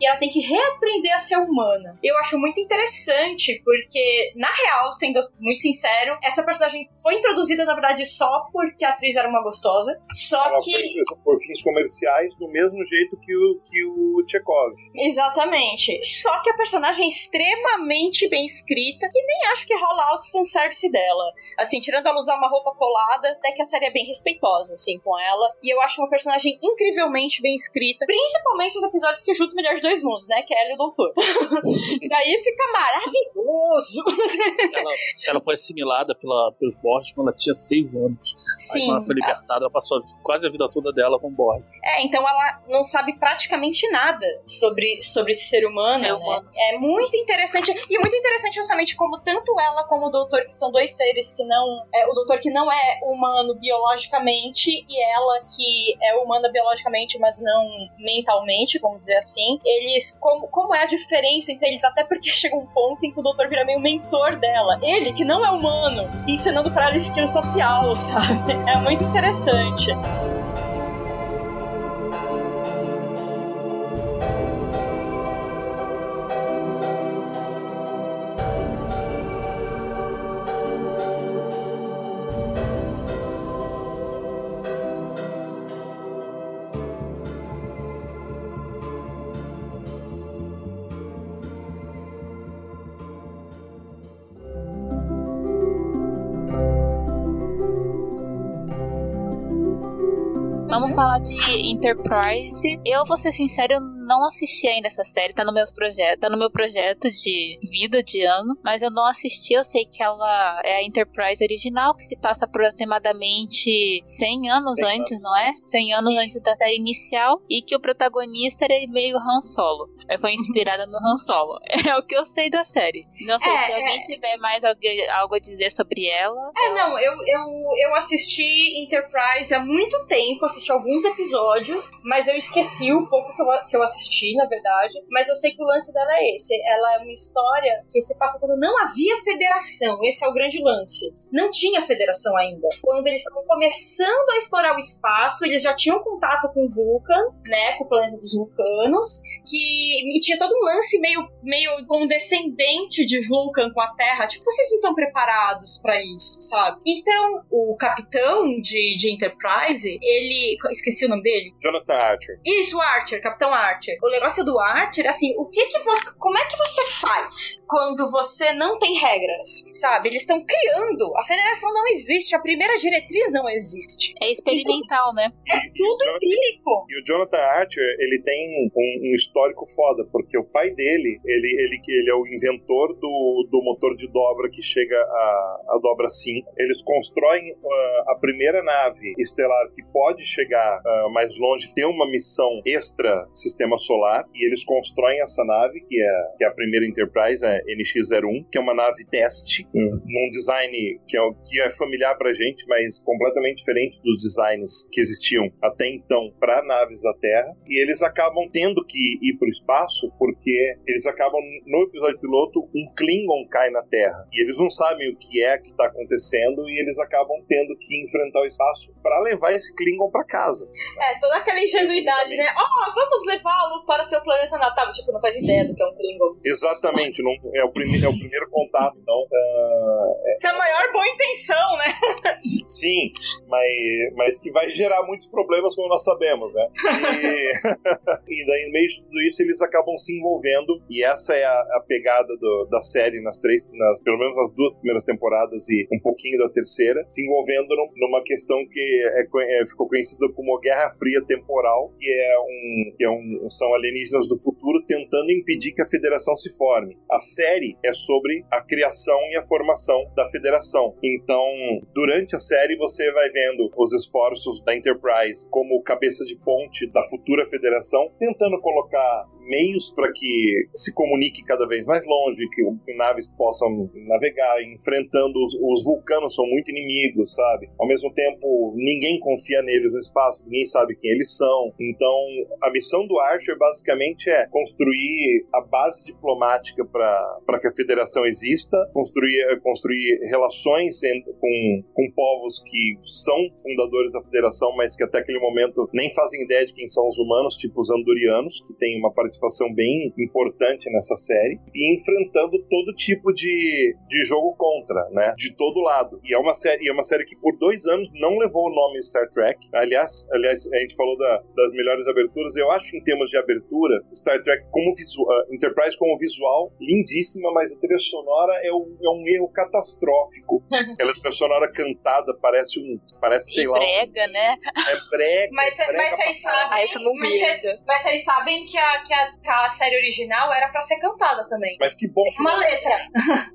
e ela tem que reaprender a ser humana. Eu acho muito interessante porque, na real, sendo muito sincero, essa personagem foi introduzida, na verdade, só porque a atriz era uma gostosa. Só
Ela
que.
foi por fins comerciais do mesmo jeito que o, que o Chekhov.
Exatamente. Só que a personagem é extremamente bem escrita e nem acho que rola alto fanservice dela. Assim, tirando ela usar uma roupa colada, até que a série é bem respeitosa, assim, com ela. E eu acho uma personagem incrivelmente bem escrita, principalmente os episódios que juntam o melhor de dois mundos, né? Que é ela e o Doutor. [LAUGHS] e aí fica maravilhoso.
Ela, ela foi assimilada pela, pelos Borges quando ela tinha seis anos. Aí
Sim.
quando ela foi libertada, ela passou quase a vida toda dela com Borg.
É, então ela não sabe praticamente nada sobre, sobre esse ser humano,
Ser
né?
humano.
É muito interessante. E muito interessante justamente como tanto ela como o doutor, que são dois seres que não. É, o doutor que não é humano biologicamente e ela que é humana biologicamente, mas não mentalmente, vamos dizer assim. Eles. Como, como é a diferença entre eles? Até porque [LAUGHS] chega um ponto em que o doutor vira meio mentor dela. Ele, que não é humano, ensinando pra ela skill social, [LAUGHS] sabe? É muito interessante.
Enterprise. Eu vou ser sincero, não assisti ainda essa série, tá no meus projetos, tá no meu projeto de vida de ano, mas eu não assisti, eu sei que ela é a Enterprise original, que se passa aproximadamente 100 anos
100
antes, não é? 100 anos antes da série inicial, e que o protagonista era meio Han Solo. É, Foi inspirada no Han Solo. [LAUGHS] É o que eu sei da série. Não sei
É,
se alguém tiver mais algu- algo a dizer sobre ela.
É, não, eu, eu, eu assisti Enterprise há muito tempo, assisti alguns episódios, mas eu esqueci o pouco que eu, que eu assisti, na verdade. Mas eu sei que o lance dela é esse. Ela é uma história que se passa quando não havia federação. Esse é o grande lance. Não tinha federação ainda. Quando eles estavam começando a explorar o espaço, eles já tinham contato com Vulcan, né, com o planeta dos vulcanos, que e tinha todo um lance meio, meio condescendente de Vulcan com a Terra. Tipo, vocês não estão preparados pra isso, sabe? Então, o capitão de, de Enterprise, ele. Esqueci o nome dele.
Jonathan Archer.
Isso, o Archer, Capitão Archer. O negócio do Archer, assim, o que que você. Como é que você faz quando você não tem regras? Sabe? Eles estão criando. A federação não existe, a primeira diretriz não existe.
É experimental, né?
É tudo empírico.
E o Jonathan Archer, ele tem um, um histórico foda, porque o pai dele, ele, ele, ele é o inventor do, do motor de dobra que chega a, a dobra 5. Eles constroem uh, a primeira nave estelar que pode chegar uh, mais longe, tem uma missão extra sistema sistema solar e eles constroem essa nave, que é, que é a primeira Enterprise, a NX-01, que é uma nave teste,
Hum.
num design que é, que é familiar pra gente, mas completamente diferente dos designs que existiam até então para naves da Terra. E eles acabam tendo que ir pro espaço porque eles acabam, no episódio piloto, um Klingon cai na Terra. E eles não sabem o que é que tá acontecendo e eles acabam tendo que enfrentar o espaço para levar esse Klingon para casa.
É, toda aquela ingenuidade, né? Ó, vamos levá-lo para seu planeta natal. Tipo, não faz ideia do que é um Klingon.
Exatamente, não, é, o primeiro, é o primeiro contato. Então, ah,
Isso é a maior boa intenção, né?
Sim, mas, mas que vai gerar muitos problemas, como nós sabemos, né? E, [LAUGHS] e daí, no meio de tudo isso, eles acabam se envolvendo, e essa é a, a pegada do- da série nas três, nas, pelo menos nas duas primeiras temporadas e um pouquinho da terceira, se envolvendo num- numa questão que é é- ficou conhecida como Guerra Fria Temporal, que é um, que é um são alienígenas do futuro tentando impedir que a federação se forme. A série é sobre a criação e a formação da federação. Então, durante a série você vai vendo os esforços da Enterprise como cabeça de ponte da futura federação, tentando colocar meios para que se comunique cada vez mais longe, que, que naves possam navegar, enfrentando os, os vulcanos são muito inimigos, sabe? Ao mesmo tempo, ninguém confia neles no espaço, ninguém sabe quem eles são. Então, a missão do Archer basicamente é construir a base diplomática para que a federação exista, construir, construir relações com, com povos que são fundadores da federação, mas que até aquele momento nem fazem ideia de quem são os humanos, tipo os andorianos, que tem uma participação bem importante nessa série, e enfrentando todo tipo de, de jogo contra, né? De todo lado. E é uma série, é uma série que por dois anos não levou o nome Star Trek. Aliás, aliás a gente falou da- das melhores aberturas. Eu acho, em termos de abertura, Star Trek como visual, Enterprise como visual, lindíssima, mas a trilha sonora é um, é um erro catastrófico. [LAUGHS] Aquela trilha sonora cantada parece um. Parece, sei
e
lá, um-
brega, né?
é brega.
Mas,
brega
mas vocês sabem.
Ah,
mas vocês sabem que a, que, a, que a série original era pra ser cantada também.
Mas que bom que
Uma letra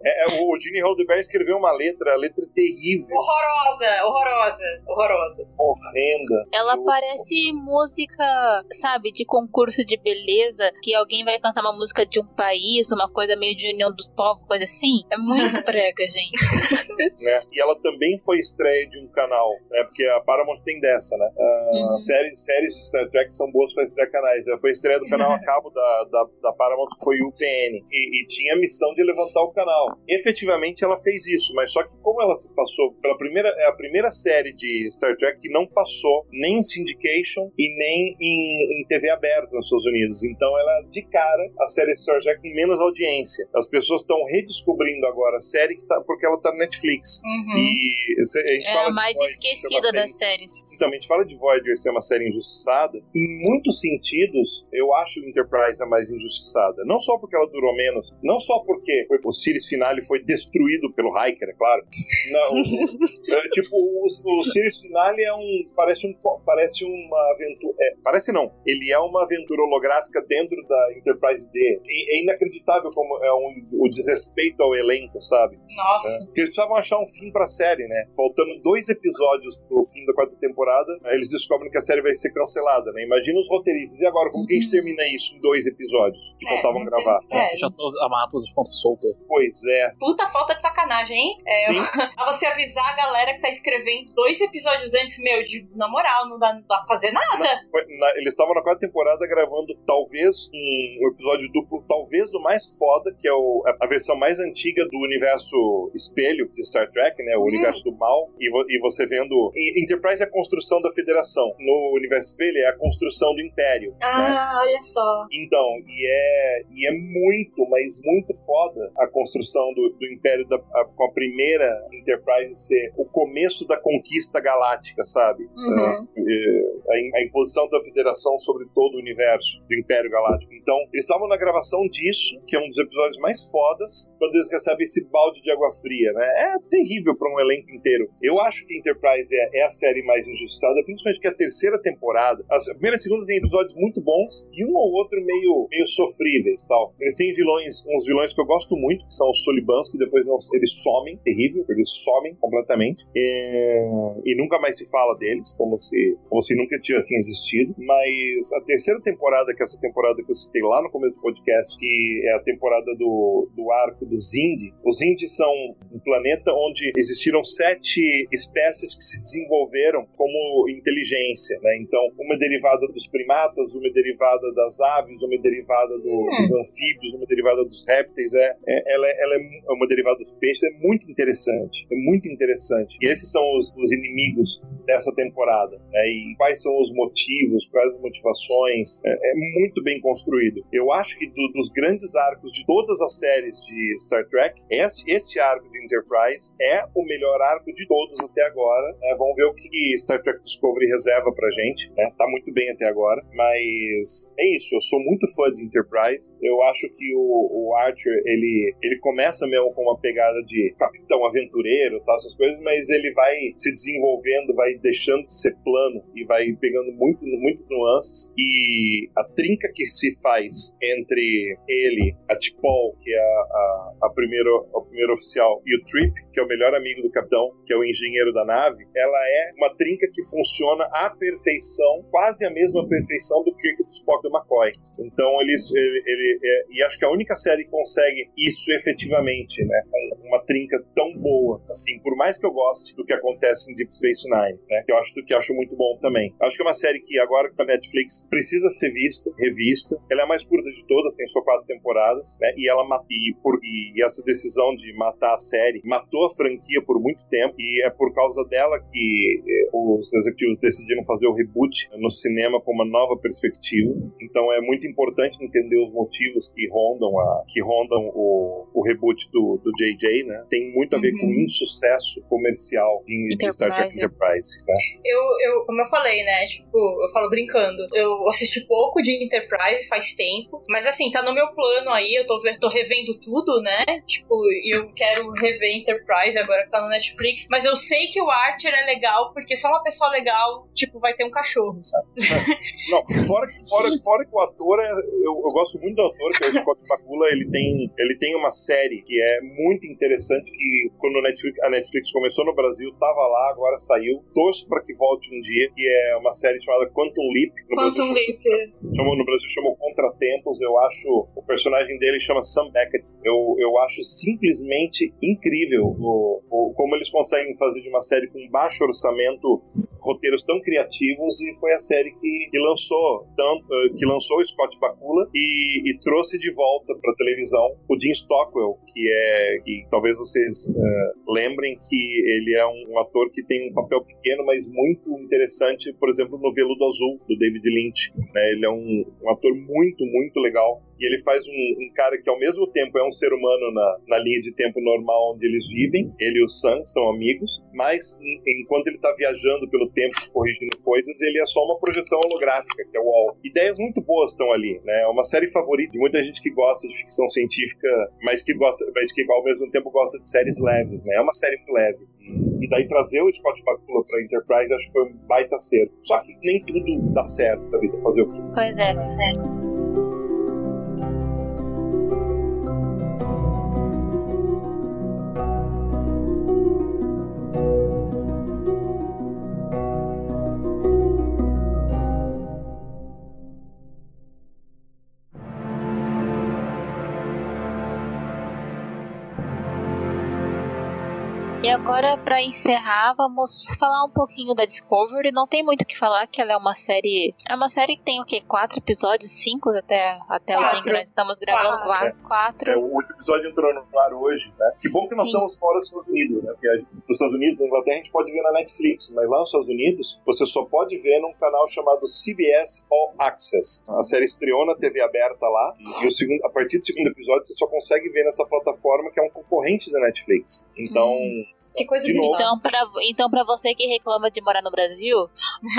É, é, o Gene Roddenberry escreveu uma letra, a letra é terrível,
horrorosa, horrorosa, horrorosa.
horrenda.
Ela
Eu-
parece música, sabe, de concurso de beleza, que alguém vai cantar uma música de um país, uma coisa meio de união dos povos, coisa assim. É muito [LAUGHS] brega, gente.
né? E ela também foi estreia de um canal, né? Porque a Paramount tem dessa, né? Ah,
Uhum.
séries, séries de Star Trek são boas para estrear canais. Ela foi estreia do canal [LAUGHS] a cabo da, da, da Paramount, que foi o UPN. E, e tinha a missão de levantar o canal. Efetivamente ela fez isso, mas só que como ela se passou pela primeira, é a primeira série de Star Trek que não passou nem em syndication e nem em, em TV aberta nos Estados Unidos. Então ela de cara a série Star Trek com menos audiência. As pessoas estão redescobrindo agora a série que tá, porque ela tá no Netflix.
Uhum.
E a gente
É
fala
a mais
Voyager uma
esquecida
série-
das séries.
Então, a gente fala de Voyager ser uma série injustiçada. Em muitos sentidos, eu acho Enterprise a mais injustiçada. Não só porque ela durou menos, não só porque o Sirius Finale foi destruído pelo Hiker, é claro. Não, [LAUGHS] é, tipo, o, o Sirius Finale é um. Parece, um, parece uma aventura. é, parece não. Ele é uma aventura holográfica dentro da Enterprise D. E, é inacreditável como é um, o desrespeito ao elenco, sabe?
Nossa.
Porque eles precisavam achar um fim pra série, né? Faltando dois episódios pro fim da quarta temporada, eles descobrem que a série vai ser cancelada, né? Imagina os roteiristas. E agora, como que a gente termina isso em dois episódios que
É,
faltavam gravar?
É,
Já tô amarrado todas as pontas soltas.
Pois é.
puta falta de sacanagem, hein? É,
Sim. [LAUGHS]
a você avisar a galera que tá escrevendo dois episódios antes, meu, de, na moral, não dá, não dá pra fazer nada.
Foi- na- eles estavam na quarta temporada gravando talvez um, um episódio duplo, talvez o mais foda, que é o- a versão mais antiga do universo espelho de Star Trek, né? O
Hum.
universo do mal. E, vo- e você vendo. e- Enterprise é a construção da federação. No universo espelho é a construção do império. né?
Ah, olha só.
Então, e é, e é muito, mas muito foda a construção do, do Império da, a- com a primeira Enterprise ser o começo da conquista galáctica, sabe?
Uhum.
É, a, a imposição da Federação sobre todo o universo do Império Galáctico. Então, eles estavam na gravação disso, que é um dos episódios mais fodas, quando eles recebem esse balde de água fria, né? É terrível para um elenco inteiro. Eu acho que Enterprise é, é a série mais injustiçada, principalmente que a terceira temporada, a primeira e a segunda tem episódios muito bons, e um ou outro outro meio, meio sofríveis tal. Eles têm vilões, uns vilões que eu gosto muito, que são os Solibans, que depois não, eles somem, terrível, eles somem completamente. É, e nunca mais se fala deles, como se, como se nunca tivessem existido. Mas a terceira temporada, que é essa temporada que eu citei lá no começo do podcast, que é a temporada do, do arco dos Indi. Os Indi são um planeta onde existiram sete espécies que se desenvolveram como inteligência, né? Então, uma é derivada dos primatas, uma é derivada das aves, uma é derivada do, hum. dos anfíbios, uma é derivada dos répteis. É, é, ela, é, ela é uma derivada dos peixes. É muito interessante. É muito interessante. E esses são os, os inimigos dessa temporada. Né? E quais são os motivos, quais as motivações. É, é muito bem construído. Eu acho que do, dos grandes arcos de todas as séries de Star Trek, esse, esse arco de Enterprise é o melhor arco de todos até agora. Né? Vamos ver o que Star Trek Discovery reserva pra gente. Né? Tá muito bem até agora. Mas é isso. Eu sou muito fã de Enterprise. Eu acho que o, o Archer, ele, ele começa mesmo com uma pegada de capitão aventureiro, tá, essas coisas, mas ele vai se desenvolvendo, vai deixando de ser plano e vai pegando muito, muitas nuances. E a trinca que se faz entre ele, a T'Pol, que é a, a, a, primeiro, a primeiro oficial, e o Trip, que é o melhor amigo do capitão, que é o engenheiro da nave, ela é uma trinca que funciona à perfeição, quase a mesma perfeição do que do Spock do McCoy. Então eles, ele, ele é, e acho que a única série que consegue isso efetivamente, né, uma trinca tão boa, assim, por mais que eu goste do que acontece em Deep Space Nine, né, que eu acho que acho muito bom também. Acho que é uma série que agora que tá na Netflix precisa ser vista, revista. Ela é a mais curta de todas, tem só quatro temporadas, né, e ela e, por, e essa decisão de matar a série matou a franquia por muito tempo e é por causa dela que eh, os executivos decidiram fazer o reboot no cinema com uma nova perspectiva. Então é muito importante entender os motivos que rondam a que rondam o, o reboot do, do JJ, né? Tem muito a ver uhum. com o insucesso comercial em Star Trek Enterprise. Né?
Eu, eu, como eu falei, né? Tipo, eu falo brincando. Eu assisti pouco de Enterprise faz tempo, mas assim, tá no meu plano aí. Eu tô, tô revendo tudo, né? Tipo, eu quero rever Enterprise agora que tá no Netflix. Mas eu sei que o Archer é legal porque só uma pessoa legal, tipo, vai ter um cachorro, sabe? [LAUGHS]
Não, fora que, fora, fora que o ator é. Eu, eu gosto muito do ator, que é o Scott Bakula. Ele tem, ele tem uma série que é muito interessante. Que quando a Netflix, a Netflix começou no Brasil, tava lá, agora saiu. Torço pra que volte um dia, que é uma série chamada Quantum Leap.
No Quantum Brasil, Leap.
Chamou, no Brasil chamou Contratempos. Eu acho. O personagem dele chama Sam Beckett. Eu, eu acho simplesmente incrível o, o, como eles conseguem fazer de uma série com baixo orçamento roteiros tão criativos e foi a série que, que lançou tanto, eh, que lançou o Scott Bakula e, e trouxe de volta para televisão o Jim Stockwell, que é que talvez vocês uh, lembrem que ele é um, um, ator que tem um papel pequeno, mas muito interessante, por exemplo, no Veludo Azul do David Lynch. Né? Ele é um, um ator muito muito legal e ele faz um, um, cara que ao mesmo tempo é um ser humano na, na linha de tempo normal onde eles vivem, ele e o Sam são amigos, mas enquanto ele está viajando pelo tempo corrigindo coisas, ele é só uma projeção holográfica, que é o UOL. Ideias muito boas estão ali, né? É uma série favorita de muita gente que gosta de ficção científica, mas que gosta, mas que ao mesmo tempo gosta de séries leves, né? É uma série muito leve. E daí trazer o Scott Bakula pra Enterprise acho que foi um baita acerto. Só que nem tudo dá certo vida, fazer o quê?
Pois é, pois é. Agora, para encerrar, vamos falar um pouquinho da Discovery. Não tem muito o que falar, que ela é uma série. É uma série que tem o quê? Quatro episódios? Cinco até, até o dia que nós estamos gravando? Quatro. Quatro.
É, o último episódio entrou no ar hoje, né? Que bom que nós Sim. estamos fora dos Estados Unidos, né? Porque nos Estados Unidos, na Inglaterra, a gente pode ver na Netflix, mas lá nos Estados Unidos, você só pode ver num canal chamado CBS All Access. A série estreou na TV aberta lá, e o segundo, a partir do segundo episódio você só consegue ver nessa plataforma que é um concorrente da Netflix. Então. Hum
Que coisa
De
bizarra.
Então pra, então, pra você que reclama de morar no Brasil,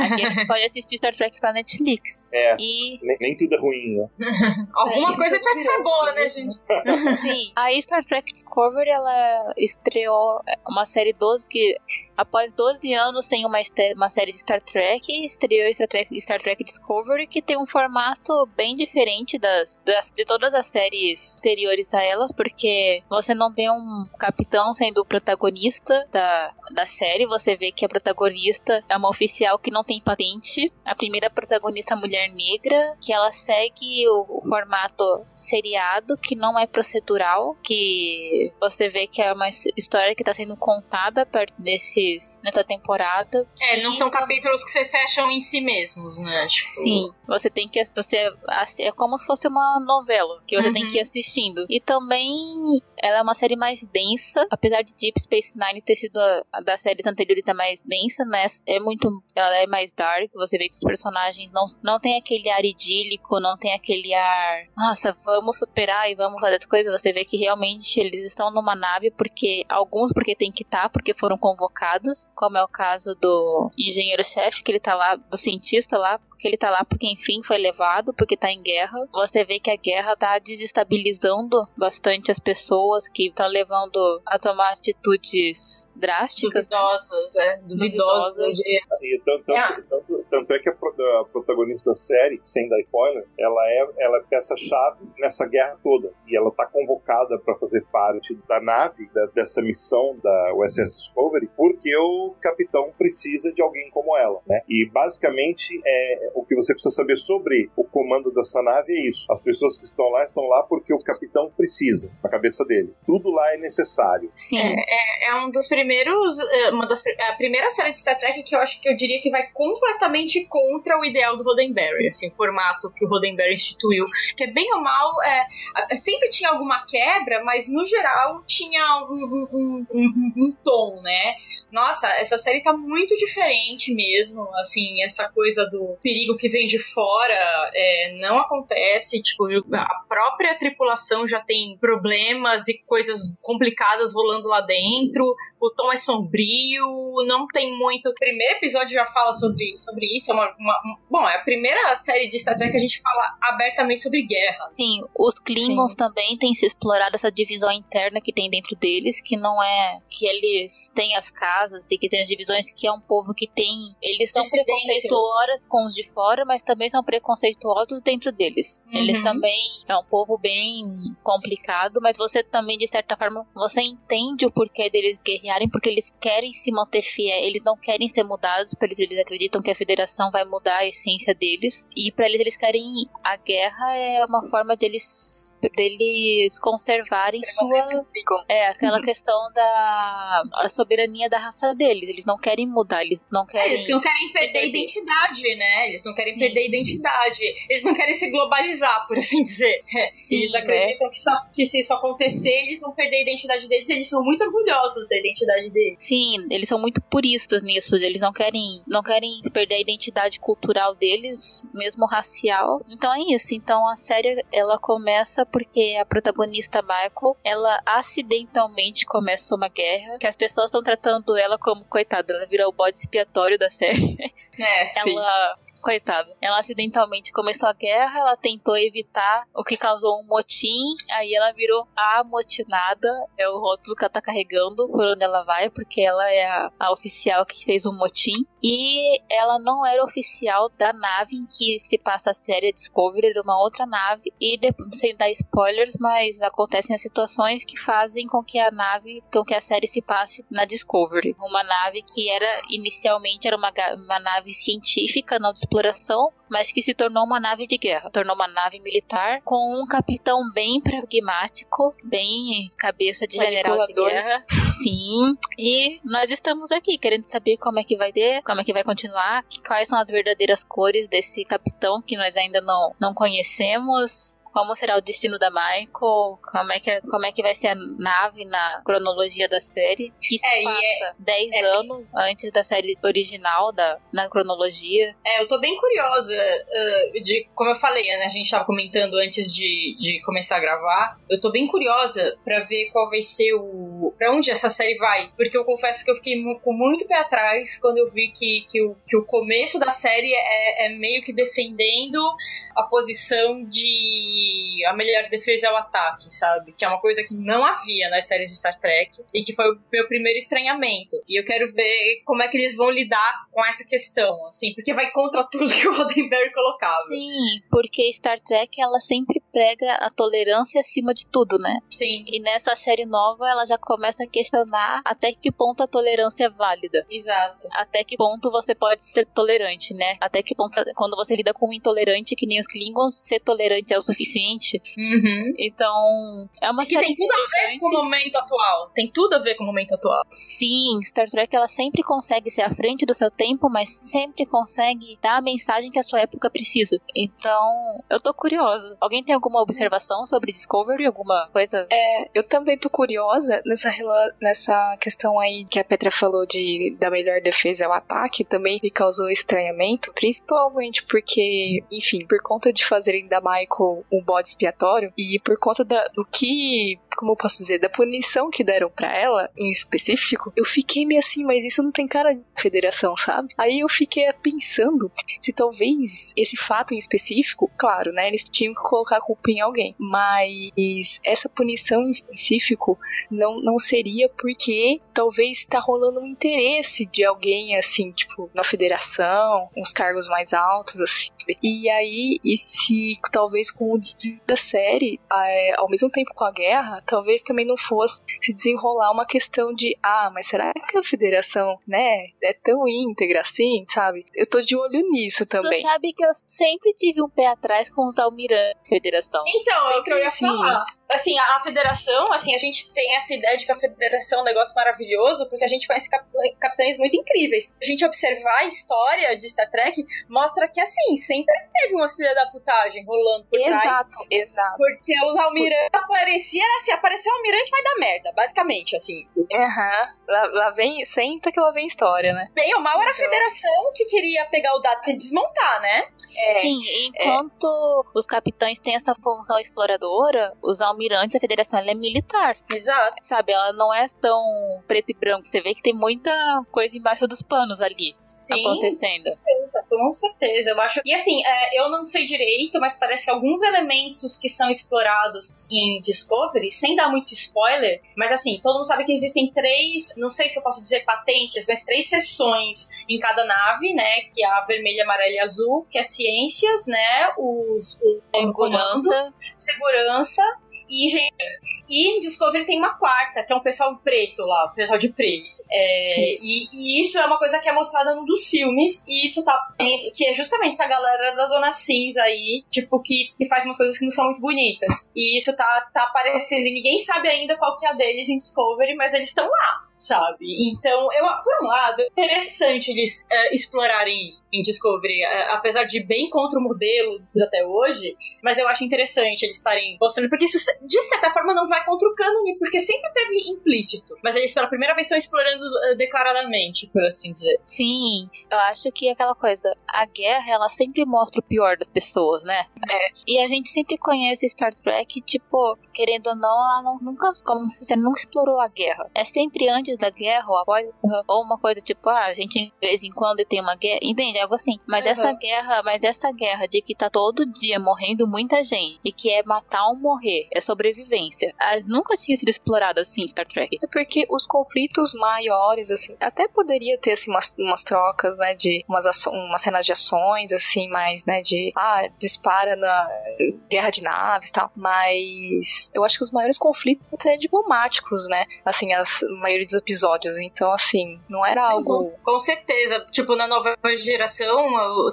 aqui a gente [LAUGHS] pode assistir Star Trek pra Netflix.
É.
E
Nem, nem tudo é ruim, né? [LAUGHS]
Alguma
É,
coisa tinha que ser boa, né, gente? [LAUGHS]
Sim. A Star Trek Discovery, ela estreou uma série 12 que, após 12 anos, tem uma, uma série de Star Trek, estreou Star Trek, Star Trek Discovery, que tem um formato bem diferente das, das- de todas as séries anteriores a elas, porque você não tem um capitão sendo o protagonista da, da série, você vê que a protagonista é uma oficial que não tem patente, a primeira protagonista mulher negra, que ela segue o, o formato seriado, que não é procedural, que você vê que é uma his- história que está sendo contada perto desses, nessa temporada.
É, não são capítulos que você fecham em si mesmos, né? Tipo,
Sim, você tem que você é como se fosse uma novela que você tem
Uhum.
que ir assistindo. E também ela é uma série mais densa, apesar de Deep Space Nine ter sido a, a das séries anteriores a mais densa, né? É muito, ela é mais dark. Você vê que os personagens não não tem aquele ar idílico, não tem aquele ar, nossa, vamos superar e vamos fazer as coisas. Você vê que realmente eles estão numa nave porque alguns porque tem que estar, porque foram convocados, como é o caso do engenheiro-chefe que ele tá lá, do cientista lá, porque ele tá lá porque enfim foi levado, porque tá em guerra. Você vê que a guerra tá desestabilizando bastante as pessoas que estão levando a tomar atitudes drásticas. né?
duvidosas, é. Duvidosas.
Duvidosas.
de-
E tanto, tanto,
É.
tanto- tanto é que a, pro- a protagonista da série, sem dar spoiler, ela é, ela é peça-chave nessa guerra toda. E ela tá convocada para fazer parte da nave, da- dessa missão da USS Discovery, porque o capitão precisa de alguém como ela, né? E basicamente é, o que você precisa saber sobre o comando dessa nave é isso. As pessoas que estão lá estão lá porque o capitão precisa, na cabeça dele. Tudo lá é necessário.
Sim.
É um dos primeiros. é, Uma das, a primeira série de Star Trek que eu acho que eu diria que vai completamente contra o ideal do Roddenberry, assim, o formato que o Roddenberry instituiu. Que é bem ou mal, é, a- sempre tinha alguma quebra, mas no geral tinha um- um- um- um tom, né? Nossa, essa série tá muito diferente mesmo, assim, essa coisa do perigo que vem de fora é, não acontece, tipo, a própria tripulação já tem problemas e coisas complicadas rolando lá dentro, o tom é sombrio, não tem muito. O primeiro episódio já fala sobre, sobre isso, é uma, uma- um- bom, é a primeira série de Star Trek que a gente fala abertamente sobre guerra.
Sim, os Klingons
Sim.
também têm se explorado essa divisão interna que tem dentro deles, que não é que eles têm as casas e que tem as divisões, que é um povo que tem. Eles são preconceituosos com os de fora, mas também são preconceituosos dentro deles.
Uhum.
Eles também é um povo bem complicado, mas você também, de certa forma, você entende o porquê deles guerrearem, porque eles querem se manter fiéis, eles não querem ser mudados, porque eles, eles acreditam que a federação vai mudar a essência deles, e para eles eles querem a guerra é uma forma deles deles conservarem sua é aquela questão da a soberania da raça deles. Eles não querem mudar, eles não
É,
querem.
Eles não querem perder a identidade, né? Eles não querem perder a identidade. Eles não querem se globalizar, por assim dizer. [LAUGHS] É,
Sim,
eles
né?
acreditam que, só- que se isso acontecer, eles vão perder a identidade deles. Eles são muito orgulhosos da identidade deles.
Sim, eles são muito puristas nisso. Eles não querem, não querem perder a identidade cultural deles, mesmo racial. Então é isso. Então a série ela começa porque a protagonista Michael, ela acidentalmente começa uma guerra, que as pessoas estão tratando ela como coitada, ela virou o bode expiatório da série.
É, [LAUGHS] sim.
Coitada. Ela acidentalmente começou a guerra, ela tentou evitar o que causou um motim, aí ela virou amotinada, é o rótulo que ela tá carregando por onde ela vai, porque ela é a, a oficial que fez o motim. E ela não era oficial da nave em que se passa a série Discovery, era uma outra nave. E depois, sem dar spoilers, mas acontecem as situações que fazem com que a nave, com que a série se passe na Discovery. Uma nave que era inicialmente era uma, uma nave científica, não de exploração, mas que se tornou uma nave de guerra. Tornou uma nave militar com um capitão bem pragmático, bem cabeça de general de guerra. Sim. E nós estamos aqui querendo saber como é que vai ter, como é que vai continuar, quais são as verdadeiras cores desse capitão que nós ainda não, não conhecemos. Como será o destino da Michael, como é que, como é que vai ser a nave na cronologia da série, que se
É,
passa 10
é-
anos antes da série original, da, na cronologia.
É, eu tô bem curiosa uh, de, como eu falei, né, a gente tava comentando antes de, de começar a gravar, eu tô bem curiosa pra ver qual vai ser o. pra onde essa série vai. Porque eu confesso que eu fiquei com muito pé atrás quando eu vi que, que, o, que o começo da série é, é meio que defendendo a posição de a melhor defesa é o ataque, sabe? Que é uma coisa que não havia nas séries de Star Trek e que foi o meu primeiro estranhamento. E eu quero ver como é que eles vão lidar com essa questão, assim, porque vai contra tudo que o Roddenberry colocava.
Sim, porque Star Trek ela sempre prega a tolerância acima de tudo, né?
Sim,
E nessa série nova ela já começa a questionar até que ponto a tolerância é válida.
exato.
Até que ponto você pode ser tolerante, né? Até que ponto, quando você lida com um intolerante que nem os Klingons, ser tolerante é o suficiente.
Uhum.
Então, é uma
Que
série
tem tudo a ver com o momento atual. Tem tudo a ver com o momento atual.
Sim, Star Trek ela sempre consegue ser à frente do seu tempo, mas sempre consegue dar a mensagem que a sua época precisa. Então, eu tô curiosa. Alguém tem alguma observação sobre Discovery? Alguma coisa?
É, eu também tô curiosa nessa, nessa questão aí que a Petra falou de da melhor defesa é o ataque, também me causou estranhamento, principalmente porque, enfim, por conta de fazerem da Michael um bode expiatório e por conta da- do que, como eu posso dizer, da punição que deram pra ela em específico, eu fiquei meio assim, mas isso não tem cara de federação, sabe? Aí eu fiquei pensando se talvez esse fato em específico, claro, né, eles tinham que colocar a culpa em alguém, mas essa punição em específico não, não seria porque talvez tá rolando um interesse de alguém, assim, tipo, na federação, uns cargos mais altos, assim. E aí, e se talvez com o destino da série, ao mesmo tempo com a guerra, talvez também não fosse se desenrolar uma questão de, ah, mas será que a federação, né, é tão íntegra assim, sabe? Eu tô de olho nisso
Tu
também.
sabe que eu sempre tive um pé atrás com os almirantes da federação.
Então, é o que eu ia
Sim.
falar. Assim, a, a federação, assim, a gente tem essa ideia de que a federação é um negócio maravilhoso, porque a gente conhece capitã- capitães muito incríveis. A gente observar a história de Star Trek, mostra que, assim, sempre teve uma filha da putagem rolando por trás.
Exato, exato.
Porque os almirantes apareciam, era assim, apareceu o almirante vai dar merda, basicamente, assim.
Aham. Lá, lá vem, senta que lá vem história, né?
Bem ou mal era a federação que queria pegar o dado e desmontar, né?
É.
Sim, enquanto os capitães têm essa função exploradora, os almirantes, a federação ela é militar.
Exato.
Sabe, ela não é tão preto e branco. Você vê que tem muita coisa embaixo dos panos ali
Sim.
acontecendo.
certeza, com certeza. Eu acho. E assim, é, eu não sei direito, mas parece que alguns elementos que são explorados em Discovery, sem dar muito spoiler, mas assim, todo mundo sabe que existem três, não sei se eu posso dizer patentes, mas três seções em cada nave, né? Que é a vermelha, amarela e azul, que é ciências, né? Os, o comando,
Segurança.
segurança e engenheiro. E em Discovery tem uma quarta, que é um pessoal preto lá, o pessoal de preto. É, e, e isso é uma coisa que é mostrada num dos filmes, e isso tá. Que é justamente essa galera da Zona Cinza aí, tipo, que, que faz umas coisas que não são muito bonitas. E isso tá, tá aparecendo, e ninguém sabe ainda qual que é a deles em Discovery, mas eles estão lá. Sabe? Então, eu, por um lado, é interessante eles é, explorarem isso em Discovery, é, apesar de bem contra o modelo até hoje, mas eu acho interessante eles estarem mostrando, porque isso, de certa forma, não vai contra o cânone, porque sempre teve implícito. Mas eles, pela primeira vez, estão explorando eh, declaradamente, por assim dizer.
Sim, eu acho que aquela coisa, a guerra, ela sempre mostra o pior das pessoas, né?
É.
E a gente sempre conhece Star Trek, tipo, querendo ou não, ela não- nunca, como se você nunca explorou a guerra. É sempre antes da guerra ou após, ou uma coisa tipo, ah, a gente de vez em quando tem uma guerra, entende? Algo assim. Mas
Uhum.
essa guerra, mas essa guerra de que tá todo dia morrendo muita gente, e que é matar ou morrer, é sobrevivência. As nunca tinha sido explorada assim, Star Trek.
É porque os conflitos maiores, assim, até poderia ter, assim, umas, umas trocas, né, de umas, umas cenas de ações, assim, mais, né, de, ah, dispara na guerra de naves e tal, mas eu acho que os maiores conflitos até diplomáticos, né, assim, as maioria episódios, então, assim, não era algo...
Com certeza. Tipo, na nova geração,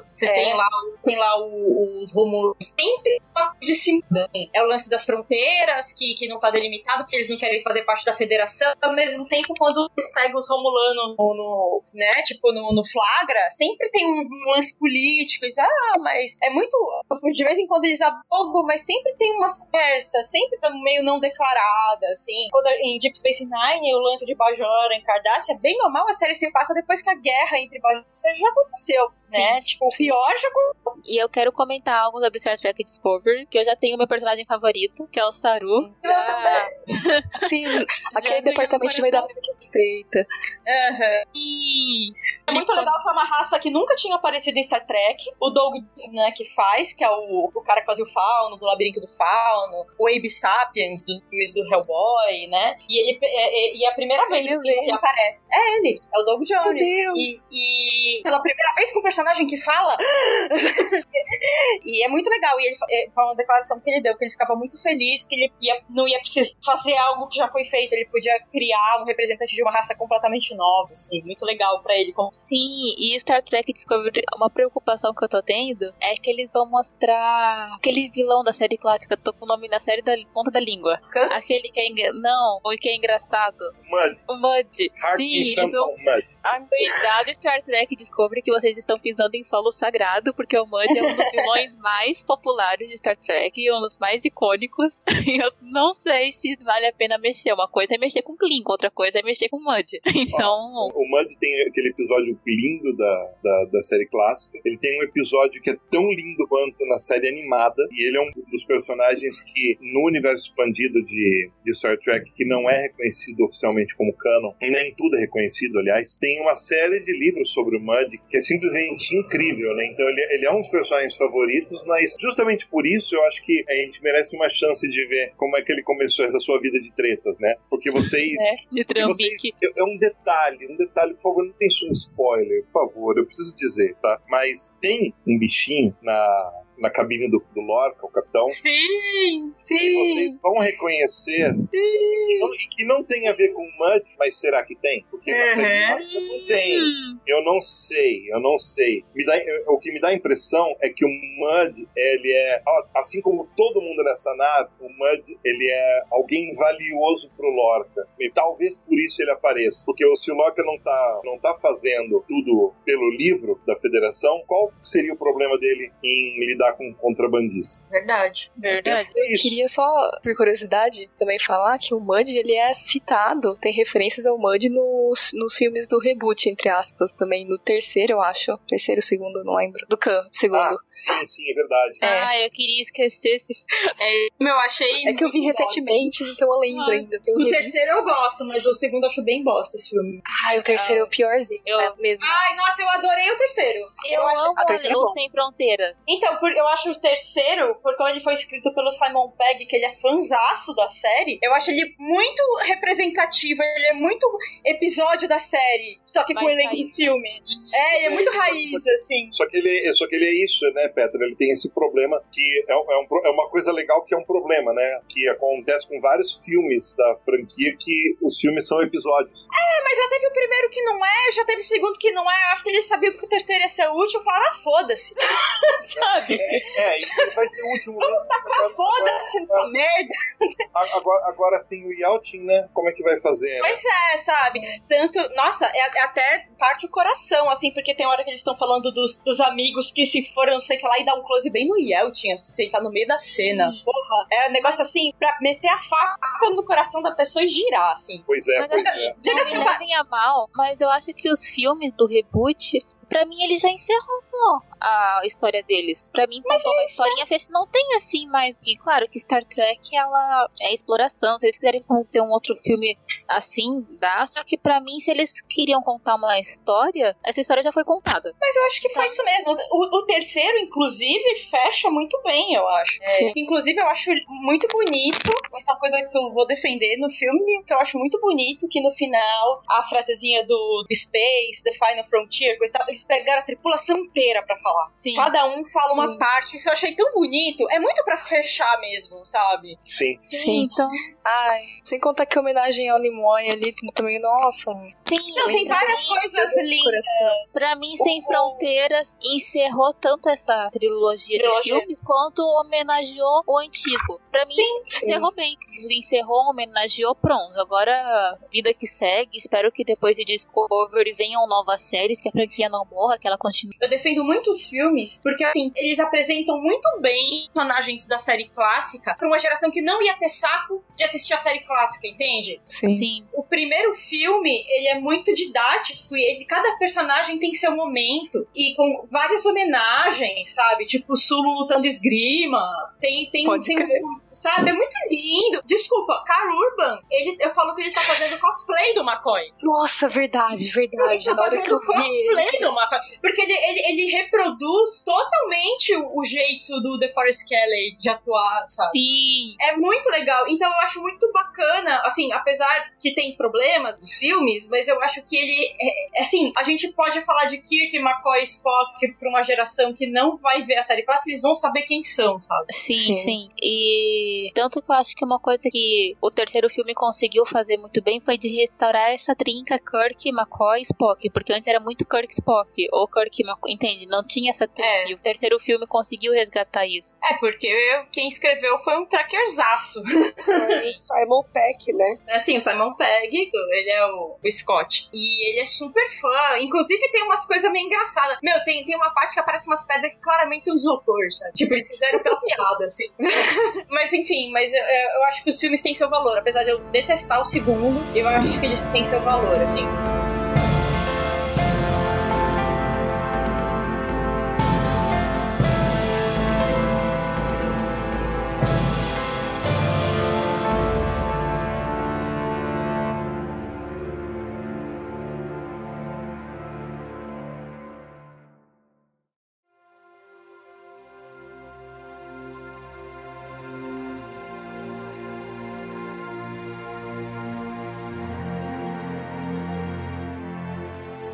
você
É.
tem lá, tem lá o- os rumores. Sempre de cima. É o lance das fronteiras, que, que não tá delimitado, porque eles não querem fazer parte da federação. Ao mesmo tempo, quando pegam os romulanos no, no- né, tipo, no, no flagra, sempre tem um, um lance político. Eles, ah, mas é muito. De vez em quando eles abogam, mas sempre tem umas conversas, sempre meio não declarada, assim. Quando em Deep Space Nine, o lance de Bajor em Cardácia, bem ou mal, a série se passa depois que a guerra entre Bajor já aconteceu, né? Tipo, o pior já aconteceu.
E eu quero comentar algo sobre Star Trek Discovery, que eu já tenho meu personagem favorito, que é o Saru. [LAUGHS] Já...
Sim, aquele departamento vai dar muito estreita.
Aham.
E...
É muito legal, foi uma raça que nunca tinha aparecido em Star Trek. O Doug, né, que faz, que é o, o cara que fazia o Fauno, do Labirinto do Fauno. O Abe Sapiens, do filmes do Hellboy, né? E ele é, é, e é a primeira vez
Ele
que, que aparece. É ele, é o Doug Jones. E, e pela primeira vez com um personagem que fala. [LAUGHS] e é muito legal. E ele fa- é, foi uma declaração que ele deu, que ele ficava muito feliz que ele ia, não ia precisar fazer algo que já foi feito. Ele podia criar um representante de uma raça completamente nova, assim. Muito legal pra ele. como-
Sim, e Star Trek Discovery, uma preocupação que eu tô tendo é que eles vão mostrar aquele vilão da série clássica, tô com o nome da série da ponta da língua.
Khan?
Aquele que é engra... não, o que é engraçado.
Mud.
O Mud. Sim, eles vão
Mud.
Cuidado, Star Trek Discovery, que vocês estão pisando em solo sagrado, porque o Mud é um dos vilões [LAUGHS] mais populares de Star Trek e um dos mais icônicos. E [LAUGHS] eu não sei se vale a pena mexer. Uma coisa é mexer com Klink, outra coisa é mexer com Mud. [LAUGHS] Então,
O Mud tem aquele episódio lindo da, da, da série clássica. Ele tem um episódio que é tão lindo quanto na série animada. E ele é um dos personagens que, no universo expandido de, de Star Trek, que não é reconhecido oficialmente como canon, nem tudo é reconhecido, aliás, tem uma série de livros sobre o Mud que é simplesmente incrível, né? Então ele, ele é um dos personagens favoritos, mas justamente por isso eu acho que a gente merece uma chance de ver como é que ele começou essa sua vida de tretas, né? Porque vocês. [LAUGHS]
de
porque vocês é é um detalhe, um detalhe, por favor, não pense um spoiler, por favor, eu preciso dizer, tá? Mas tem um bichinho na, na cabine do, do Lorca, o capitão,
Sim,
e vocês vão reconhecer que não, que não tem a ver com Mud, mas será que tem? Porque na
Uhum.
clássica não tem. Eu não sei, eu não sei. Me dá, o que me dá a impressão é que o Mud, ele é, assim como todo mundo nessa nave, o Mud, ele é alguém valioso pro Lorca. E talvez por isso ele apareça. Porque se o Lorca não tá, não tá fazendo tudo pelo livro da Federação, qual seria o problema dele em lidar com contrabandistas?
verdade.
Verdade.
É isso.
Queria só, por curiosidade, também falar que o Mud, ele é citado, tem referências ao Mud nos, nos filmes do reboot, entre aspas, também no terceiro, eu acho. Terceiro, segundo, não lembro. Do Khan, segundo.
Ah, sim, sim, é verdade.
É.
Ah, eu queria esquecer esse
Meu, achei.
É que eu vi recentemente, então eu lembro
Ai.
ainda. Eu
O
revi.
terceiro eu gosto, mas o segundo eu acho bem bosta esse filme.
Ai, o terceiro é o piorzinho.
Eu-
é mesmo.
Ai, nossa, eu adorei o terceiro.
Eu,
acho.
amo
é
o
bom.
Sem Fronteiras.
Então, por- eu acho o terceiro, porque como ele foi escrito pelo Simon Pegg, que ele é fanzaço da série, eu acho ele muito representativo, ele é muito episódio da série, só que com
Mais
elenco do
raiz.
filme. É, ele é muito raiz, assim.
Só que, ele, só que ele é isso, né, Petra? Ele tem esse problema que é, é um é uma coisa legal que é um problema, né? Que acontece com vários filmes da franquia que os filmes são episódios.
É, mas já teve o primeiro que não é, já teve o segundo que não é, eu acho que ele sabia que o terceiro ia ser o último, falaram, ah, foda-se. [LAUGHS] Sabe?
É, e vai ser o último. né?
Ah, foda-se essa merda.
Agora, agora sim, o Yelchin, né? Como é que vai fazer? né?
Pois é, sabe? Tanto. Nossa, é, é até parte o coração, assim, porque tem hora que eles estão falando dos, dos amigos que se foram, não sei o que lá, e dá um close bem no Yelchin, assim, tá no meio da cena. Porra, é um negócio assim, pra meter a faca no coração da pessoa e girar, assim.
Pois é,
Mas
pois
assim,
é.
Diga
não
assim,
me levem a mal, mas eu acho que os filmes do reboot, pra mim, ele já encerrou a história deles. Pra mim, contou uma historinha fechada. Não tem assim mais que. Claro que Star Trek, ela é exploração. Se eles quiserem fazer um outro filme assim, dá. Só que pra mim, se eles queriam contar uma história, essa história já foi contada.
Mas eu acho que foi isso mesmo. O, o terceiro, inclusive, fecha muito bem, eu acho.
Sim.
Inclusive, eu acho muito bonito. Essa é uma coisa que eu vou defender no filme, que eu acho muito bonito, que no final, a frasezinha do Space, The Final Frontier, coisa e tal, eles pegaram a tripulação inteira pra falar.
Sim.
Cada um fala uma
Sim.
parte. Isso eu achei tão bonito. É muito pra fechar mesmo, sabe?
Sim.
Sim.
então.
Ai, sem contar que a homenagem ao Nimoy ali também, nossa.
Sim,
Não, tem várias
mim-
coisas lindas.
Pra mim, Sem Fronteiras encerrou tanto essa trilogia,
Trilogia.
de filmes quanto homenageou o antigo. Pra mim,
Sim,
encerrou bem. Encerrou, homenageou, pronto. Agora, vida que segue. Espero que depois de Discovery venham novas séries, que a franquia não morra, que ela continue.
Eu defendo muito os filmes, porque assim, eles apresentam muito bem personagens da série clássica pra uma geração que não ia ter saco de assistir a série clássica, entende?
Sim.
Sim.
O primeiro filme, ele é muito didático e ele, cada personagem tem seu momento e com várias homenagens, sabe? Tipo, Sulu lutando esgrima. Tem, tem,
Pode
tem
crer.
um- sabe? É muito lindo. Desculpa, Carl Urban, ele, eu falo que ele tá fazendo cosplay do McCoy.
Nossa, verdade,
Ele
verdade.
tá
que eu
fazendo cosplay do McCoy. Porque ele, ele, ele reproduz totalmente o, o jeito do The Forest Kelly de atuar, sabe?
Sim.
É muito legal. Então eu acho muito bacana, assim, apesar que tem problemas nos filmes, mas eu acho que ele é, é, assim, a gente pode falar de Kirk, McCoy, Spock pra uma geração que não vai ver a série clássica, eles vão saber quem são, sabe?
Sim,
Sim.
sim. E tanto que eu acho que uma coisa que o terceiro filme conseguiu fazer muito bem foi de restaurar essa trinca Kirk, McCoy e Spock. Porque antes era muito Kirk Spock. Ou Kirk. Entende? Não tinha essa trinca.
É.
E o terceiro filme conseguiu resgatar isso.
É, porque quem escreveu foi um trackerzaço.
Foi o Simon Peck, né?
Assim, o Simon Pegg, ele é o, o Scott. E ele é super fã. Inclusive, tem umas coisas meio engraçadas. Meu, tem, tem uma parte que aparece umas pedras que claramente são isopor, sabe? Tipo, eles fizeram pela piada, assim. [LAUGHS] mas enfim, mas eu, eu acho que os filmes têm seu valor. Apesar de eu detestar o segundo, eu acho que eles têm seu valor, assim.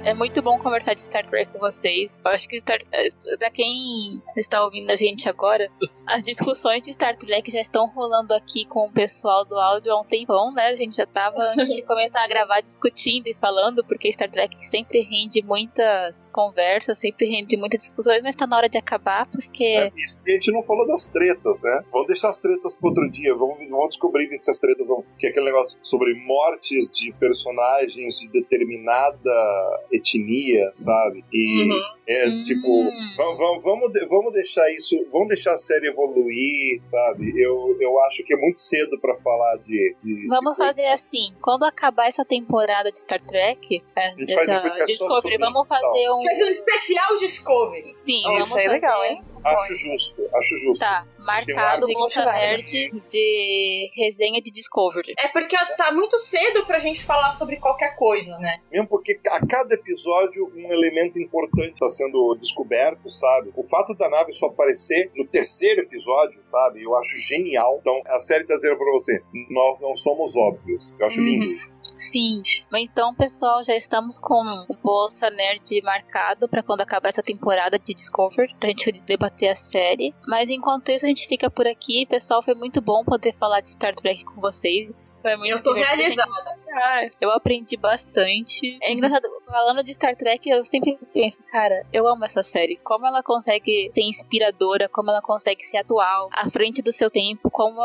É muito bom conversar de Star Trek com vocês. Eu acho que Star eh, pra quem está ouvindo a gente agora, as discussões de Star Trek já estão rolando aqui com o pessoal do áudio há um tempão, né? A gente já tava [LAUGHS] antes de começar a gravar discutindo e falando, porque Star Trek sempre rende muitas conversas, sempre rende muitas discussões, mas tá na hora de acabar, porque
É, a gente não falou das tretas, né? Vamos deixar as tretas para outro dia. Vamos, vamos descobrir se as tretas vão. Que é aquele negócio sobre mortes de personagens de determinada etnia, sabe? E
Uhum.
é
Hum.
tipo. Vamos, vamos, vamos, de- vamos deixar isso. Vamos deixar a série evoluir, sabe? Eu, eu acho que é muito cedo para falar de. de
Vamos
de coisa-
fazer assim, quando acabar essa temporada de Star Trek, é,
gente faz um
dessa
podcast
Discovery, vamos fazer um.
Faz um especial Discovery.
Sim, vamos
Isso aí é
fazer.
legal, hein?
Acho justo, acho justo.
Tá, marcado Bolsa Nerd de resenha de Discovery.
É porque tá muito cedo pra gente falar sobre qualquer coisa, né?
Mesmo porque a cada episódio um elemento importante está sendo descoberto, sabe? O fato da nave só aparecer no terceiro episódio, sabe? Eu acho genial. Então a série tá dizendo pra você: nós não somos óbvios. Eu acho
Uhum.
lindo isso.
Sim, mas então, pessoal, já estamos com o Bolsa Nerd marcado pra quando acabar essa temporada de Discovery, pra gente debater a série. Mas enquanto isso, a gente fica por aqui. Pessoal, foi muito bom poder falar de Star Trek com vocês. Foi muito
Eu tô
divertido.
realizada.
Ah, eu aprendi bastante. É engraçado, falando de Star Trek, eu sempre penso, cara, eu amo essa série. Como ela consegue ser inspiradora, como ela consegue ser atual, à frente do seu tempo, como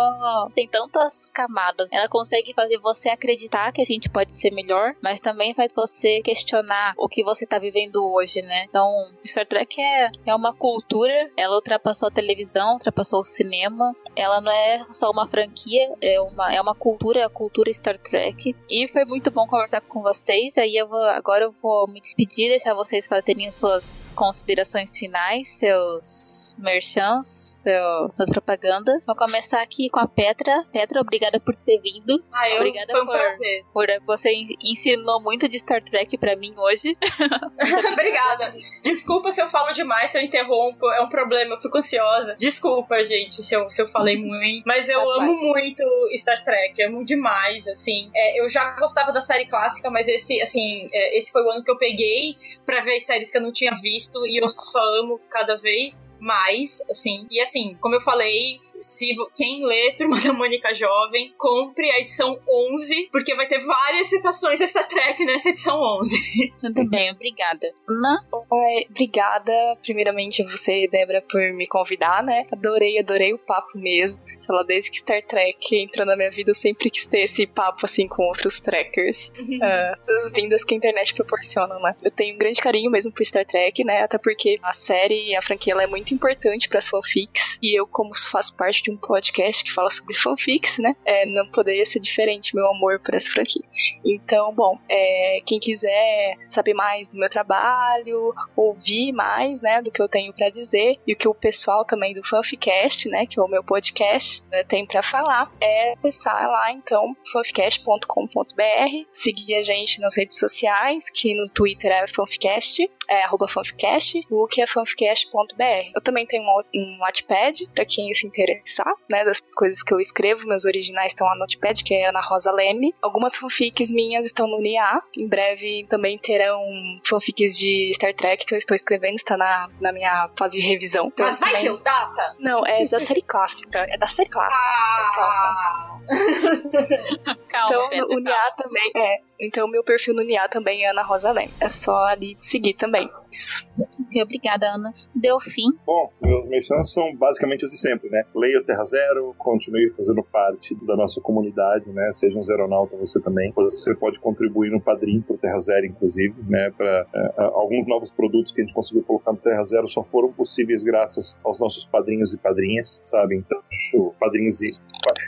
tem tantas camadas. Ela consegue fazer você acreditar que a gente pode ser melhor, mas também faz você questionar o que você tá vivendo hoje, né? Então, Star Trek é, é uma cultura, ela ultrapassou a televisão, ultrapassou o cinema, ela não é só uma franquia, é uma, é uma cultura, é a cultura Star Trek. E foi muito bom conversar com vocês. Aí eu vou, agora eu vou me despedir, deixar vocês fazerem suas considerações finais, seus merchants, seu, suas propagandas. Vou começar aqui com a Petra. Petra, obrigada por ter vindo.
Ah, eu,
Obrigada
foi um
por-
prazer.
Por você en- ensinou muito de Star Trek pra mim hoje. [LAUGHS]
Obrigada. Desculpa se eu falo demais, se eu interrompo. É um problema, eu fico ansiosa. Desculpa, gente, se eu, se eu falei muito. Mas eu amo muito Star Trek, amo demais, assim. É, eu já gostava da série clássica, mas esse, assim, é, esse foi o ano que eu peguei pra ver séries que eu não tinha visto e eu só amo cada vez mais, assim. E assim, como eu falei, se quem lê Turma da Mônica Jovem, compre a edição 11, porque vai ter várias citações a Star Trek nessa edição 11.
Muito bem, obrigada. Ana?
Ai, obrigada, primeiramente, a você, Débora, Débora, por me convidar, né? Adorei, adorei o papo mesmo. Sei lá, desde que Star Trek entrou na minha vida, eu sempre quis ter esse papo, assim, com outros trackers. uh, as vindas que a internet proporciona, né? Eu tenho um grande carinho mesmo por Star Trek, né? Até porque a série, a franquia, ela é muito importante para as fanfics. E eu, como faço parte de um podcast que fala sobre fanfics, né? É, não poderia ser diferente meu amor por essa franquia. Então, bom, é, quem quiser saber mais do meu trabalho, ouvir mais, né, do que eu tenho para dizer e o que o pessoal também do Fanficast, né, que é o meu podcast, né, tem para falar, é acessar lá então fanficast.com.br, seguir a gente nas redes sociais, que no Twitter é fanficast, é arroba fanficast, o que é fanficast.br. Eu também tenho um, Wattpad, para quem se interessar, né, das coisas que eu escrevo, meus originais estão lá no Wattpad, que é Ana Rosa Leme. Algumas fanfics minhas estão no NIA, em breve também terão fanfics de Star Trek que eu estou escrevendo, está na, na minha fase de revisão.
Então, Mas vai também... ter o data?
Não, é da série clássica, é da série clássica. Ah. Calma, [LAUGHS] então, o NIA também é. Então, meu perfil no NIA também é Ana Rosa Leme. É só ali seguir também. Isso.
Obrigada, Ana. Deu fim.
Bom, meus mensagens são basicamente os de sempre, né? Leia o Terra Zero, continue fazendo parte da nossa comunidade, né? Seja um zeronauta você também. Você pode contribuir no Padrim pro Terra Zero, inclusive, né? Para é, alguns novos produtos que a gente conseguiu colocar no Terra Zero só foram possíveis graças aos nossos padrinhos e padrinhas, sabe? Então, padrinhos e...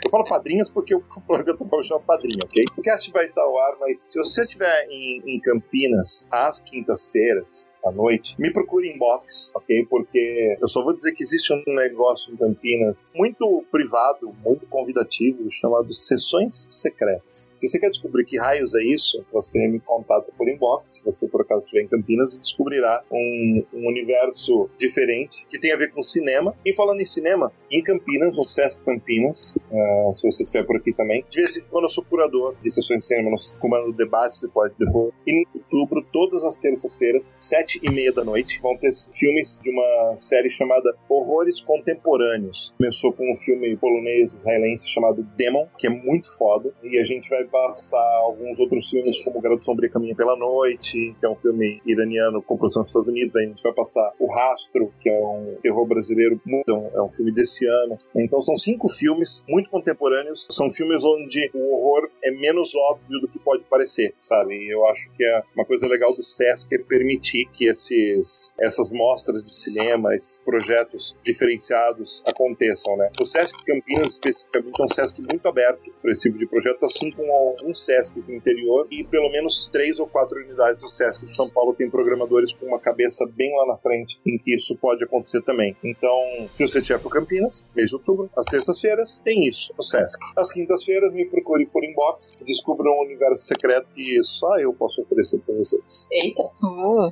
Eu falo padrinhas porque o programa chama padrinho, ok? O cast vai estar ao ar, mas se você estiver em, em Campinas às quintas-feiras, à noite, me procure inbox, ok? Porque eu só vou dizer que existe um negócio em Campinas muito privado, muito convidativo, chamado Sessões Secretas. Se você quer descobrir que raios é isso, você me contata por inbox, se você por acaso estiver em Campinas, e descobrirá um, um universo diferente que tem a ver com cinema. E falando em cinema, em Campinas, no Sesc Campinas, uh, se você estiver por aqui também, de vez em quando eu sou curador de sessões de cinema no comando debates depois, depois. E em outubro, todas as terças-feiras, sete e meia da noite, vão ter filmes de uma série chamada Horrores Contemporâneos. Começou com um filme polonês israelense chamado Demon, que é muito foda. E a gente vai passar alguns outros filmes, como Garoto Sombria Caminha pela Noite, que é um filme iraniano com produção dos Estados Unidos. A gente vai passar O Rastro, que é um terror brasileiro, é um filme desse ano. Então são cinco filmes muito contemporâneos. São filmes onde o horror é menos óbvio do que pode parecer, sabe? E eu acho que é uma coisa legal do Sesc é permitir que esses, essas mostras de cinema, esses projetos diferenciados aconteçam, né? O Sesc Campinas, especificamente, é um Sesc muito aberto para esse tipo de projeto, assim como alguns Sescs do interior e pelo menos três ou quatro unidades do Sesc de São Paulo têm programadores com uma cabeça bem lá na frente em que isso pode acontecer também. Então, se você estiver para Campinas, mês de outubro, às terças-feiras, tem isso, o Sesc. Às quintas-feiras, me procure por inbox, descubra um universo secreto que só eu posso oferecer para vocês.
Eita.
Uh,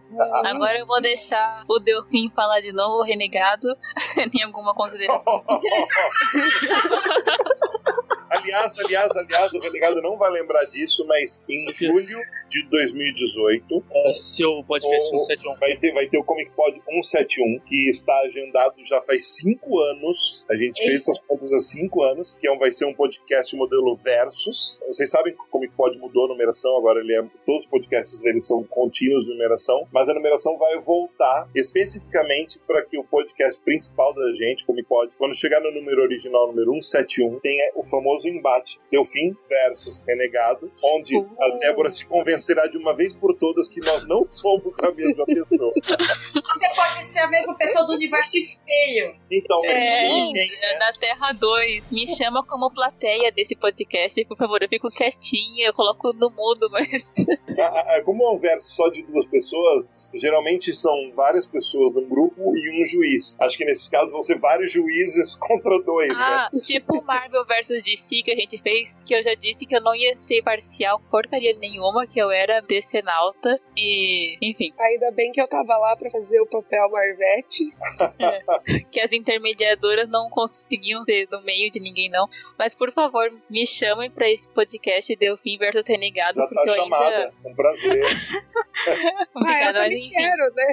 agora eu vou deixar o Delfim falar de novo, o renegado, [LAUGHS] em alguma consideração. [LAUGHS]
aliás, aliás, aliás, o renegado não vai lembrar disso, mas em julho de 2018.
É seu podcast 171.
Vai ter, vai ter o Comic Pod 171, que está agendado já faz cinco anos. A gente Eita. fez essas contas há cinco anos, que é um, vai ser um podcast modelo Versus. Vocês sabem que o Comic Pod mudou a numeração, agora ele é. Todos os podcasts eles são contínuos de numeração, mas a numeração vai voltar especificamente para que o podcast principal da gente, Comic Pod, quando chegar no número original, número 171, tenha o famoso embate Delfim versus Renegado, onde uh. a Débora se convence será de uma vez por todas que nós não somos a mesma pessoa.
Você pode ser a mesma pessoa do universo espelho.
Então, mas
é, ninguém, né? na Terra 2. Me chama como plateia desse podcast, por favor. Eu fico quietinha, eu coloco no mundo, mas.
Como é um verso só de duas pessoas, geralmente são várias pessoas num grupo e um juiz. Acho que nesse caso vão ser vários juízes [LAUGHS] contra dois, né?
ah,
né?
Tipo Marvel versus DC que a gente fez, que eu já disse que eu não ia ser parcial porcaria nenhuma, que eu era decenalta e, enfim.
Ainda bem que eu tava lá para fazer o papel Marvete.
É, que as intermediadoras não conseguiam ser do meio de ninguém, não. Mas, por favor, me chamem para esse podcast Delfim versus Renegado.
Já
porque
tá chamada.
ainda...
Um prazer. [LAUGHS]
Obrigada, ah, eu mas enfim. quero, né?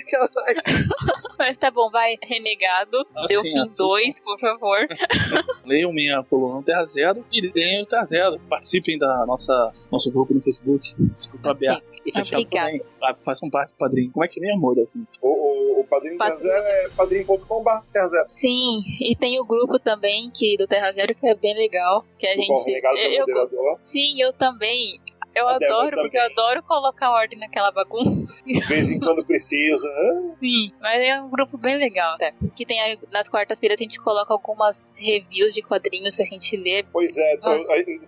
[LAUGHS]
Mas tá bom, vai, renegado. Deu
Assim,
fim
assistam.
2, por favor. [LAUGHS]
Leiam minha coluna no Terra Zero e leiam o Terra Zero. Participem da nossa nosso grupo no Facebook. E fechado
Obrigada.
Ah, Façam parte do padrinho. Como é que é mesmo, Daphne?
O, o, o padrinho Terra. Zero é padrinho.com.br Terra Zero.
Sim, e tem o grupo também que do Terra Zero que é bem legal. Que a
o
gente.
Renegado é
eu-
o
eu- sim, eu também. Eu
A
adoro, porque eu adoro colocar ordem naquela bagunça.
De vez em quando precisa.
Sim, mas é um grupo bem legal, né? Que tem aí, nas quartas-feiras a gente coloca algumas reviews de quadrinhos que a gente lê.
Pois é,
Ah.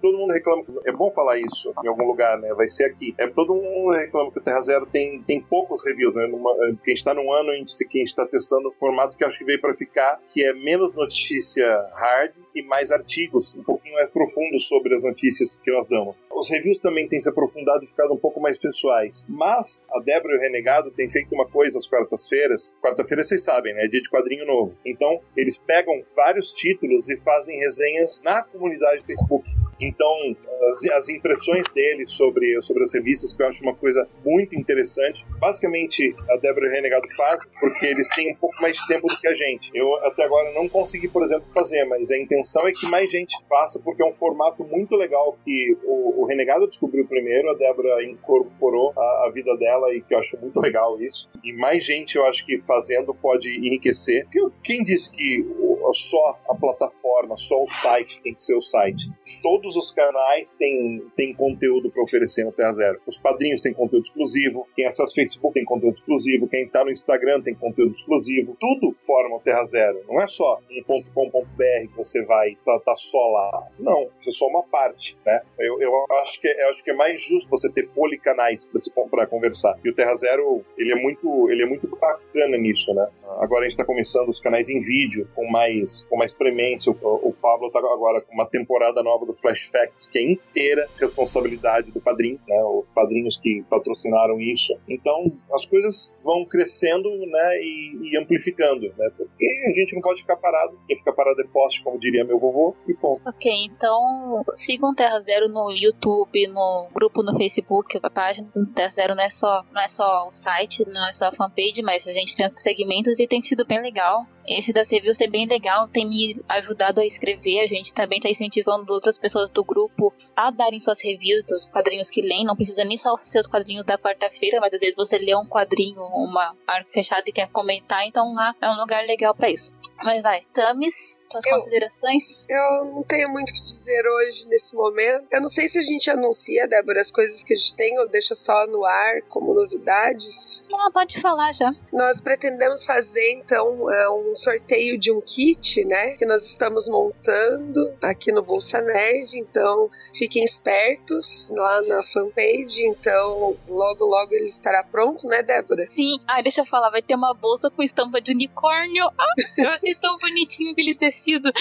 todo mundo reclama. É bom falar isso em algum lugar, né? Vai ser aqui. É, todo mundo reclama que o Terra Zero tem, tem poucos reviews, né? Numa, que a gente tá num ano em que a gente tá testando um formato que acho que veio pra ficar, que é menos notícia hard e mais artigos, um pouquinho mais profundos sobre as notícias que nós damos. Os reviews também têm se aprofundado e ficado um pouco mais pessoais. Mas a Débora e o Renegado têm feito uma coisa às quartas-feiras. Quarta-feira vocês sabem, né? É dia de quadrinho novo. Então, eles pegam vários títulos e fazem resenhas na comunidade Facebook. Então, as, as impressões deles sobre, sobre as revistas, que eu acho uma coisa muito interessante. Basicamente, a Débora e o Renegado fazem porque eles têm um pouco mais de tempo do que a gente. Eu até agora não consegui, por exemplo, fazer, mas a intenção é que mais gente faça, porque é um formato muito legal que o, o Renegado descobriu primeiro, a Débora incorporou a, a vida dela e que eu acho muito legal isso. E mais gente, eu acho que fazendo pode enriquecer. Porque quem disse que o- só a plataforma, só o site tem que ser o site? Todos os canais têm, têm conteúdo para oferecer no Terra Zero. Os padrinhos têm conteúdo exclusivo, quem acessa o Facebook tem conteúdo exclusivo, quem tá no Instagram tem conteúdo exclusivo. Tudo forma o Terra Zero. Não é só um .com.br que você vai tá, tá só lá. Não, isso é só uma parte, né? Eu, eu acho que eu acho que é mais justo você ter policanais para conversar. E o Terra Zero, ele é muito ele é muito bacana nisso, né? Agora a gente está começando os canais em vídeo com mais com mais premência. O, o Pablo está agora com uma temporada nova do Flash Facts que é inteira responsabilidade do padrinho, né? Os padrinhos que patrocinaram isso. Então as coisas vão crescendo, né? E, e amplificando, né? Porque a gente não pode ficar parado. Quem fica parado é poste, como diria meu vovô. E ponto.
Ok, então sigam Terra Zero no YouTube, no grupo no Facebook, a página do Terra Zero não é só, não é só o site, não é só a fanpage, mas a gente tem outros segmentos e tem sido bem legal. Esse das reviews é bem legal, tem me ajudado a escrever. A gente também está incentivando outras pessoas do grupo a darem suas reviews dos quadrinhos que leem. Não precisa nem só os quadrinhos da quarta-feira, mas às vezes você lê um quadrinho, uma arco fechado e quer comentar, então lá é um lugar legal para isso. Mas vai, Tamis, suas considerações?
Eu não tenho muito o que dizer hoje, nesse momento. Eu não sei se a gente anuncia, Débora, as coisas que a gente tem ou deixa só no ar como novidades.
Não, pode falar já.
Nós pretendemos fazer, então, é, um sorteio de um kit, né? Que nós estamos montando aqui no Bolsa Nerd. Então, fiquem espertos lá na fanpage. Então, logo, logo ele estará pronto, né, Débora?
Sim, ah, deixa eu falar, vai ter uma bolsa com estampa de unicórnio. Ah, eu achei tão bonitinho aquele tecido. [LAUGHS]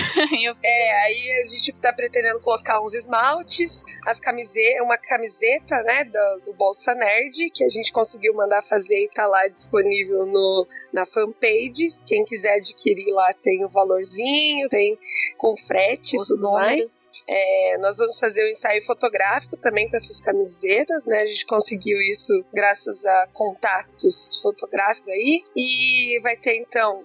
É, aí a gente tá pretendendo colocar uns esmaltes, as camisetas, uma camiseta, né, do, do Bolsa Nerd, que a gente conseguiu mandar fazer e tá lá disponível no, na fanpage. Quem quiser adquirir lá tem o valorzinho, tem com frete e tudo mais. É, nós vamos fazer o ensaio fotográfico também com essas camisetas, né? A gente conseguiu isso graças a contatos fotográficos aí. E vai ter então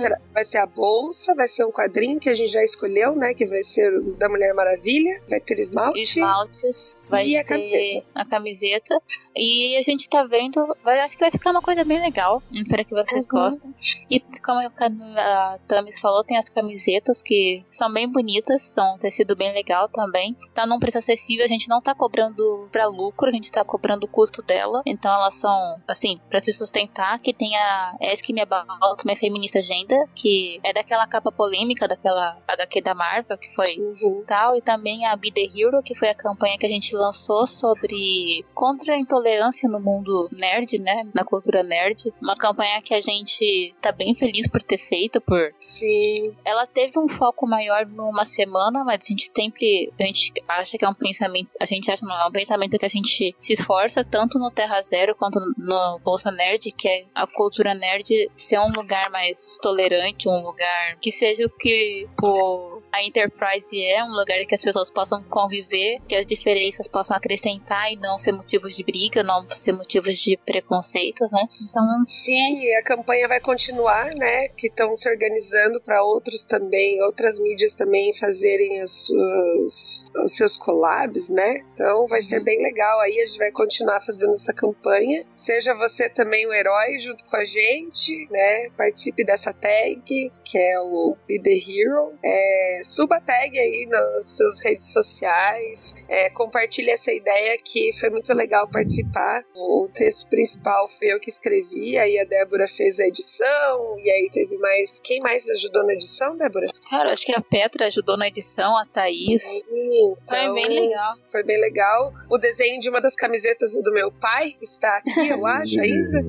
bolsa- vai ser a bolsa, vai ser um quadrinho que a gente já escolheu, né? Que vai ser o da Mulher Maravilha, vai ter esmalte.
esmaltes, vai
E a
ter
camiseta.
a camiseta. E a gente tá vendo, vai, acho que vai ficar uma coisa bem legal. Espero que vocês
Uhum.
gostem. E como a Tamis falou, tem as camisetas que são bem bonitas, são um tecido bem legal também. Tá num preço acessível, a gente não tá cobrando pra lucro, a gente tá cobrando o custo dela. Então elas são, assim, pra se sustentar, que tem a ESC Me About, Minha Feminista Agenda, que é daquela capa polêmica, daquela HQ da Marvel, que foi
Uhum.
tal, e também a Be The Hero, que foi a campanha que a gente lançou sobre contra a intolerância no mundo nerd, né? Na cultura nerd. Uma campanha que a gente tá bem feliz por ter feito, por
Sim.
ela teve um foco maior numa semana, mas a gente sempre a gente acha que é um pensamento, a gente acha não é um pensamento que a gente se esforça tanto no Terra Zero quanto no Bolsa Nerd, que é a cultura nerd ser um lugar mais tolerante, um lugar que seja o que o, a Enterprise é um lugar que as pessoas possam conviver, que as diferenças possam acrescentar e não ser motivos de briga, não ser motivos de preconceitos, né? Então,
Sim, a campanha vai continuar, né? Que estão se organizando para outros também, outras mídias também fazerem as suas, os seus collabs, né? Então vai ser bem legal. Aí a gente vai continuar fazendo essa campanha. Seja você também o herói junto com a gente, né? Participe dessa tag, que é o Be The Hero. É, suba a tag aí nas suas redes sociais. É, compartilhe essa ideia que foi muito legal participar. O texto principal foi eu que escrevi, aí a Débora fez a edição, e aí teve mais. Quem mais ajudou na edição, Débora?
cara, acho que a Petra ajudou na edição, a Thaís.
Então,
Foi bem legal.
Foi bem legal. O desenho de uma das camisetas do meu pai está aqui, eu [LAUGHS] acho, ainda.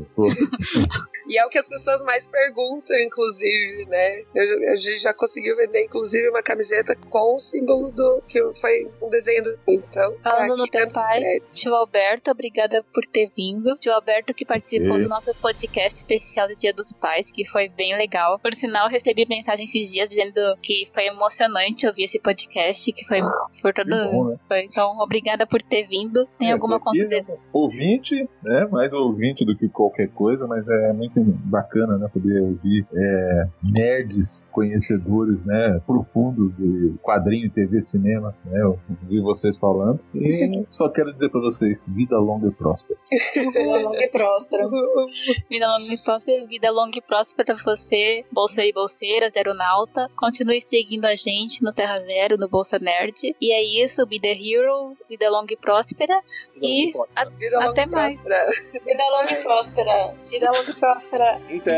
E é o que as pessoas mais perguntam, inclusive, né? Eu, a gente já conseguiu vender, inclusive, uma camiseta com o símbolo do. que foi um desenho do. Então, tá
Falando no
aqui
teu pai,
crédito.
tio Alberto, obrigada por ter vindo. Tio Alberto que participou
Ei.
do nosso podcast especial do Dia dos Pais, que foi bem legal. Por sinal, recebi mensagem esses dias dizendo que foi emocionante ouvir esse podcast, que foi por todo.
Bom, né?
foi- Então, obrigada por ter vindo. Tem
É,
alguma consideração?
Ouvinte, né? Mais ouvinte do que qualquer coisa, mas é muito bacana, né? Poder ouvir é, nerds conhecedores, né? Profundos de quadrinho, TV, cinema, né? Eu ouvi vocês falando. E [LAUGHS] só quero dizer pra vocês: vida longa e próspera.
Vida longa e próspera. [LAUGHS]
Vida longa e próspera, vida longa e próspera pra você, bolseiro e bolseiras, aeronauta. Continue seguindo a gente no Terra Zero, no Bolsa Nerd. E é isso, Be The Hero, vida longa e próspera. E a-
Vida
até
e
mais.
próspera.
Vida longa e próspera.
vida longa e próspera.
Então,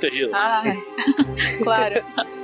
Terrível.
Ah, claro. [LAUGHS]